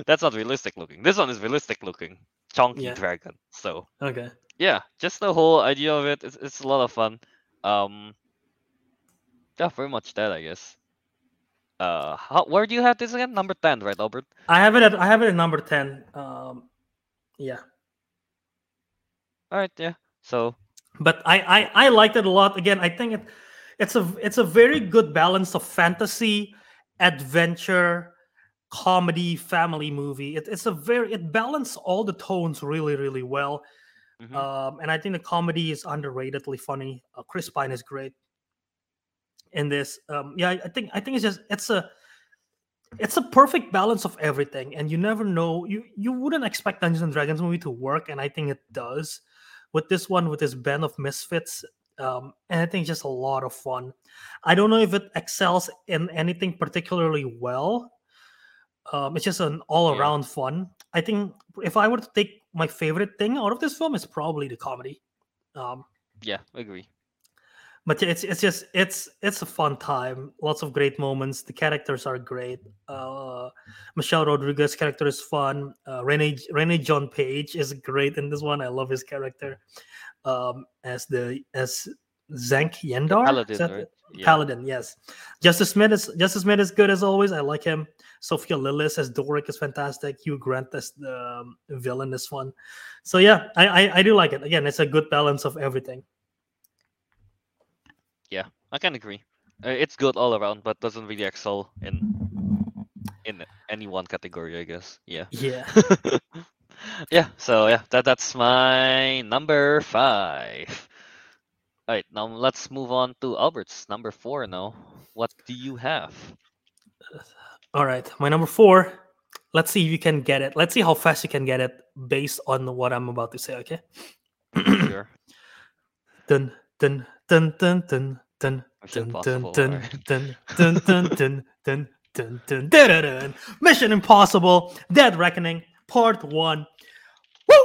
that's not realistic looking. This one is realistic looking, chunky Yeah. dragon. So okay. yeah, just the whole idea of it, it's, it's a lot of fun. Um, yeah, very much that, I guess. Uh, how, where do you have this again? Number ten, right, Albert? I have it at I have it at number ten. Um, yeah. All right, yeah. So but I, I I liked it a lot. Again, I think it it's a it's a very good balance of fantasy, adventure, comedy, family movie. It, it's a very it balanced all the tones really really well. mhm. Um, and I think the comedy is underratedly funny. Uh, Chris Pine is great in this. Um, yeah, I I think I think it's just it's a it's a perfect balance of everything, and you never know. You you wouldn't expect Dungeons and Dragons movie to work, and I think it does with this one with this band of misfits. Um, and I think it's just a lot of fun. I don't know if it excels in anything particularly well. Um, it's just an all-around fun. I think if I were to take my favorite thing out of this film, it's probably the comedy. Um, yeah, agree. But yeah, it's it's just it's it's a fun time. Lots of great moments. The characters are great. Uh, Michelle Rodriguez character is fun. Uh, Rene Regé-Jean Page is great in this one. I love his character um, as the as Xenk Yendar. Paladin, right? Yeah. Paladin, yes. Justice Smith is Justice Smith is good as always. I like him. Sophia Lillis as Doric is fantastic. Hugh Grant as the um, villain is fun. So yeah, I, I I do like it. Again, it's a good balance of everything. Yeah, I can agree. Uh, it's good all around, but doesn't really excel in in any one category, I guess. Yeah. Yeah. yeah. So yeah, that that's my number five. All right, now let's move on to Albert's number four. Now, what do you have? All right, my number four. Let's see if you can get it. Let's see how fast you can get it based on what I'm about to say. Okay. Sure. dun dun dun dun dun dun Mission dun dun Impossible, dun dun dun dun dun dun dun dun dun dun dun. Mission Impossible: Dead Reckoning Part One. Woo!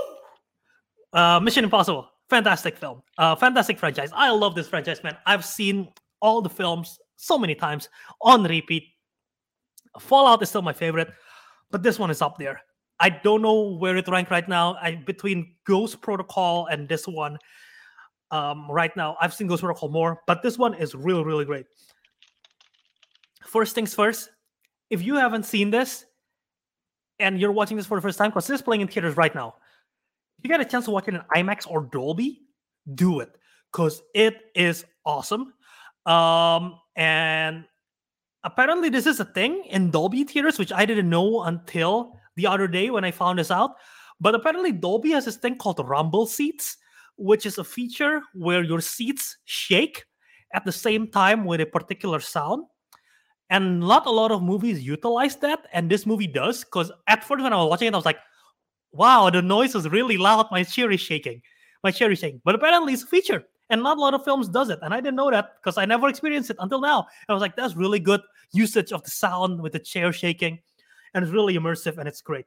Uh, Mission Impossible, fantastic film, uh, fantastic franchise. I love this franchise, man. I've seen all the films so many times on repeat. Fallout is still my favorite, but this one is up there. I don't know where it ranked right now. I between Ghost Protocol and this one. Um, right now, I've seen Ghost Protocol more, but this one is really, really great. First things first, if you haven't seen this and you're watching this for the first time, because this is playing in theaters right now, if you get a chance to watch it in IMAX or Dolby, do it because it is awesome. Um, and apparently, this is a thing in Dolby theaters, which I didn't know until the other day when I found this out. But apparently, Dolby has this thing called rumble seats, which is a feature where your seats shake at the same time with a particular sound. And not a lot of movies utilize that, and this movie does. Because at first, when I was watching it, I was like, "Wow, the noise is really loud. My chair is shaking. My chair is shaking." But apparently, it's a feature, and not a lot of films does it. And I didn't know that because I never experienced it until now. And I was like, "That's really good usage of the sound with the chair shaking, and it's really immersive and it's great."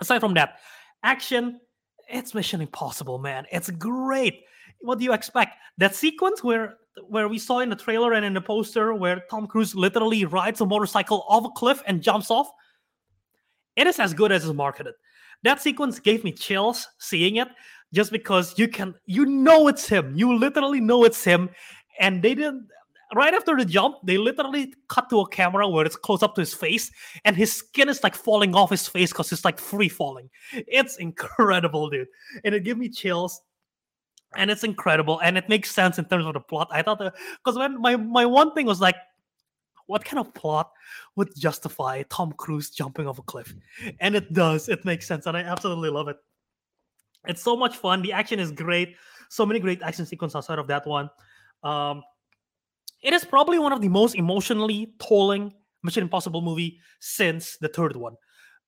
Aside from that, action, it's Mission Impossible, man. It's great. What do you expect? That sequence where where we saw in the trailer and in the poster where Tom Cruise literally rides a motorcycle off a cliff and jumps off. It is as good as it's marketed. That sequence gave me chills seeing it just because you can you know it's him. You literally know it's him. And they didn't right after the jump, they literally cut to a camera where it's close up to his face, and his skin is like falling off his face because it's like free falling. It's incredible, dude. And it gave me chills. And it's incredible, and it makes sense in terms of the plot. I thought because when my my one thing was like, what kind of plot would justify Tom Cruise jumping off a cliff? And it does. It makes sense, and I absolutely love it. It's so much fun. The action is great. So many great action sequences outside of that one. Um, it is probably one of the most emotionally tolling Mission Impossible movie since the third one.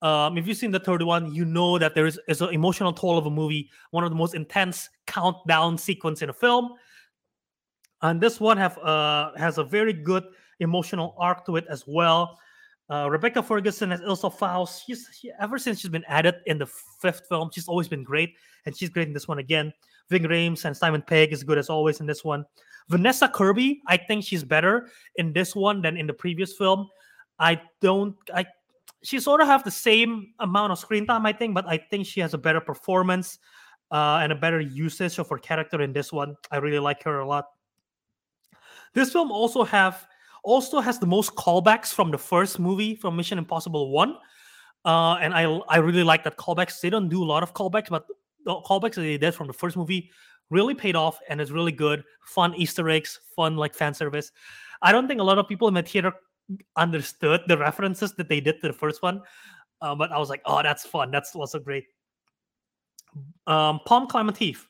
Um, if you've seen the third one, you know that there is, is an emotional toll of a movie, one of the most intense countdown sequence in a film. And this one have uh, has a very good emotional arc to it as well. Uh, Rebecca Ferguson as Ilsa Faust. She's she, ever since she's been added in the fifth film, she's always been great, and she's great in this one again. Ving Rhames and Simon Pegg is good as always in this one. Vanessa Kirby, I think she's better in this one than in the previous film. I don't, I, she sort of have the same amount of screen time, I think, but I think she has a better performance uh, and a better usage of her character in this one. I really like her a lot. This film also have also has the most callbacks from the first movie from Mission Impossible One, uh, and I I really like that callbacks. They don't do a lot of callbacks, but the callbacks that they did from the first movie really paid off and it's really good. Fun Easter eggs, fun like fan service. I don't think a lot of people in the theater understood the references that they did to the first one, uh, but I was like, oh, that's fun. That's also great. Um, Pom Klementieff,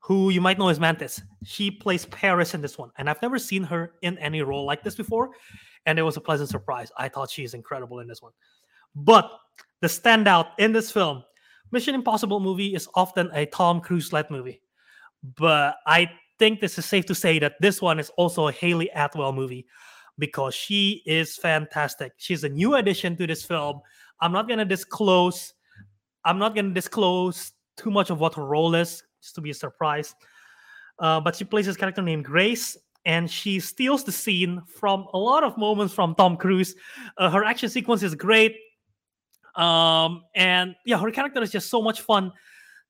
who you might know as Mantis, she plays Paris in this one, and I've never seen her in any role like this before, and it was a pleasant surprise. I thought she's incredible in this one. But the standout in this film, Mission Impossible movie is often a Tom Cruise led movie but I think this is safe to say that this one is also a Hayley Atwell movie because she is fantastic. She's a new addition to this film. I'm not gonna disclose. I'm not gonna disclose too much of what her role is, just to be a surprise. Uh, but she plays this character named Grace, and she steals the scene from a lot of moments from Tom Cruise. Uh, her action sequence is great, um, and yeah, her character is just so much fun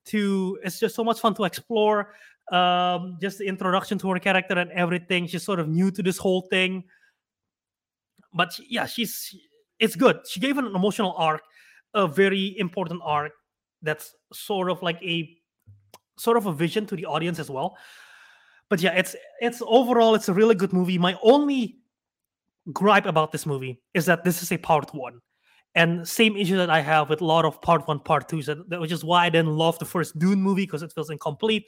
to it's just so much fun to explore. Um just the introduction to her character and everything she's sort of new to this whole thing. But she- yeah she's it's good. She gave an emotional arc a very important arc that's sort of like a sort of a vision to the audience as well. But yeah it's it's overall it's a really good movie. My only gripe about this movie is that this is a part one and same issue that I have with a lot of part one, part two, so which is why I didn't love the first Dune movie because it feels incomplete.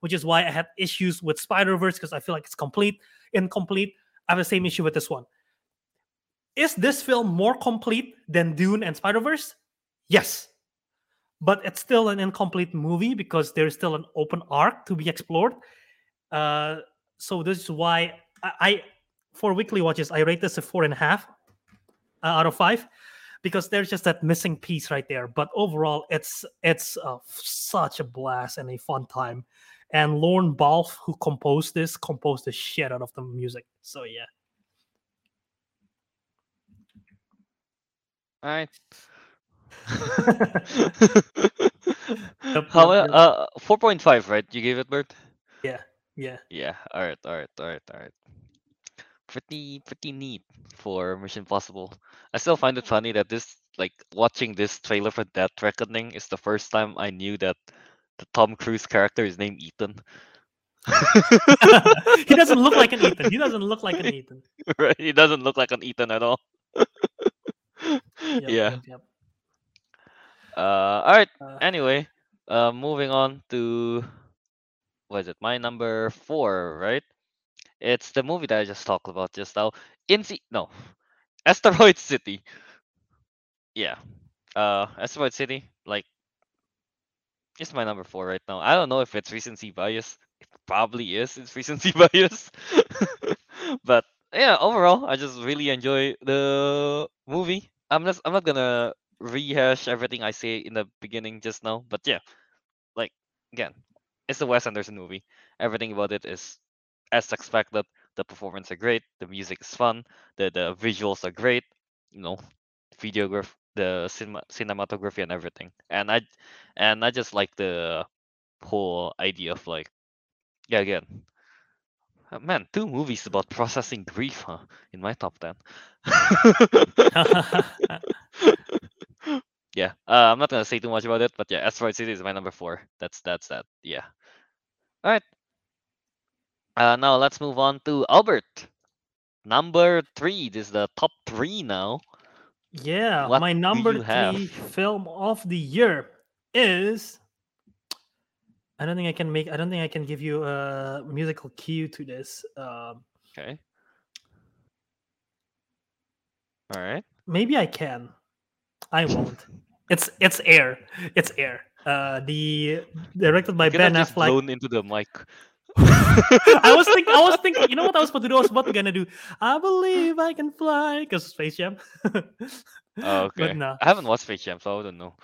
which is why I had issues with Spider Verse because I feel like it's complete, incomplete. I have the same issue with this one. Is this film more complete than Dune and Spider Verse? Yes, but it's still an incomplete movie because there's still an open arc to be explored. Uh, so this is why I, I for weekly watches I rate this a four and a half uh, out of five because there's just that missing piece right there. But overall, it's it's uh, such a blast and a fun time. And Lorne Balfe, who composed this, composed the shit out of the music. So yeah. All right. How uh four point five, right? You gave it, Bert? yeah, yeah. Yeah. All right. All right. All right. All right. Pretty pretty neat for Mission Impossible. I still find it funny that this like watching this trailer for Dead Reckoning is the first time I knew that the Tom Cruise character is named Ethan. he doesn't look like an Ethan. He doesn't look like an Ethan. right? He doesn't look like an Ethan at all. Yep, yeah. Yep, yep. Uh, all right. Uh, Anyway, uh, moving on to what is it? My number four, right? It's the movie that I just talked about just now. Inci no, Asteroid City. Yeah. Uh, Asteroid City, like, it's my number four right now. I don't know if it's recency bias. It probably is. It's recency bias. but yeah, overall, I just really enjoy the movie. I'm just I'm not gonna rehash everything I say in the beginning just now, but yeah, like again, it's a Wes Anderson movie. Everything about it is as expected. The performance are great. The music is fun. The the visuals are great. You know, videograph, the cinema, cinematography and everything. And I and I just like the whole idea of like, yeah, again. uh, Man, two movies about processing grief, huh? In my top ten. yeah, uh, I'm not gonna say too much about it, but yeah, Asteroid City is my number four. That's that's that. Yeah. All right. Uh, now let's move on to Albert. Number three. This is the top three now. yeah, What my number you have? three film of the year is. I don't think I can make. I don't think I can give you a musical cue to this. Um, Okay. All right. maybe I can. I won't. It's it's air. It's air. Uh, the directed by You could have Ben just Affleck. blown into the mic. I was thinking. I was thinking. You know what I was about to do? I was about to gonna do. I believe I can fly because Space Jam. Oh, okay. But no. I haven't watched Space Jam, so I don't know.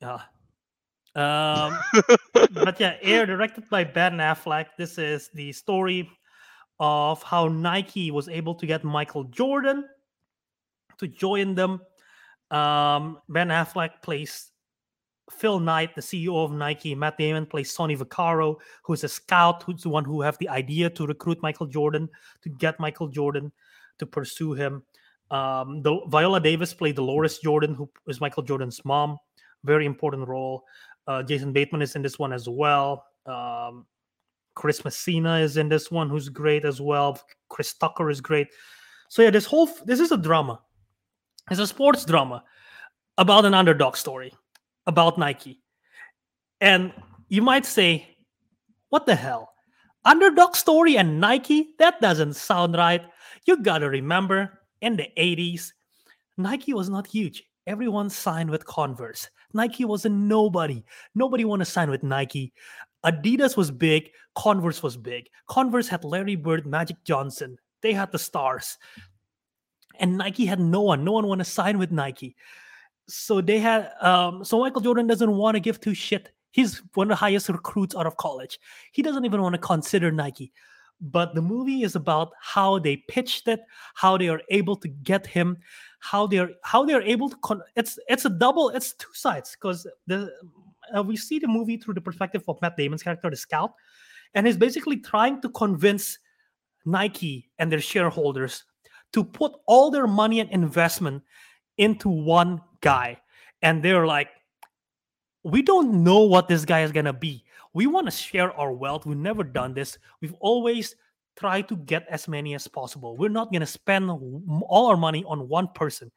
Yeah. Um, but yeah, Air, directed by Ben Affleck. This is the story of how Nike was able to get Michael Jordan to join them. Um, ben Affleck plays Phil Knight, the CEO of Nike. Matt Damon plays Sonny Vaccaro, who's a scout, who's the one who have the idea to recruit Michael Jordan, to get Michael Jordan to pursue him. Um, the Viola Davis played Dolores Jordan, who is Michael Jordan's mom. Very important role. Uh, Jason Bateman is in this one as well. Um, Chris Messina is in this one, who's great as well. Chris Tucker is great. So yeah, this whole this is a drama. It's a sports drama about an underdog story about Nike. And you might say, what the hell? Underdog story and Nike? That doesn't sound right. You gotta remember, in the 80s, Nike was not huge. Everyone signed with Converse. Nike was a nobody. Nobody wanted to sign with Nike. Adidas was big. Converse was big. Converse had Larry Bird, Magic Johnson. They had the stars. And Nike had no one. No one wanted to sign with Nike. So they had um so Michael Jordan doesn't want to give two shit. He's one of the highest recruits out of college. He doesn't even want to consider Nike. But the movie is about how they pitched it, how they are able to get him, how they're how they're able to con- it's it's a double it's two sides because the uh, we see the movie through the perspective of Matt Damon's character the scout and he's basically trying to convince Nike and their shareholders to put all their money and investment into one guy and they're like we don't know what this guy is going to be we want to share our wealth we've never done this we've always tried to get as many as possible. We're not going to spend all our money on one person.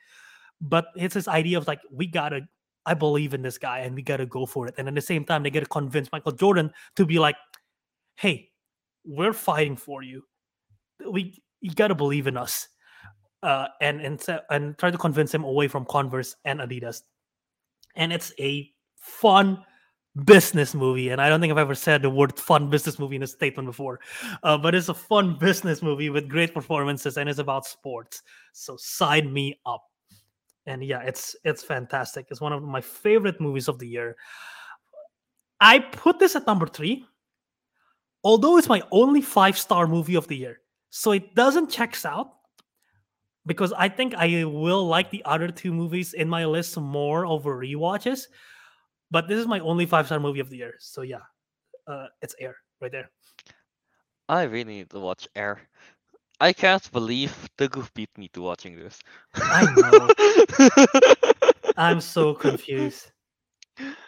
But it's this idea of like, we got to, I believe in this guy and we got to go for it. And at the same time, they got to convince Michael Jordan to be like, "Hey, we're fighting for you. We you got to believe in us." Uh, and and and try to convince him away from Converse and Adidas. And it's a fun business movie, and I don't think I've ever said the word "fun business movie" in a statement before. Uh, but it's a fun business movie with great performances, and it's about sports. So sign me up. And yeah, it's it's fantastic. It's one of my favorite movies of the year. I put this at number three, although it's my only five star movie of the year. So it doesn't checks out because I think I will like the other two movies in my list more over rewatches. But this is my only five star movie of the year. So yeah, uh, it's Air right there. I really need to watch Air. I can't believe the goof beat me to watching this. I know. I'm so confused.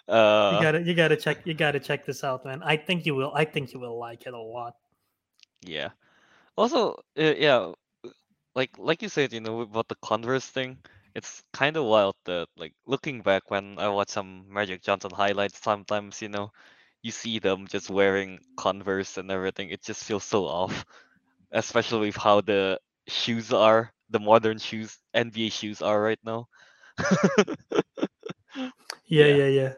uh, You gotta you gotta check you gotta check this out, man. I think you will. I think you will like it a lot. Yeah. Also, uh, yeah, like like you said, you know, about the Converse thing, it's kind of wild that like looking back when I watch some Magic Johnson highlights, sometimes you know, you see them just wearing Converse and everything. It just feels so off, especially with how the shoes are, the modern shoes, NBA shoes are right now. Yeah, Yeah. yeah,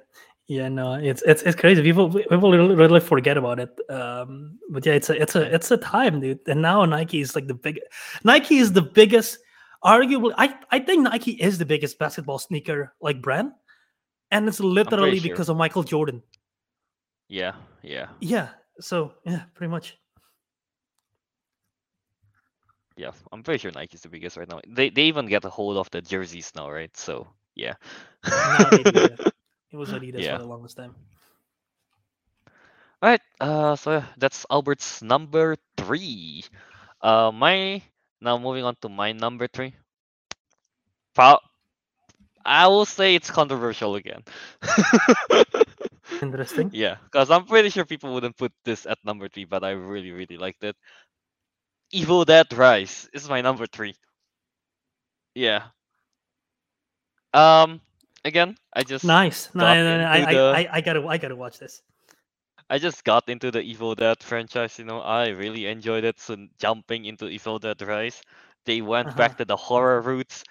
yeah. No, it's it's it's crazy. People people really, really forget about it. Um, but yeah, it's a it's a it's a time, dude. And now Nike is like the big. Nike is the biggest. Arguably, I I think Nike is the biggest basketball sneaker like brand, and it's literally sure. because of Michael Jordan. Yeah, yeah, Yeah. So yeah, pretty much. yeah. I'm pretty sure Nike's the biggest right now. They they even get a hold of the jerseys now, right? So yeah. Yeah. It was Adidas Yeah. for the longest time. Alright, uh, so yeah, that's Albert's number three. Uh, my now moving on to my number three. Pro- I will say it's controversial again. Interesting. yeah, because I'm pretty sure people wouldn't put this at number three, but I really, really liked it. Evil Dead Rise is my number three. Yeah. Um. Again, I just Nice. No, no, no, I, the- I, I, I gotta, I gotta watch this. I just got into the Evil Dead franchise, you know, I really enjoyed it. So jumping into Evil Dead Rise, they went Uh-huh. back to the horror roots,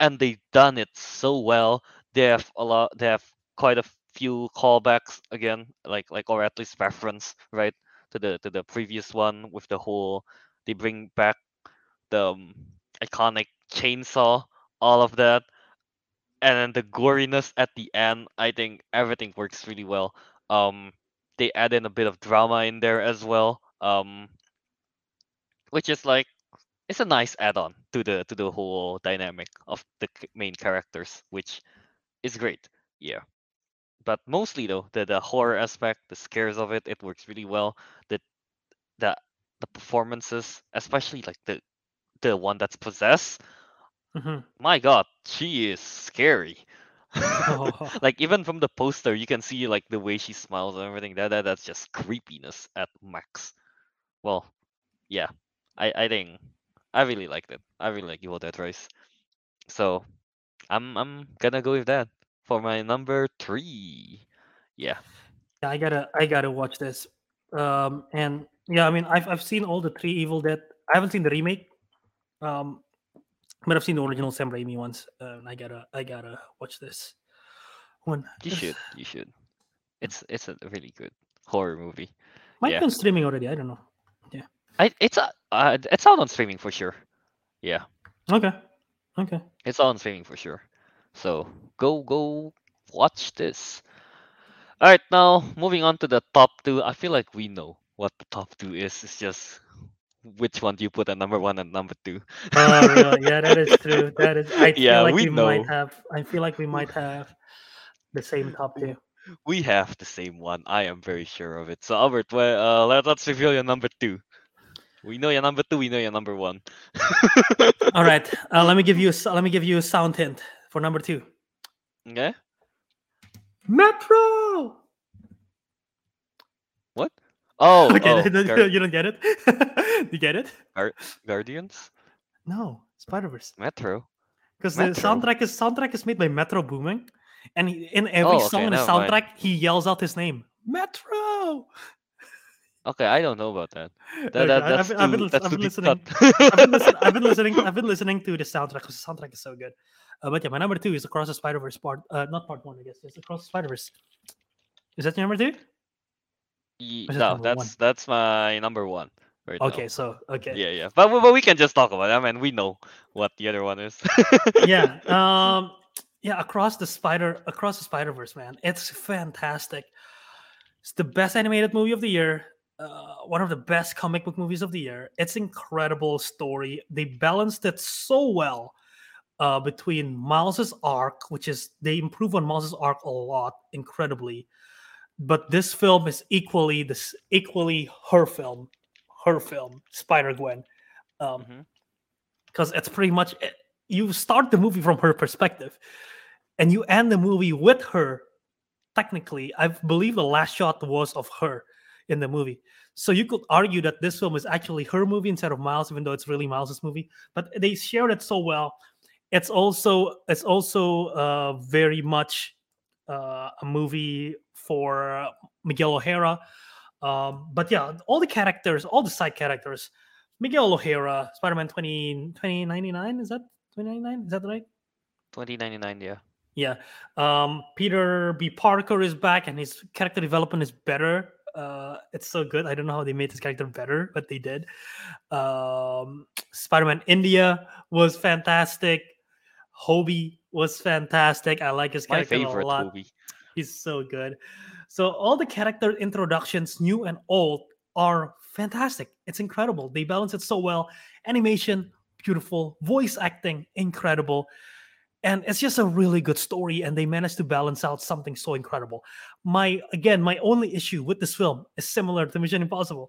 and they done it so well. They have a lot. They have quite a few callbacks again, like like or at least reference right to the to the previous one with the whole. They bring back the um, iconic chainsaw, all of that, and then the goriness at the end. I think everything works really well. Um, they add in a bit of drama in there as well. Um, which is like it's a nice add-on to the to the whole dynamic of the main characters, which is great. Yeah. But mostly though, the the horror aspect, the scares of it, it works really well. The the the performances, especially like the the one that's possessed. Mhm. My God, she is scary. Oh. like even from the poster, you can see like the way she smiles and everything. That, that that's just creepiness at max. Well, yeah, I I think I really liked it. I really like Evil Dead Rise. So I'm I'm gonna go with that for my number three. Yeah. Yeah, I gotta I gotta watch this. Um and yeah, I mean I've I've seen all the three Evil Dead. I haven't seen the remake. Um but I've seen the original Sam Raimi ones. Uh, and I gotta I gotta watch this one. You This- should. You should. It's it's a really good horror movie. Might yeah. be on streaming already. I don't know. I it's a uh, it's out on streaming for sure. Yeah. Okay. Okay. It's on streaming for sure. So go go watch this. All right, now moving on to the top two. I feel like we know what the top two is. It's just which one do you put at number one and number two? Oh, really? yeah, that is true. That is. I feel Yeah, like we we, might have. I feel like we might have the same top two. We have the same one. I am very sure of it. So Albert, well, uh, let, let's reveal your number two. We know your number two. We know your number one. All right. Uh, let me give you. Let me give you a sound hint for number two. Okay. Metro. Oh, okay, oh, Guar- you don't get it. you get it? Guardians, No, Spider Verse. Metro. Because the soundtrack is soundtrack is made by Metro Booming, and he, in every Oh, song in the never mind. soundtrack he yells out his name, Metro. Okay, I don't know about that. That, that I- that's I've been- I've too, been- that's I've too been deep listening- I've been, I've been listening. I've been listening to the soundtrack because the soundtrack is so good. Uh, but yeah, my number two is Across the Spider Verse part. Uh, not part one, I guess. It's Across the Spider Verse. Is that your number two? Ye- Or is it no, number one? that's that's my number one. Right now. Okay, so okay. Yeah, yeah. But we- but we can just talk about it. I mean, we know what the other one is. yeah um yeah across the spider across the spider verse man it's fantastic it's the best animated movie of the year uh, one of the best comic book movies of the year it's incredible story they balanced it so well uh, between miles's arc which is they improve on miles's arc a lot incredibly but this film is equally this equally her film her film spider gwen um, Mhm. because it's pretty much it- you start the movie from her perspective and you end the movie with her technically. I believe the last shot was of her in the movie. So you could argue that this film is actually her movie instead of miles even though it's really miles's movie but they shared it so well. It's also it's also uh, very much uh, a movie for miguel o'hara um, but yeah all the characters all the side characters Miguel O'Hara, Spider Man 20, 2099, is that 2099? Is that right? 2099, yeah. Yeah. Um, Peter B. Parker is back and his character development is better. Uh, it's so good. I don't know how they made this character better, but they did. Um, Spider Man India was fantastic. Hobie was fantastic. I like his My character a lot. movie. He's so good. So all the character introductions, new and old, are fantastic. It's incredible. They balance it so well. Animation, beautiful. Voice acting, incredible. And it's just a really good story, and they managed to balance out something so incredible. My again, my only issue with this film is similar to Mission Impossible.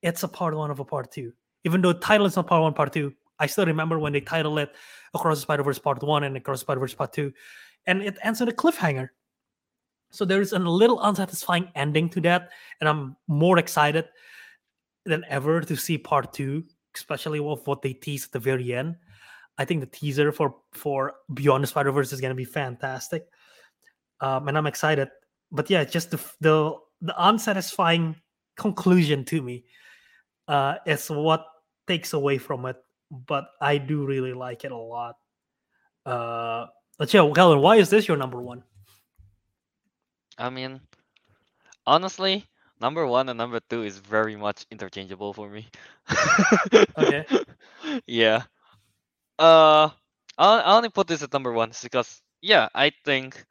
It's a part one of a part two. Even though the title is not part one, part two, I still remember when they titled it Across the Spider Verse Part One and Across the Spider Verse Part Two, and it ends on a cliffhanger. So there is a little unsatisfying ending to that, and I'm more excited than ever to see part two, especially with what they tease at the very end. I think the teaser for for Beyond the Spider Verse is going to be fantastic, um, and I'm excited. But yeah, just the the the unsatisfying conclusion to me uh, is what takes away from it. But I do really like it a lot. Uh, but yeah, Kelvin, why is this your number one? I mean, honestly, number one and number two is very much interchangeable for me. Okay. yeah. Uh, I I only put this at number one because yeah, I think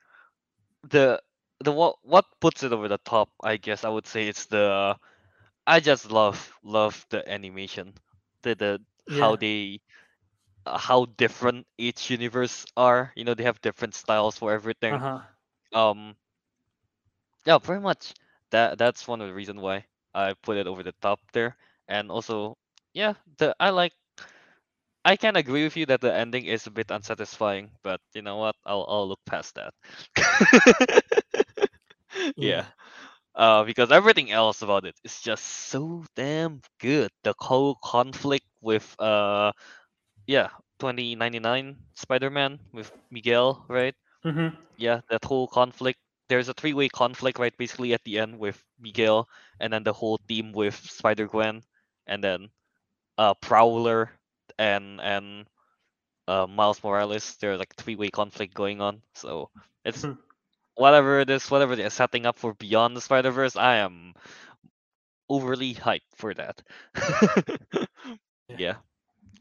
the the what what puts it over the top, I guess I would say it's the I just love love the animation, the the how they uh, how different each universe are. You know, they have different styles for everything. Uh huh. Um, yeah, pretty much. That that's one of the reason why I put it over the top there. And also, yeah, the I like. I can agree with you that the ending is a bit unsatisfying, but you know what? I'll I'll look past that. yeah. Uh, because everything else about it is just so damn good. The whole conflict with uh, yeah, 2099 Spider-Man with Miguel, right? Mm-hmm. yeah, that whole conflict. There's a three-way conflict, right? Basically, at the end with Miguel, and then the whole team with Spider Gwen, and then uh Prowler and and uh Miles Morales. There's like three-way conflict going on. So it's Mhm. whatever it is, whatever they're setting up for Beyond the Spider Verse. I am overly hyped for that. Yeah. yeah.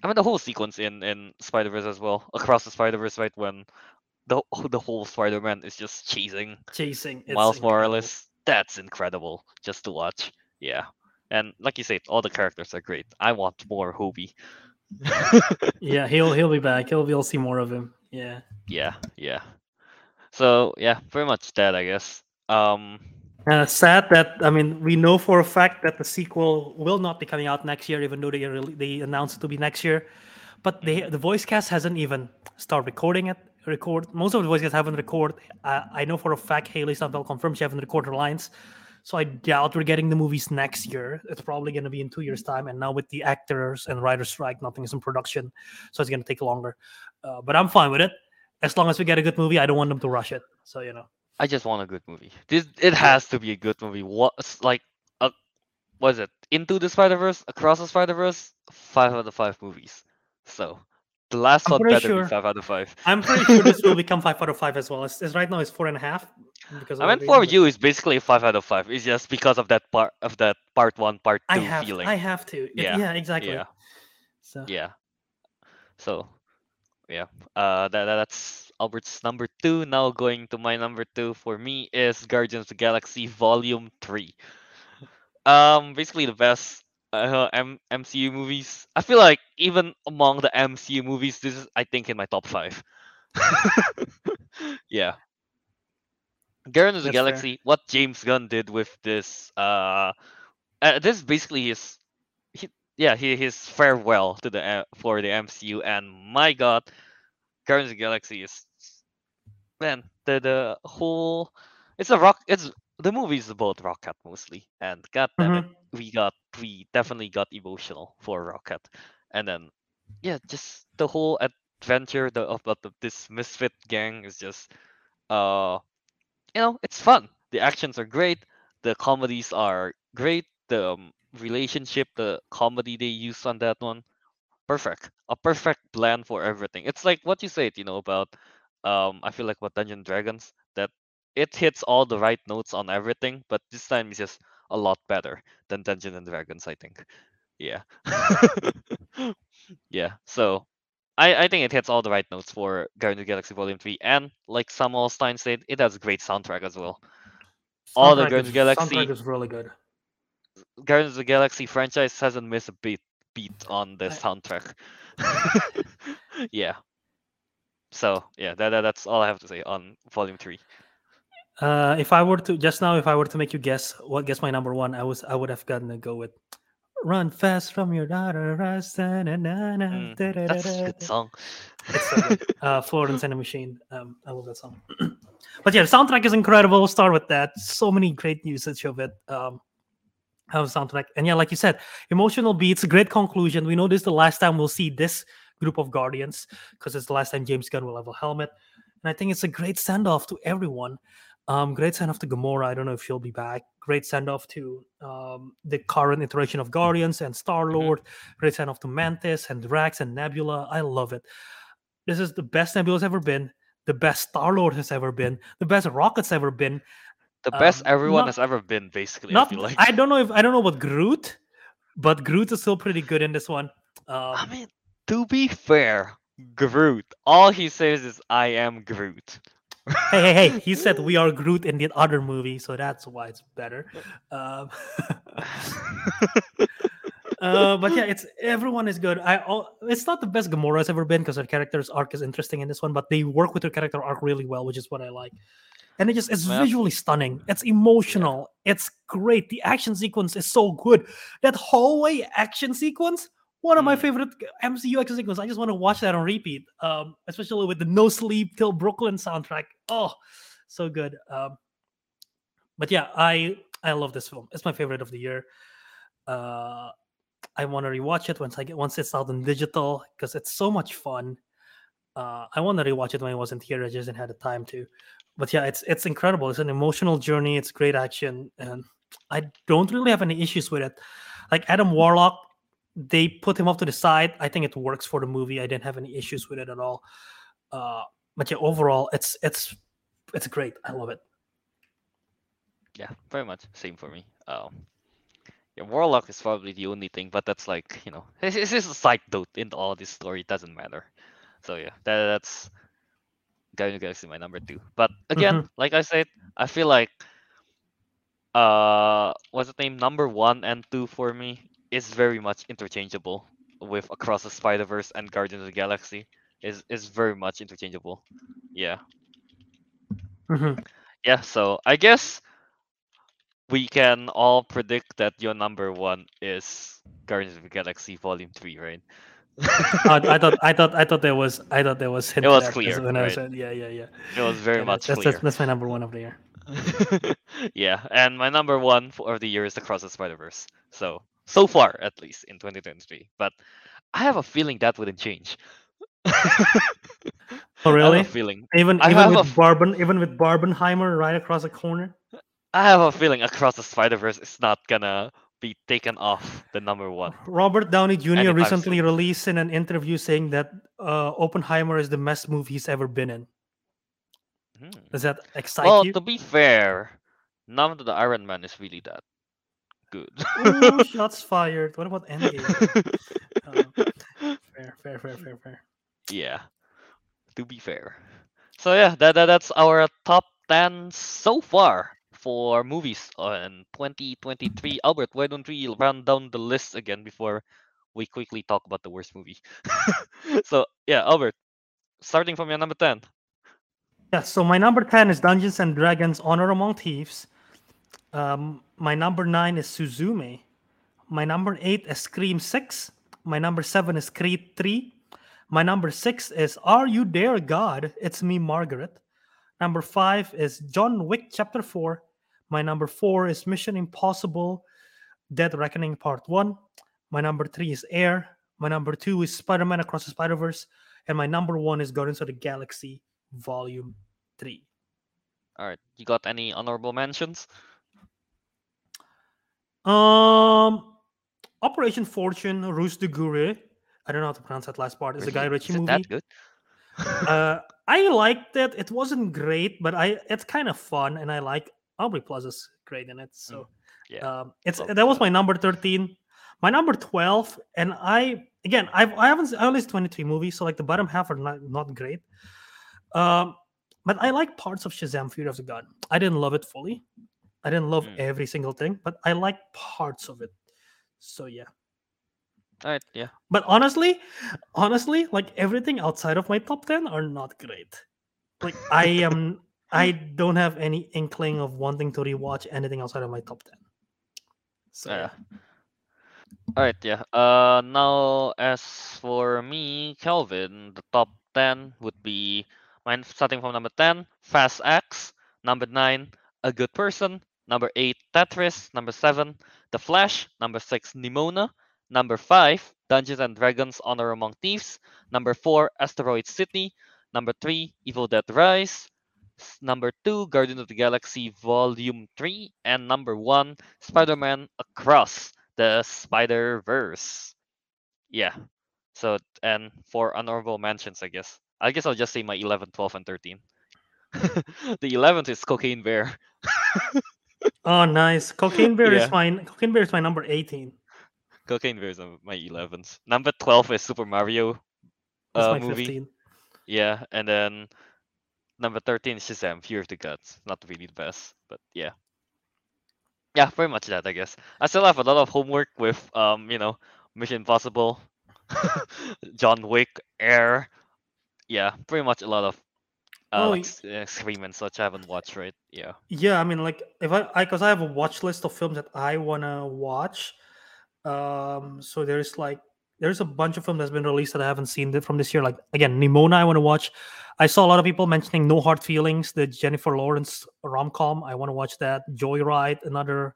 I mean the whole sequence in in Spider Verse as well, across the Spider Verse, right? When the the whole Spider Man is just chasing Chasing it's Miles incredible. Morales. That's incredible just to watch. Yeah. And like you said, all the characters are great. I want more Hobie. Yeah, he'll he'll be back. He'll be. we'll see more of him. Yeah. yeah, yeah. So yeah, pretty much that I guess. Um Uh, sad that I mean we know for a fact that the sequel will not be coming out next year, even though they they announced it to be next year. But they the voice cast hasn't even started recording it. Record most of the voice cast haven't recorded. Uh, I know for a fact Hailee Steinfeld confirmed she haven't recorded her lines. So I doubt we're getting the movies next year. It's probably going to be in two years' time. And now with the actors and writers strike, nothing is in production, so it's going to take longer. Uh, but I'm fine with it as long as we get a good movie. I don't want them to rush it. So you know. I just want a good movie. This it has to be a good movie. What like a was it Into the Spider Verse, Across the Spider Verse, five out of five movies. So the last I'm one better sure- be five out of five. I'm pretty sure this will become five out of five as well. It's, it's right now it's four and a half. Because I mean, for you, it's basically five out of five. It's just because of that part of that part one, part two I have feeling. I have to. Yeah, yeah, exactly. yeah. So Yeah. So, yeah. Uh, that that- that's Albert's number two. Now going to my number two for me is Guardians of the Galaxy Volume Three. Um, basically the best uh, M- MCU movies. I feel like even among the MCU movies, this is I think in my top five. yeah. Guardians of the That's fair. Galaxy. What James Gunn did with this. Uh, uh this is basically his. He, yeah, he, his farewell to the uh, for the MCU, and my God, Guardians of the Galaxy is man the the whole. It's a rock. It's the movie is about Rocket mostly, and God damn it, we got we definitely got emotional for Rocket, and then yeah, just the whole adventure the of, of the, this misfit gang is just uh you know it's fun. The actions are great, the comedies are great, the um, relationship, the comedy they use on that one, perfect. A perfect blend for everything. It's like what you said, you know about um I feel like what Dungeon Dragons it hits all the right notes on everything, but this time it's just a lot better than Dungeons and Dragons, I think. Yeah. yeah. So I, I think it hits all the right notes for Guardians of the Galaxy Volume 3. And like Samuel Stein said, it has a great soundtrack as well. All the soundtrack Guardians of the Galaxy- soundtrack is really good. Guardians of the Galaxy franchise hasn't missed a beat beat on the I- soundtrack. yeah. So yeah, that, that that's all I have to say on Volume 3. Uh, if I were to just now, if I were to make you guess what guess my number one, I was I would have gotten to go with "Run Fast from Your Daughter." Mm, that's a good song. So good. uh, Florence and the Machine. Um, I love that song. but yeah, the soundtrack is incredible. We'll start with that. So many great usage of it. Um, how soundtrack, and yeah, like you said, emotional beats. Great conclusion. We know this is the last time we'll see this group of Guardians because it's the last time James Gunn will have a helmet. And I think it's a great send off to everyone. Um, great send off to Gamora. I don't know if she'll be back. Great send off to um, the current iteration of Guardians and Star Lord. Great send off to Mantis and Drax and Nebula. I love it. This is the best Nebula's ever been. The best Star Lord has ever been. The best Rocket's ever been. The best Um, everyone not- has ever been, basically. Not, I like. I don't know if I don't know about Groot, but Groot is still pretty good in this one. I Um, mean, to be fair, Groot, all he says is "I am Groot." Hey, hey, hey! He said we are Groot in the other movie, so that's why it's better. Um, uh, but yeah, it's everyone is good. I it's not the best Gamora's ever been because her character's arc is interesting in this one, but they work with her character arc really well, which is what I like. And it just it's Yeah. visually stunning. It's emotional. It's great. The action sequence is so good. That hallway action sequence, one of my Mm. favorite MCU action sequences. I just want to watch that on repeat. Um, especially with the No Sleep Till Brooklyn soundtrack. Oh, so good. Um, but yeah, I I love this film. It's my favorite of the year. Uh, I want to rewatch it once I get once it's out in digital because it's so much fun. Uh, I want to rewatch it when I wasn't here. I just didn't have the time to. But yeah, it's it's incredible. It's an emotional journey. It's great action, and I don't really have any issues with it. Like Adam Warlock, they put him off to the side. I think it works for the movie. I didn't have any issues with it at all. Uh, but yeah, overall, it's it's it's great. I love it. yeah, very much same for me. Um, yeah, Warlock is probably the only thing, but that's like you know, this is a side note in all this story. It doesn't matter. So yeah, that, that's Guardians of Galaxy my number two. But again, like I said, I feel like uh, what's the name? Number one and two for me is very much interchangeable with Across the Spider Verse and Guardians of the Galaxy. Is is very much interchangeable. Yeah. Mhm. Yeah, so I guess we can all predict that your number one is Guardians of the Galaxy Volume Three, right? I thought I thought I thought there was I thought there was hint was there 'cause clear, when I right? said yeah yeah yeah. it was very Yeah, much that's, clear. That's, that's my number one of the year. yeah, and my number one for the year is Across the Spider Verse. So so far, at least in 2023, but I have a feeling that wouldn't change. Oh really? a feeling. Even I even have a with f- Barben even with Barbenheimer right across the corner. I have a feeling Across the Spider Verse is not gonna be taken off the number one. Robert Downey Jr. Anytime recently soon. released in an interview saying that uh, Oppenheimer is the best movie he's ever been in. Hmm. Does that excite Well, you? to be fair, none of the Iron Man is really that good. Ooh, shots fired. What about Endgame? fair, fair, fair, fair, fair. yeah, to be fair. So yeah, that, that that's our top ten so far for movies in 2023. Albert, why don't we run down the list again before we quickly talk about the worst movie? so yeah, Albert, starting from your number ten. Yeah, so my number 10 is Dungeons and Dragons Honor Among Thieves. Um, my number 9 is Suzume. My number 8 is Scream 6. My number 7 is Creed 3. My number 6 is Are You There, God? It's Me, Margaret. Number 5 is John Wick Chapter 4. My number 4 is Mission Impossible Dead Reckoning Part 1. My number 3 is Air. My number 2 is Spider Man Across the Spider Verse. And my number 1 is Guardians of the Galaxy Volume 3. All right, you got any honorable mentions? Um, Operation Fortune, Ruse de Guerre. I don't know how to pronounce that last part. It's a Guy Really? Ritchie movie. that good? uh, I liked it. It wasn't great, but I it's kind of fun, and I like Aubrey Plaza's great in it. So yeah. um, it's love that was my number thirteen. My number twelve, and I again I've I haven't I only twenty three movies, so like the bottom half are not not great. Um, but I like parts of Shazam: Fury of the God. I didn't love it fully. I didn't love Mm. every single thing, but I like parts of it. So yeah. All right, yeah. But honestly, honestly, like everything outside of my top 10 are not great. Like I am I don't have any inkling of wanting to rewatch anything outside of my top 10. So Yeah. All right, yeah. Uh, now as for me, Kelvin, the top ten would be mine. Starting from number ten, Fast X. Number nine, A Good Person. Number eight, Tetris. Number seven, The Flash. Number six, Nimona. Number five, Dungeons and Dragons: Honor Among Thieves. Number four, Asteroid City. Number three, Evil Dead Rise. Number two, Guardians of the Galaxy Volume Three, and number one, Spider-Man Across the Spider Verse. Yeah. So and for honorable mentions, I guess. I guess I'll just say my 11, 12, and 13. the 11th is Cocaine Bear. Oh nice. Cocaine Bear Yeah. is my Cocaine Bear is my number 18. Cocaine Bear is my 11th. Number 12 is Super Mario uh, my movie. 15. Yeah, and then number 13 is Shazam, Fury of the Gods. Not really the best, but yeah. Yeah, pretty much that, I guess. I still have a lot of homework with, um, you know, Mission Impossible, John Wick, Air. Yeah, pretty much a lot of uh, Oh, like y- s- uh, Scream and such I haven't watched, right? Yeah. Yeah, I mean like if I I cuz I have a watch list of films that I want to watch. Um so there's like there's a bunch of films that's been released that I haven't seen from this year. Like again, Nimona, I want to watch. I saw a lot of people mentioning No Hard Feelings, the Jennifer Lawrence rom com. I want to watch that. Joyride, another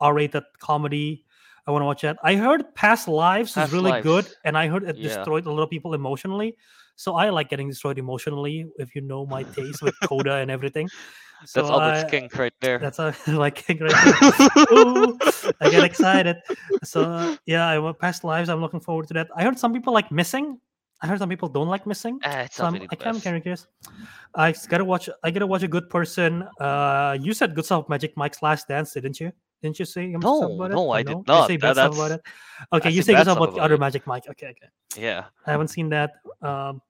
R-rated comedy. I want to watch that. I heard Past Lives Past is really good, and I heard it Yeah. destroyed a lot of people emotionally. So I like getting destroyed emotionally. If you know my taste with Coda and everything. So That's all I- kink right there. that's a like kink right there. Ooh, I get excited. So yeah, I want past lives. I'm looking forward to that. I heard some people like missing. I heard some people don't like missing. It's So really I the kind of best. kind of curious. I gotta watch. I gotta watch a good person. Uh, you said good stuff Magic Mike's Last Dance, didn't you? Didn't you say No, no, I did You not. say That- bad stuff about it. Okay, I you say say good stuff about the about other it. Magic Mike. Okay, okay. Yeah. I haven't seen that. Um,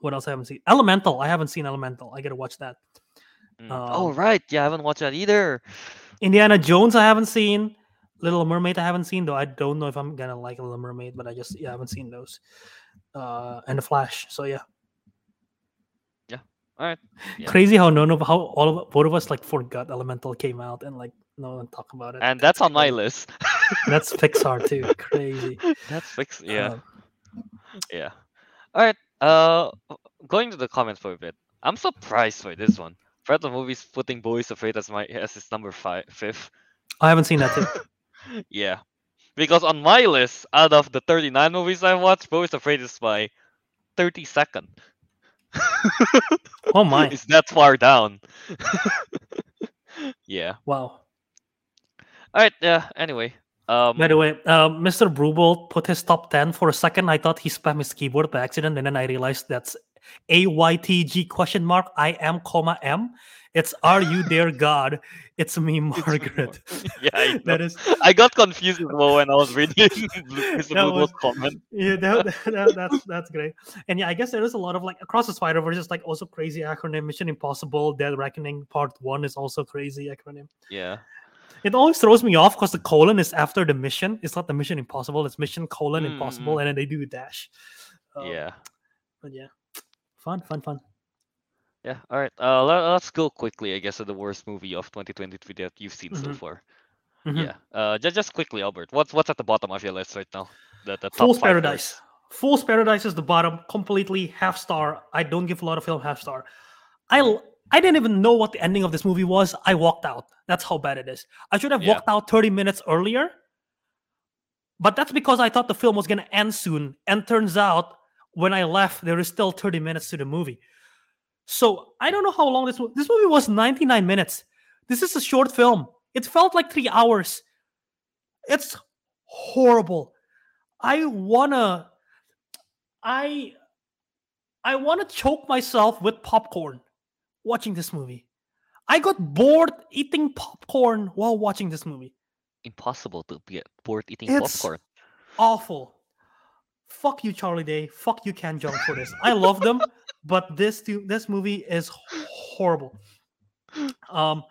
what else I haven't seen? Elemental. I haven't seen Elemental. I gotta watch that. Mm. oh Um, right, yeah, I haven't watched that either. Indiana Jones, I haven't seen. Little Mermaid, I haven't seen though. I don't know if I'm gonna like Little Mermaid, but I just yeah, I haven't seen those. Uh, and the Flash. So yeah, Yeah. All right. Yeah. crazy how none of how all of both of us like forgot Elemental came out and like no one talk about it. And that's on my list. That's Pixar too. Crazy. That's fix. Yeah. Um, Yeah. All right. Uh, going to the comments for a bit. I'm surprised by this one. Fred the movie's putting Beau is Afraid as my as his number five fifth. I haven't seen that too. Yeah. Because on my list, out of the 39 movies I watched, Beau is Afraid is my 32nd. Oh my! It's that far down. yeah. Wow. All right. Yeah. Anyway, Um, By the way, uh, Mr. Brubel put his top 10 for a second. I thought he spammed his keyboard by accident, and then I realized that's A Y T G question mark I am comma M. It's Are You There, God? It's me, Margaret. yeah, I, that is I got confused as well when I was reading Mr. That Google's was- comment. yeah, that, that, that's that's great. And yeah, I guess there is a lot of like across the Spider Verse is like also crazy acronym. Mission Impossible, Dead Reckoning Part One is also crazy acronym. Yeah. It always throws me off because the colon is after the mission. It's not the Mission Impossible. It's Mission colon Impossible, Mm. and then they do a dash. Um, yeah. But yeah, fun, fun, fun. Yeah. All right. Uh, let, us go quickly, I guess, to the worst movie of 2023 that you've seen so Mhm. far. Mhm. Yeah. Uh, just just quickly, Albert. What's what's at the bottom of your list right now? The the Fool's Paradise. worst. Fool's Paradise is the bottom, completely half star. I don't give a lot of film half star. I I didn't even know what the ending of this movie was. I walked out. That's how bad it is. I should have Yeah. walked out 30 minutes earlier. But that's because I thought the film was gonna end soon. And turns out when I left, there is still 30 minutes to the movie. So I don't know how long this this movie was 99 minutes. This is a short film. It felt like three hours. It's horrible. I wanna I I wanna choke myself with popcorn watching this movie. I got bored eating popcorn while watching this movie. Impossible to get bored eating It's- popcorn. Awful. Fuck you, Charlie Day. Fuck you, Ken Jeong for this. I love them, but this too, this movie is horrible. Um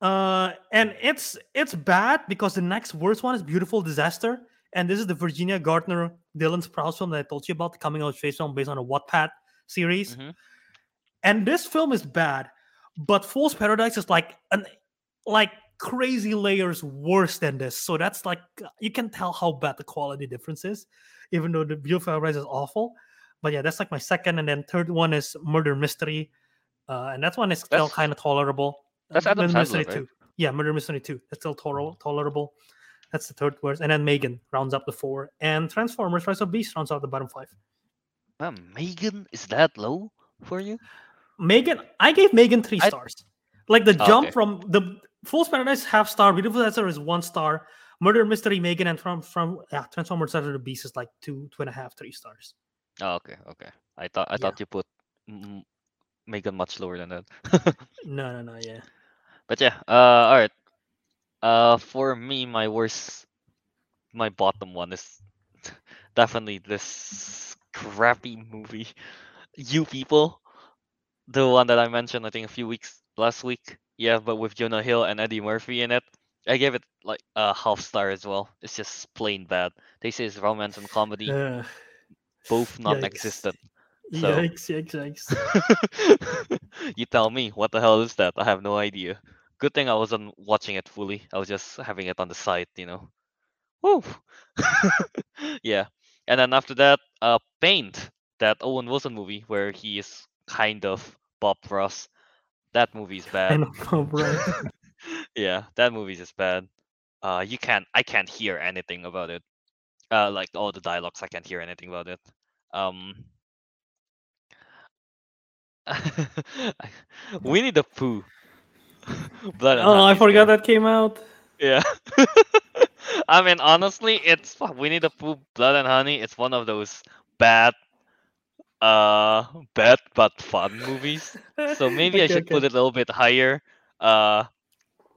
uh and it's it's bad because the next worst one is Beautiful Disaster. And this is the Virginia Gardner Dylan Sprouse film that I told you about, the coming out face film based on a Wattpad series. Mhm. And this film is bad, but Fool's Paradise is like an like crazy layers worse than this. So that's like you can tell how bad the quality difference is, even though the Beautiful Paradise is awful. But yeah, that's like my second, and then third one is Murder Mystery, uh, and that one is still kind of tolerable. that's Uh, Adam Murder Mystery right? two, yeah, Murder Mystery two, that's still toler- tolerable. That's the third worst, and then Megan rounds up the four, and Transformers: Rise of Beast rounds out the bottom five. Man, Megan is that low for you? Megan, I gave Megan three I- stars. Like the Oh, jump okay. from the Fool's Paradise is half star, Beautiful Disaster is one star, Murder Mystery Megan and from from yeah, Transformers of the Beast is like two two and a half three stars. Oh, okay, okay. I thought I Yeah. thought you put Megan much lower than that. No, no, no, yeah. But yeah, uh, all right. Uh, for me, my worst, my bottom one is definitely this crappy movie, You People, the one that I mentioned I think a few weeks last week. Yeah, but with Jonah Hill and Eddie Murphy in it. I gave it like a half star as well. It's just plain bad. They say it's romance and comedy, Uh, both non-existent. So- Yikes, yikes, yikes. you tell me, what the hell is that? I have no idea. Good thing I wasn't watching it fully. I was just having it on the side, you know. Woo! yeah. And then after that, uh Paint, that Owen Wilson movie where he is kind of Bob Ross. That movie is bad. Know, yeah, that movie is just bad. Uh you can't I can't hear anything about it. Uh like all the dialogues, I can't hear anything about it. Um Winnie the Pooh. Blood Oh, I forgot good. that came out. Yeah. I mean, honestly, it's Winnie the Pooh, Blood and Honey. It's one of those bad, uh, bad but fun movies. So maybe I should okay. put it a little bit higher. Uh,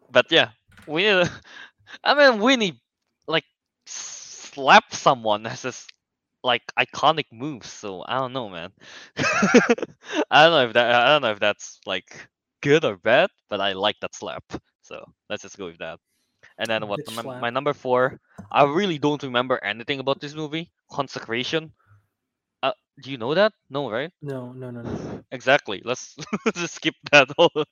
but yeah, Winnie. the- I mean, Winnie, like, slap someone as this like iconic moves. So I don't know, man. I don't know if that. I don't know if that's like good or bad, but I like that slap. So let's just go with that. And then what? My, my number four. I really don't remember anything about this movie. Consecration. Do you know that? No, right? No, no, no, no. Exactly. Let's just skip that whole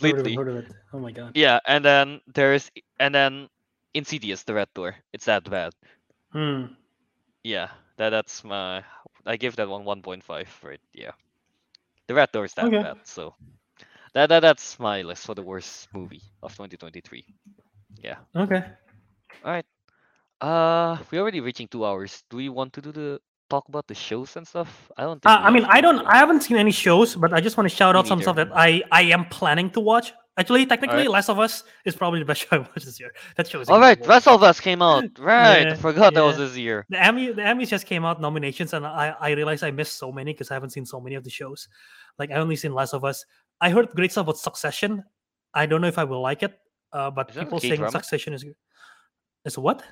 Heard of it, completely. heard of it. Oh my god. Yeah, and then there's and then Insidious, the Red Door. It's that bad. Hmm. Yeah, that that's my. I give that one 1.5. Right. Yeah. The Red Door is that Okay. bad. So that, that that's my list for the worst movie of 2023. Yeah. Okay. All right. Uh, we're already reaching two hours. Do we want to do the talk about the shows and stuff? I don't think. Uh, I mean, I don't. I haven't seen any shows, but I just want to shout Me out some stuff that I I am planning to watch. Actually, technically, Alright. Last of Us is probably the best show I watched this year. That show is All right. Rest of Us came out. Right, I Yeah, forgot that was this year. the Emmy the Emmys just came out nominations and I I realized I missed so many because I haven't seen so many of the shows. Like I only seen Last of Us. I heard great stuff about Succession. I don't know if I will like it, uh, but people saying K-drama? Succession is good. Is what?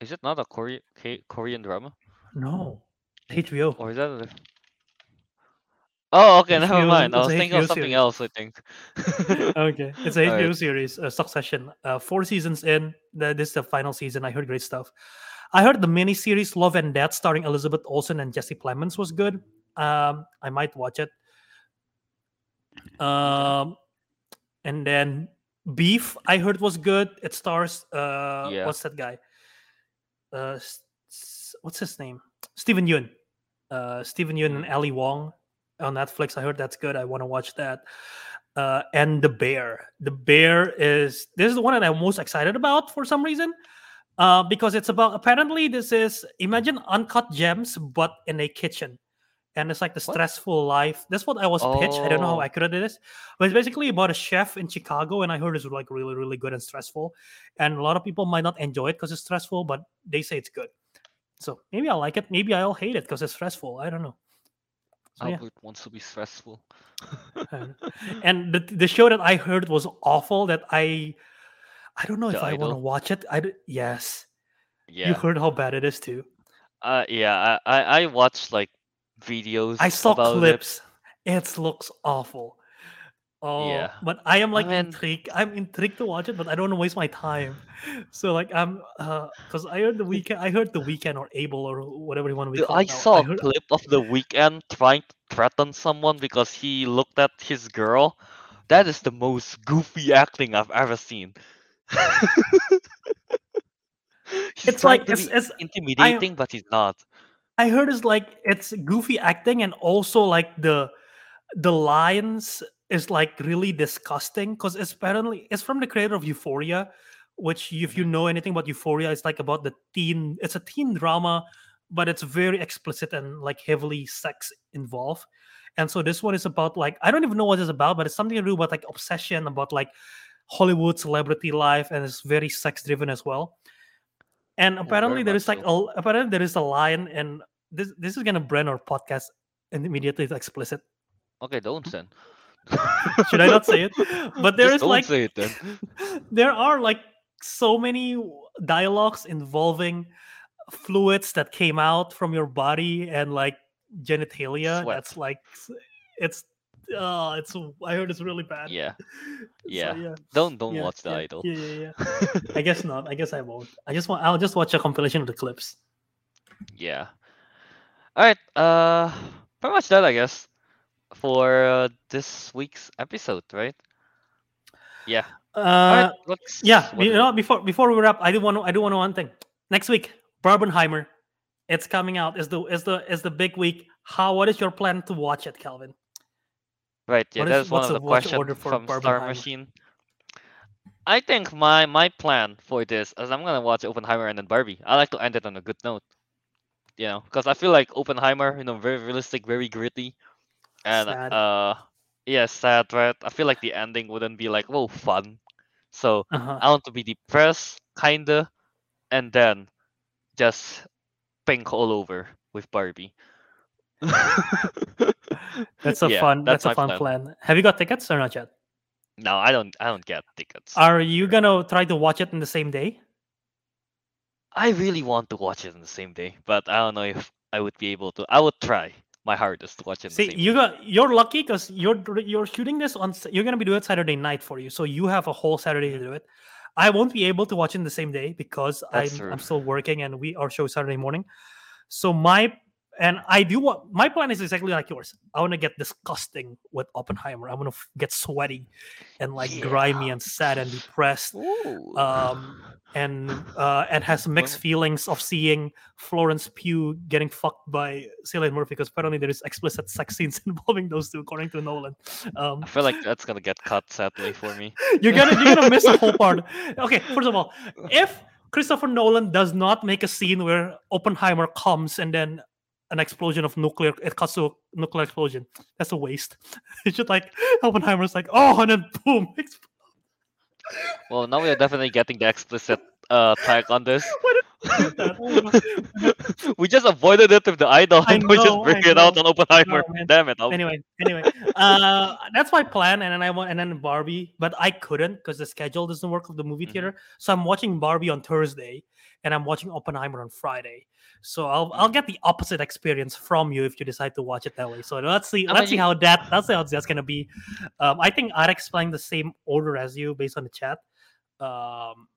Is it not a Korean Korean drama, No, HBO. or is that? A... Oh, okay, never mind. I was thinking of something series. else. I think. okay, it's a HBO Alright. series, uh, Succession. Uh, four seasons in. This is the final season. I heard great stuff. I heard the mini series Love and Death, starring Elizabeth Olsen and Jesse Plemons, was good. Um, I might watch it. Um, and then Beef, I heard was good. It stars uh, Yeah. what's that guy? Uh, what's his name? Steven Yeun. Uh, Steven Yeun and Ali Wong on Netflix. I heard that's good. I want to watch that. Uh, and the bear. The bear is this is the one that I'm most excited about for some reason. Uh, because it's about apparently this is imagine uncut gems but in a kitchen. And it's like the What? stressful life. That's what I was pitched. I don't know how Oh. accurate it is. But it's basically about a chef in Chicago, and I heard it's like really, really good and stressful. And a lot of people might not enjoy it because it's stressful, but they say it's good. So maybe I'll like it. Maybe I'll hate it because it's stressful. I don't know. So, yeah. Albert wants to be stressful. I don't know. and the the show that I heard was awful. That I I don't know The if I want to watch it. I yes, Yeah. you heard how bad it is too. Uh, yeah. I, I I watched like videos. I saw about it. clips. It looks awful. Oh, Yeah. but I am like mean- intrigued. I'm intrigued to watch it, but I don't want to waste my time. So like I'm, uh, because I heard the mm. Weeknd. I heard the Weeknd or Abel or whatever you want to be. I saw a heard, clip of the Weeknd trying to threaten someone because he looked at his girl. That is the most goofy acting I've ever seen. It's like it's, it's intimidating, but he's not. I heard it's like it's goofy acting and also like the the lines is like really disgusting because it's apparently it's from the creator of Euphoria, which if you mm-hmm. know anything about Euphoria, it's like about the teen. It's a teen drama, but it's very explicit and like heavily sex involved. And so this one is about like I don't even know what it's about, but it's something to do about like obsession about like Hollywood celebrity life, and it's very sex driven as well. And oh, very apparently there is like a, apparently there is a line, and this this is gonna brand our podcast and immediately it's explicit. Okay, don't then. Should I not say it? But there is like say it then. there are like so many dialogues involving fluids that came out from your body and like genitalia. Sweat. That's like it's oh it's I heard it's really bad. Yeah, So, yeah. yeah. Don't don't yeah, watch the yeah, idol. Yeah, yeah, yeah. I guess not. I guess I won't. I just want. I'll just watch a compilation of the clips. Yeah. All right. Uh, pretty much that, I guess, for uh, this week's episode, right? Yeah. Uh, right. Yeah. You know, before before we wrap, I do want to. I do want to one thing. Next week, Barbenheimer. It's coming out. Is the is the is the big week. How? What is your plan to watch it, Kelvin? Right. Yeah, what that is- is one of the- the what's the questions from Star Machine. I think my my plan for this is I'm gonna watch Oppenheimer and then Barbie. I like to end it on a good note. You know, because I feel like Oppenheimer, you know, very realistic, very gritty, and Sad. uh, yeah, sad, right? I feel like the ending wouldn't be like, whoa, fun. So Uh-huh. I want to be depressed, kinda, and then just pink all over with Barbie. That's a Yeah, fun. That's, my a fun plan. Have you got tickets or not yet? No, I don't. I don't get tickets. Are you gonna try to watch it in the same day? I really want to watch it in the same day, but I don't know if I would be able to. I would try my hardest to watch it. See, the same you got you're lucky because you're you're shooting this on. You're gonna be doing it Saturday night for you, so you have a whole Saturday to do it. I won't be able to watch it in the same day because I'm. I'm still working and we our show Saturday morning. So my and I do what my plan is exactly like yours. I want to get disgusting with Oppenheimer. I want to f- get sweaty and like grimy and sad and depressed Ooh. um, and uh, and has mixed feelings of seeing Florence Pugh getting fucked by Cillian Murphy because apparently there is explicit sex scenes involving those two, according to Nolan. Um, I feel like that's gonna get cut sadly for me. you're gonna you're gonna miss the whole part. Okay, first of all, if Christopher Nolan does not make a scene where Oppenheimer comes and then an explosion of nuclear it cuts to nuclear explosion. That's a waste. It's just like Oppenheimer's like, oh, and then boom. Well, now we are definitely getting the explicit uh tag on this. Why did you do that? Oh we just avoided it with the idol. I and we just bring I it out on Oppenheimer. No. Damn it! I'll- anyway, anyway, uh, that's my plan, and then I want, and then Barbie, but I couldn't because the schedule doesn't work with the movie Mhm. theater. So I'm watching Barbie on Thursday, and I'm watching Oppenheimer on Friday. So I'll I'll get the opposite experience from you if you decide to watch it that way. So let's see, I let's see you- how that that's how that's gonna be. Um, I think I'd explain the same order as you based on the chat. Um,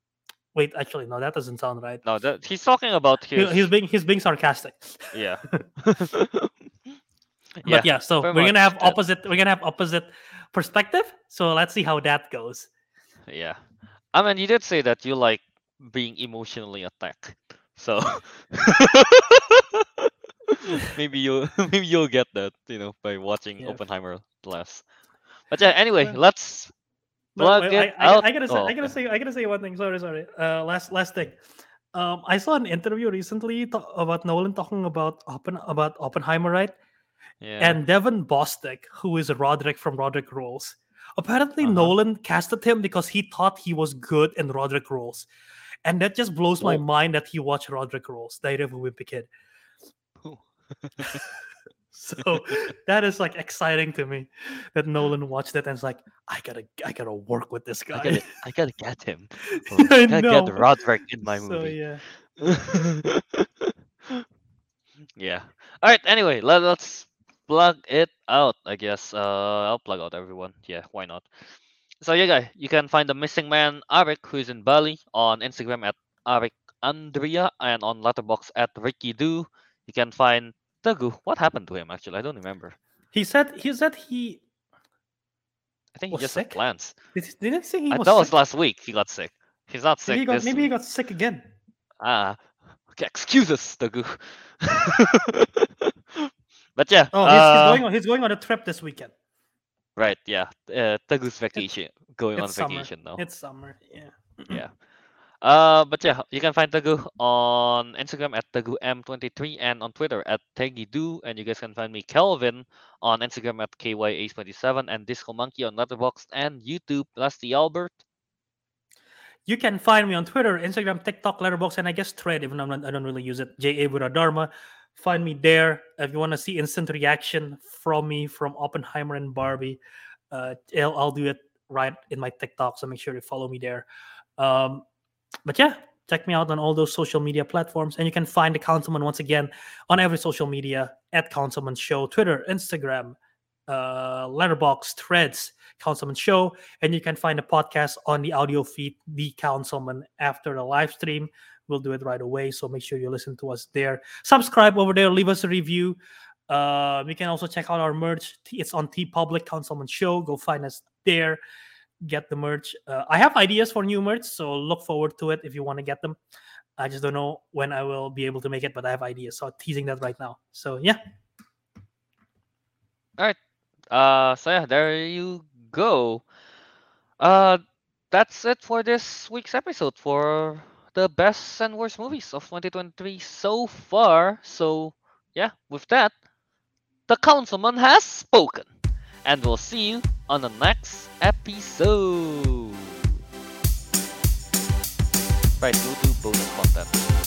wait, actually, no, that doesn't sound right. No, that, he's talking about He- his. he's being he's being sarcastic. yeah. But yeah, so we're gonna have that. opposite. We're gonna have opposite perspective. So let's see how that goes. Yeah. I mean, you did say that you like being emotionally attacked. So maybe you maybe you'll get that, you know, by watching Yeah. Oppenheimer last. But yeah, anyway, Well, let's plug wait, it I, I, out. I gotta say, Oh, I gotta okay. say, I gotta say one thing. Sorry, sorry. Uh, last last thing. Um, I saw an interview recently to- about Nolan talking about Oppen about Oppenheimer, right? Yeah. And Devon Bostick, who is Rodrick from Rodrick Rules, apparently Uh-huh. Nolan casted him because he thought he was good in Rodrick Rules, and that just blows my mind that he watched Rodrick Rules, Diary of a Wimpy Kid. So that is like exciting to me that Nolan watched it and it's like, I gotta, I gotta work with this I guy. gotta, I gotta get him. Oh, I gotta know. get Rodrick in my so movie. yeah, yeah. All right. Anyway, let, let's plug it out. I guess. Uh, I'll plug out everyone. Yeah, why not? So yeah, guy, you can find the missing man Ariq, who is in Bali, on Instagram at Ariq Andria and on Letterboxd at Ricky Do. You can find Teguh. What happened to him? Actually, I don't remember. he said, he said he I think he just sick? plans. did, didn't say he I, was. that was last week. He got sick. He's not sick Maybe he got, this maybe he got sick again. Ah, okay, excuses, Teguh. but yeah. Oh, he's, uh, he's going on. He's going on a trip this weekend. Right, yeah. Uh, Teguh's vacation, going on summer. vacation now. It's summer. Yeah. Yeah. Uh, but yeah, you can find Teguh on Instagram at TaguM23 and on Twitter at TeggyDoo. And you guys can find me, Kelvin, on Instagram at KYH27 and Disco Monkey on Letterboxd and YouTube. The Albert. You can find me on Twitter, Instagram, TikTok, Letterboxd, and I guess Thread. Even though I'm not, I don't really use it. J A Wiradharma. Find me there if you want to see instant reaction from me from Oppenheimer and Barbie. Uh, I'll, I'll do it right in my TikTok, so make sure to follow me there. Um, but yeah, check me out on all those social media platforms, and you can find the Councilmen once again on every social media at Councilmen Show, Twitter, Instagram, uh, Letterboxd, Threads, Councilmen Show, and you can find the podcast on the audio feed, The Councilmen, after the live stream. We'll do it right away, so make sure you listen to us there. Subscribe over there, leave us a review. Uh, you can also check out our merch. It's on T Public Councilmen Show. Go find us there. Get the merch. Uh, I have ideas for new merch, so look forward to it if you want to get them. I just don't know when I will be able to make it, but I have ideas, so teasing that right now. So yeah, All right. Uh, so yeah, there you go. Uh, that's it for this week's episode for the best and worst movies of 2023 so far. So yeah, with that, the councilmen has spoken, and we'll see you on the next episode. Right, we'll do bonus content.